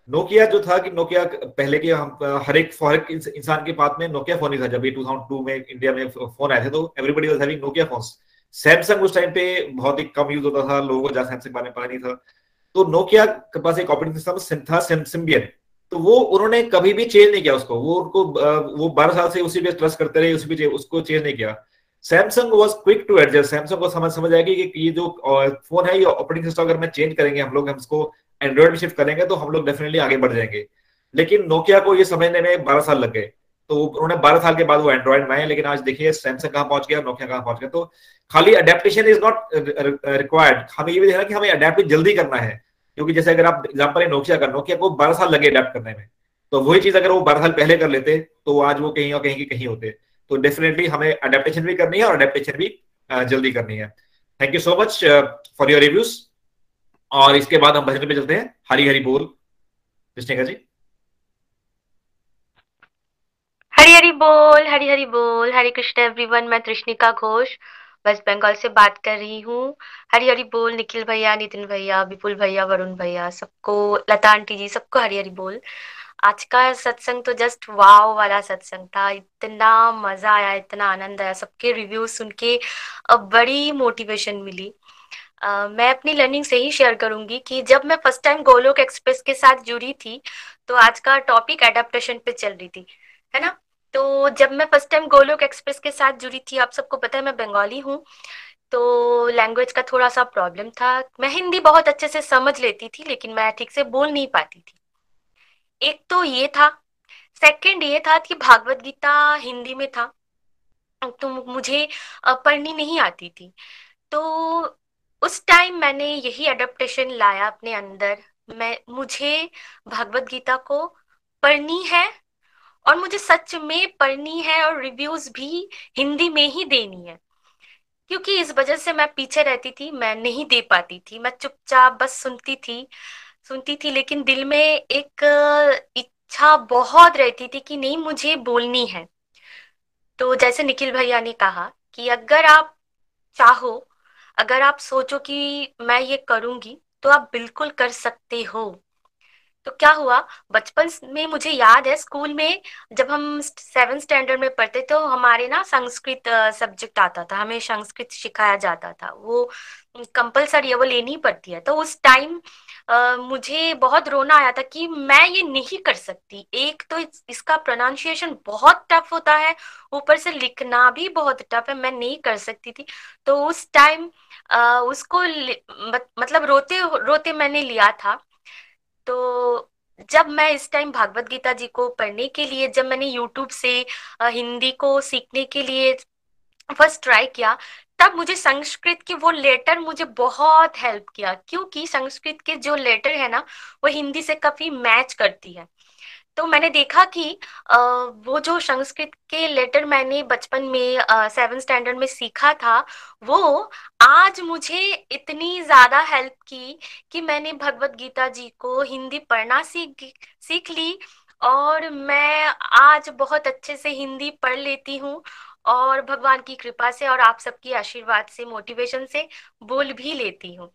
नोकिया जो था कि नोकिया पहले के हम हर एक हर एक इंसान के पास में नोकिया फ़ोन ही था। जब ये 2002 में इंडिया में फ़ोन आए थे तो everybody was having Nokia phones Samsung उस टाइम पे बहुत ही कम यूज़ होता था, लोगों को जहाँ सैमसंग बारे में पता नहीं था। तो नोकिया के पास एक ऑपरेटिंग सिस्टम था सिम्बियन तो वो उन्होंने कभी भी चेंज नहीं किया उसको। वो उनको वो बारह साल से उसी पे ट्रस्ट करते रहे, उसी पे उसको चेंज नहीं किया। Samsung was quick to adjust Samsung को समझ समझ आएगी कि ये जो फ़ोन है, ये ऑपरेटिंग सिस्टम अगर मैं चेंज करेंगे, हम लोग, हम इसको एंड्रॉइड में शिफ्ट करेंगे तो हम लोग डेफिनेटली आगे बढ़ जाएँगे। लेकिन नोकिया को ये समझने में बारह साल लग गए। तो उन्होंने बारह साल के बाद वो एंड्रॉइड में आए, लेकिन आज देखिए सैमसंग कहाँ पहुँच गया नोकिया कहाँ पहुँच गया। तो खाली अडेप्टेशन इज़ नॉट रिक्वायर्ड हमें ये भी देखना कि हमें अडेप्ट जल्दी करना है। क्योंकि जैसे अगर आप एग्ज़ाम्पल है नोकिया का नोकिया को बारह साल लगे अडेप्ट करने में। तो वही चीज़ अगर वो बारह साल पहले कर लेते तो आज वो कहीं और कहीं की कहीं होते। तो डेफिनेटली हमें अडेप्टेशन भी करनी है और अडेप्टेशन भी जल्दी करनी है। Thank you so much for your reviews और इसके बाद हम भजन पे चलते हैं। हरी हरी बोल। कृष्णिका जी। हरी हरी बोल, हरी हरी बोल। हरे कृष्ण एवरीवन मैं कृष्णिका घोष। वेस्ट बंगाल से बात कर रही हूँ। हरी हरी बोल निखिल भैया नितिन भैया विपुल भैया वरुण भैया सबको लता आंटी जी सबको हरी हरी बोल। आज का सत्संग तो जस्ट वाव वाला सत्संग था। इतना मज़ा आया इतना आनंद आया सबके रिव्यू सुन के अब बड़ी मोटिवेशन मिली। Uh, मैं अपनी लर्निंग से ही शेयर करूँगी कि जब मैं फ़र्स्ट टाइम गोलोक एक्सप्रेस के साथ जुड़ी थी तो आज का टॉपिक एडेप्टेशन पे चल रही थी है ना? तो जब मैं फ़र्स्ट टाइम गोलोक एक्सप्रेस के साथ जुड़ी थी, आप सबको पता है मैं बंगाली हूँ। तो लैंग्वेज का थोड़ा सा प्रॉब्लम था। मैं हिंदी बहुत अच्छे से समझ लेती थी, लेकिन मैं ठीक से बोल नहीं पाती थी। एक तो ये था। सेकंड ये था कि भागवत गीता हिंदी में था। तो मुझे पढ़नी नहीं आती थी। तो उस टाइम मैंने यही अडेप्टेशन लाया अपने अंदर। मैं, मुझे भगवत गीता को पढ़नी है और मुझे सच में पढ़नी है और रिव्यूज़ भी हिंदी में ही देनी है। क्योंकि इस वजह से मैं पीछे रहती थी, मैं नहीं दे पाती थी। मैं चुपचाप बस सुनती थी सुनती थी, लेकिन दिल में एक इच्छा बहुत रहती थी कि नहीं, मुझे बोलनी है। तो जैसे निखिल भैया ने कहा कि अगर आप चाहो, अगर आप सोचो कि मैं ये करूँगी तो आप बिल्कुल कर सकते हो। तो क्या हुआ? बचपन में मुझे याद है स्कूल में जब हम सेवन स्टैंडर्ड में पढ़ते तो हमारे ना संस्कृत सब्जेक्ट आता था हमें संस्कृत सिखाया जाता था। वो कंपलसरी है वो लेनी पड़ती है। तो उस टाइम मुझे बहुत रोना आया था कि मैं ये नहीं कर सकती। एक तो इस, इसका प्रोनाउंसिएशन बहुत टफ होता है ऊपर से लिखना भी बहुत टफ है मैं नहीं कर सकती थी। तो उस टाइम उसको मतलब रोते रोते मैंने लिया था। तो जब मैं इस टाइम भागवत गीता जी को पढ़ने के लिए, जब मैंने यूट्यूब से हिंदी को सीखने के लिए फ़र्स्ट ट्राई किया, तब मुझे संस्कृत के वो लेटर मुझे बहुत हेल्प किया। क्योंकि संस्कृत के जो लेटर है ना, वो हिंदी से काफ़ी मैच करती है। तो मैंने देखा कि वो जो संस्कृत के लेटर मैंने बचपन में सेवन स्टैंडर्ड में सीखा था, वो आज मुझे इतनी ज़्यादा हेल्प की कि मैंने भगवत गीता जी को हिंदी पढ़ना सीख सीख ली और मैं आज बहुत अच्छे से हिंदी पढ़ लेती हूँ और भगवान की कृपा से और आप सबकी आशीर्वाद से, मोटिवेशन से बोल भी लेती हूँ।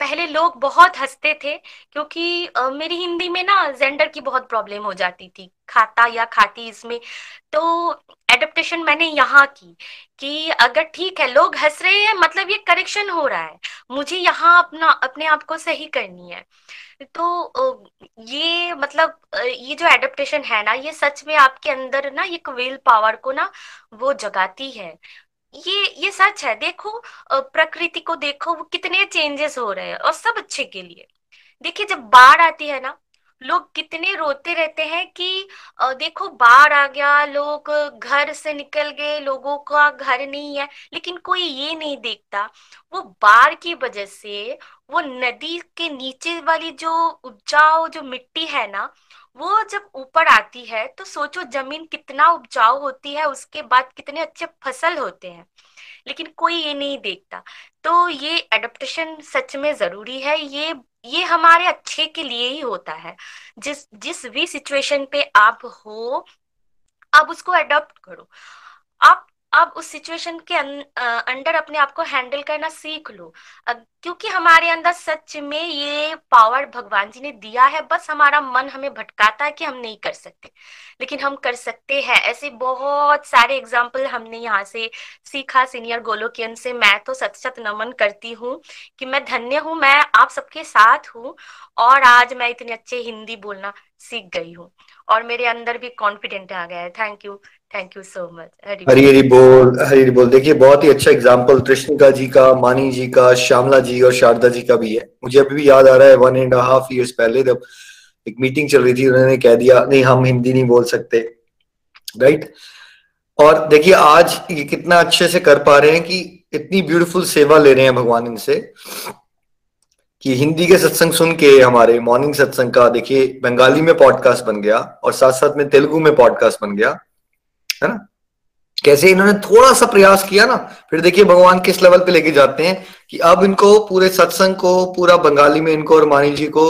पहले लोग बहुत हँसते थे, क्योंकि मेरी हिंदी में ना जेंडर की बहुत प्रॉब्लम हो जाती थी, खाता या खाती इसमें। तो एडेप्टेशन मैंने यहाँ की, कि अगर ठीक है, लोग हंस रहे हैं मतलब ये करेक्शन हो रहा है। मुझे यहाँ अपना, अपने आप को सही करनी है। तो ये मतलब ये जो एडेप्टेशन है ना, ये सच में आपके अंदर ना एक विल पावर को ना वो जगाती है। ये ये सच है। देखो प्रकृति को देखो, वो कितने चेंजेस हो रहे हैं और सब अच्छे के लिए। देखिए, जब बाढ़ आती है ना, लोग कितने रोते रहते हैं कि देखो, बाढ़ आ गया, लोग घर से निकल गए, लोगों का घर नहीं है, लेकिन कोई ये नहीं देखता, वो बाढ़ की वजह से वो नदी के नीचे वाली जो उपजाऊ जो मिट्टी है ना वो जब ऊपर आती है तो सोचो ज़मीन कितना उपजाऊ होती है, उसके बाद कितने अच्छे फ़सल होते हैं। लेकिन कोई ये नहीं देखता। तो ये एडेप्टेशन सच में ज़रूरी है। ये ये हमारे अच्छे के लिए ही होता है। जिस जिस भी सिचुएशन पे आप हो, आप उसको अडॉप्ट करो। आप अब उस सिचुएशन के अंडर अपने आप को हैंडल करना सीख लो। क्योंकि हमारे अंदर सच में ये पावर भगवान जी ने दिया है, बस हमारा मन हमें भटकाता है कि हम नहीं कर सकते। लेकिन हम कर सकते हैं। ऐसे बहुत सारे एग्ज़ाम्पल हमने यहाँ से सीखा सीनियर गोलोकियन से। मैं तो सत सत नमन करती हूँ कि मैं धन्य हूँ, मैं आप सबके साथ हूँ और आज मैं इतने अच्छे हिंदी बोलना सीख गई हूँ। और मेरे अंदर भी कॉन्फिडेंट आ गया है। Thank you thank you so much Hari Hari बोल हरी हरी बोल। देखिए बहुत ही अच्छा एग्ज़ाम्पल कृष्णिका जी का मानी जी का श्यामला जी और शारदा जी का भी है। मुझे अभी भी याद आ रहा है वन एंड हाफ़ ईयर्स पहले जब एक मीटिंग चल रही थी उन्होंने कह दिया नहीं हम हिंदी नहीं बोल सकते। राइट और देखिए आज ये कितना अच्छे से कर पा रहे हैं कि इतनी ब्यूटीफुल सेवा ले रहे हैं भगवान इनसे कि हिंदी के सत्संग सुन के हमारे मॉर्निंग सत्संग का देखिए बंगाली में पॉडकास्ट बन गया और साथ साथ में तेलुगु में पॉडकास्ट बन गया। है ना? कैसे इन्होंने थोड़ा सा प्रयास किया ना, फिर देखिए भगवान किस लेवल पे लेके जाते हैं कि अब इनको पूरे सत्संग को, पूरा बंगाली में इनको और मानी जी को,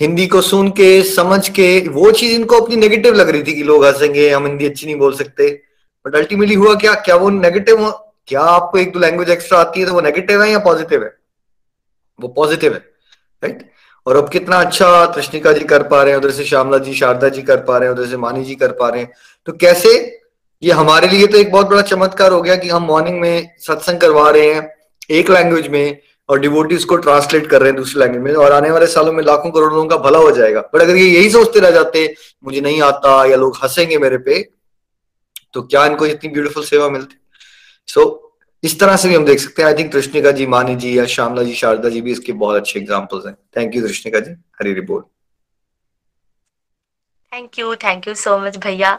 हिंदी को सुन के, समझ के, वो चीज़ इनको अपनी नेगेटिव लग रही थी कि लोग हंसेंगे हम हिंदी अच्छी नहीं बोल सकते। बट अल्टीमेटली हुआ क्या? क्या वो नेगेटिव क्या आपको एक दो लैंग्वेज एक्स्ट्रा आती है तो वो नेगेटिव है या पॉजिटिव है? वो पॉजिटिव है राइट और अब कितना अच्छा कृष्णिका जी कर पा रहे हैं, उधर से श्यामला जी, शारदा जी कर पा रहे हैं, उधर से मानी जी कर पा रहे हैं। तो कैसे? ये हमारे लिए तो एक बहुत बड़ा चमत्कार हो गया कि हम मॉर्निंग में सत्संग करवा रहे हैं एक लैंग्वेज में और डिवोटीज को ट्रांसलेट कर रहे हैं दूसरी लैंग्वेज में और आने वाले सालों में लाखों करोड़ों लोगों का भला हो जाएगा। बट अगर ये यही सोचते रह जाते मुझे नहीं आता या लोग हंसेंगे मेरे पे तो क्या इनको इतनी ब्यूटीफुल सेवा मिलती? सो so, इस तरह से भी हम देख सकते हैं। आई थिंक कृष्णिका जी मानी जी या श्यामला जी शारदा जी भी इसके बहुत अच्छे एग्जाम्पल्स हैं। थैंक यू कृष्णिका जी हरी बोल। Thank you thank you so much भैया।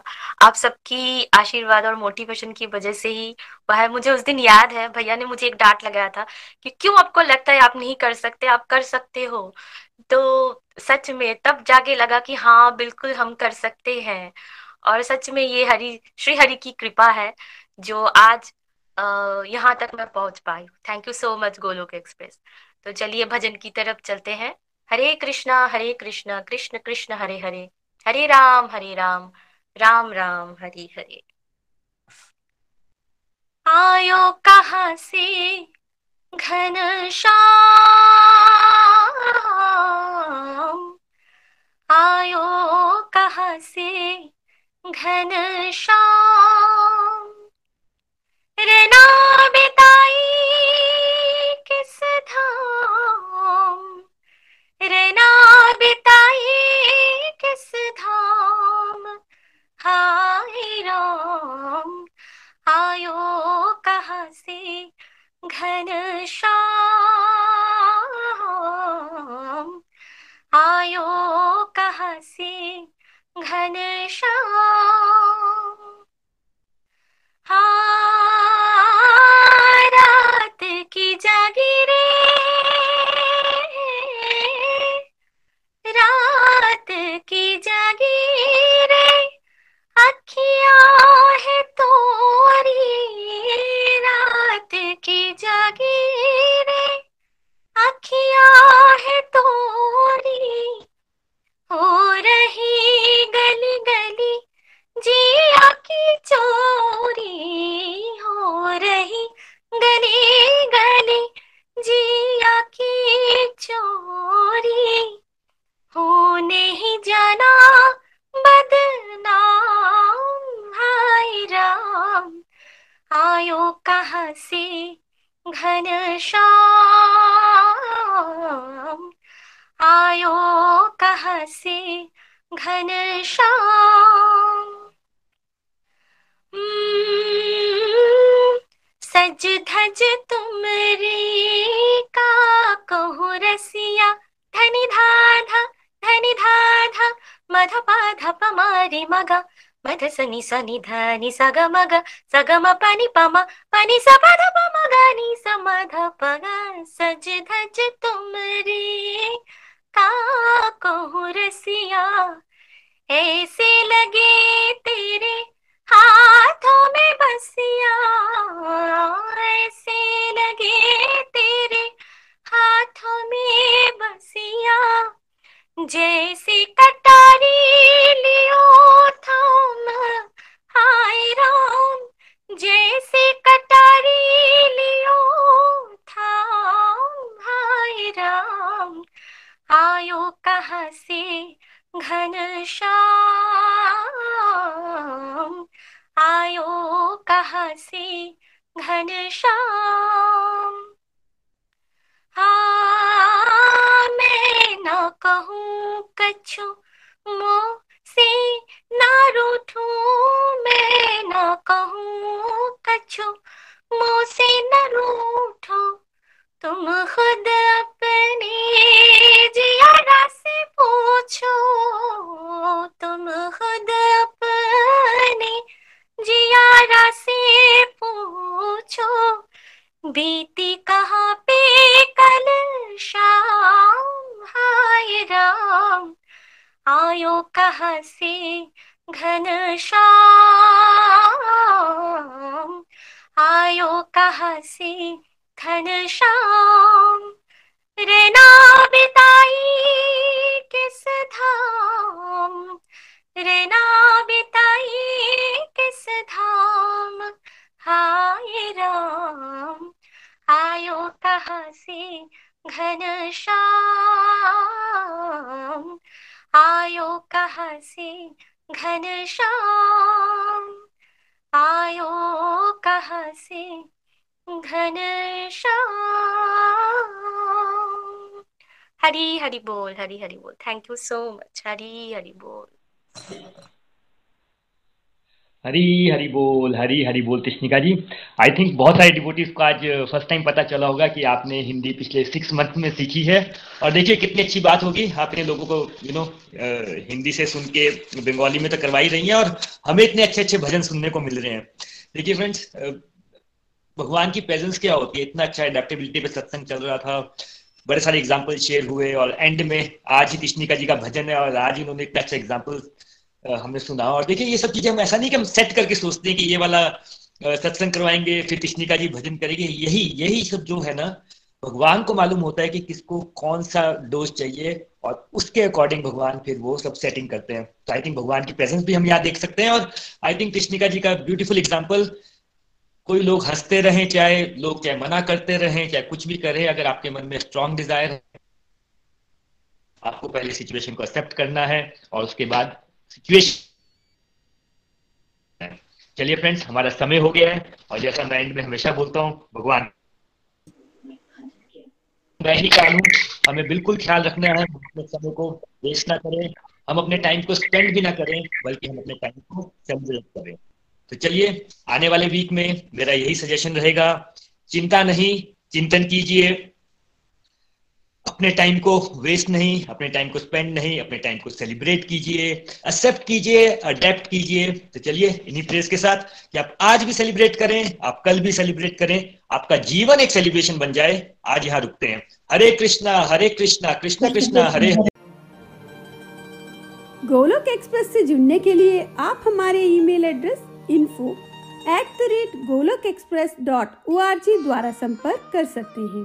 आप सबकी आशीर्वाद और मोटिवेशन की वजह से ही वह मुझे उस दिन याद है, भैया ने मुझे एक डांट लगाया था कि क्यों आपको लगता है आप नहीं कर सकते, आप कर सकते हो। तो सच में तब जाके लगा कि हाँ बिल्कुल हम कर सकते हैं। और सच में ये हरि, श्री हरि की कृपा है, जो आज यहाँ तक मैं पहुँच पाई thank you so much Golok Express तो चलिए भजन की तरफ़ चलते हैं। हरे कृष्णा हरे कृष्णा, कृष्ण कृष्ण, हरे हरे। हरे राम हरे राम राम राम, हरे हरे। आयो कहा से घन श्याम? आयो कहा से घन श्याम? रना बिताई किस धाम? रना हाय राम आयो कहा से घन श्याम मध సగమగ సగమ పని सग कहाँ से घन श्याम रेना बिताई किस धाम? रेना बिताई किस धाम? हाय राम। आयो कहाँ से घन श्याम आयो कहाँ से घन श्याम आयो कहाँ से घन हरी हरी बोल, हरी हरी बोल। Thank you so much Hari Hari बोल। हरी हरी बोल, हरी हरी बोल कृष्णिका जी। आई थिंक बहुत सारे डिवोटीज को आज फ़र्स्ट टाइम पता चला होगा कि आपने हिंदी पिछले सिक्स मंथ में सीखी है। और देखिए कितनी अच्छी बात होगी, आपने लोगों को यू नो हिंदी से सुन के बंगाली में तो करवा ही रही है और हमें इतने अच्छे अच्छे भजन सुनने को मिल रहे हैं। देखिए फ्रेंड्स भगवान की प्रेजेंस क्या होती है? इतना अच्छा एडेप्टेबिलिटी पे सत्संग चल रहा था। बड़े सारे एग्ज़ाम्पल शेयर हुए और एंड में आज ही कृष्णिका जी का भजन है और आज उन्होंने इतना अच्छा एग्ज़ाम्पल हमने सुना। और देखिए, ये सब चीज़ें हम ऐसा नहीं कि हम सेट करके सोचते हैं कि ये वाला सत्संग करवाएँगे, फिर कृष्णिका जी भजन करेंगे। यही यही सब जो है ना, भगवान को मालूम होता है कि किसको कौन सा डोज चाहिए और उसके अकॉर्डिंग भगवान फिर वो सब सेटिंग करते हैं। तो आई थिंक भगवान की प्रेजेंस भी हम यहाँ देख सकते हैं और आई थिंक कृष्णिका जी का ब्यूटीफुल एग्ज़ाम्पल कोई लोग हँसते रहे, चाहे लोग, चाहे मना करते रहे, चाहे कुछ भी करें, अगर आपके मन में स्ट्रॉन्ग डिज़ायर है, आपको पहले सिचुएशन को एक्सेप्ट करना है और उसके बाद सिचुएशन चलिए फ्रेंड्स हमारा समय हो गया है और जैसा मैं एंड में हमेशा बोलता हूँ, भगवान। मैं ही हूँ, हमें बिल्कुल ख्याल रखना है अपने समय को वेस्ट ना करें, हम अपने टाइम को स्पेंड भी ना करें, बल्कि हम अपने टाइम को सेलिब्रेट करें। तो चलिए, आने वाले वीक में मेरा यही सजेशन रहेगा, चिंता नहीं, चिंतन कीजिए अपने टाइम को वेस्ट नहीं, अपने टाइम को स्पेंड नहीं, अपने टाइम को सेलिब्रेट कीजिए एक्सेप्ट कीजिए अडेप्ट कीजिए। तो चलिए, इन्हीं प्रेस के साथ कि आप आज भी सेलिब्रेट करें, आप कल भी सेलिब्रेट करें, आपका जीवन एक सेलिब्रेशन बन जाए। आज यहाँ रुकते हैं। हरे कृष्णा हरे कृष्णा कृष्णा कृष्णा, हरे हरे। गोलोक एक्सप्रेस से जुड़ने के लिए आप हमारे email address info at the rate Golok Express dot O R G द्वारा संपर्क कर सकते हैं।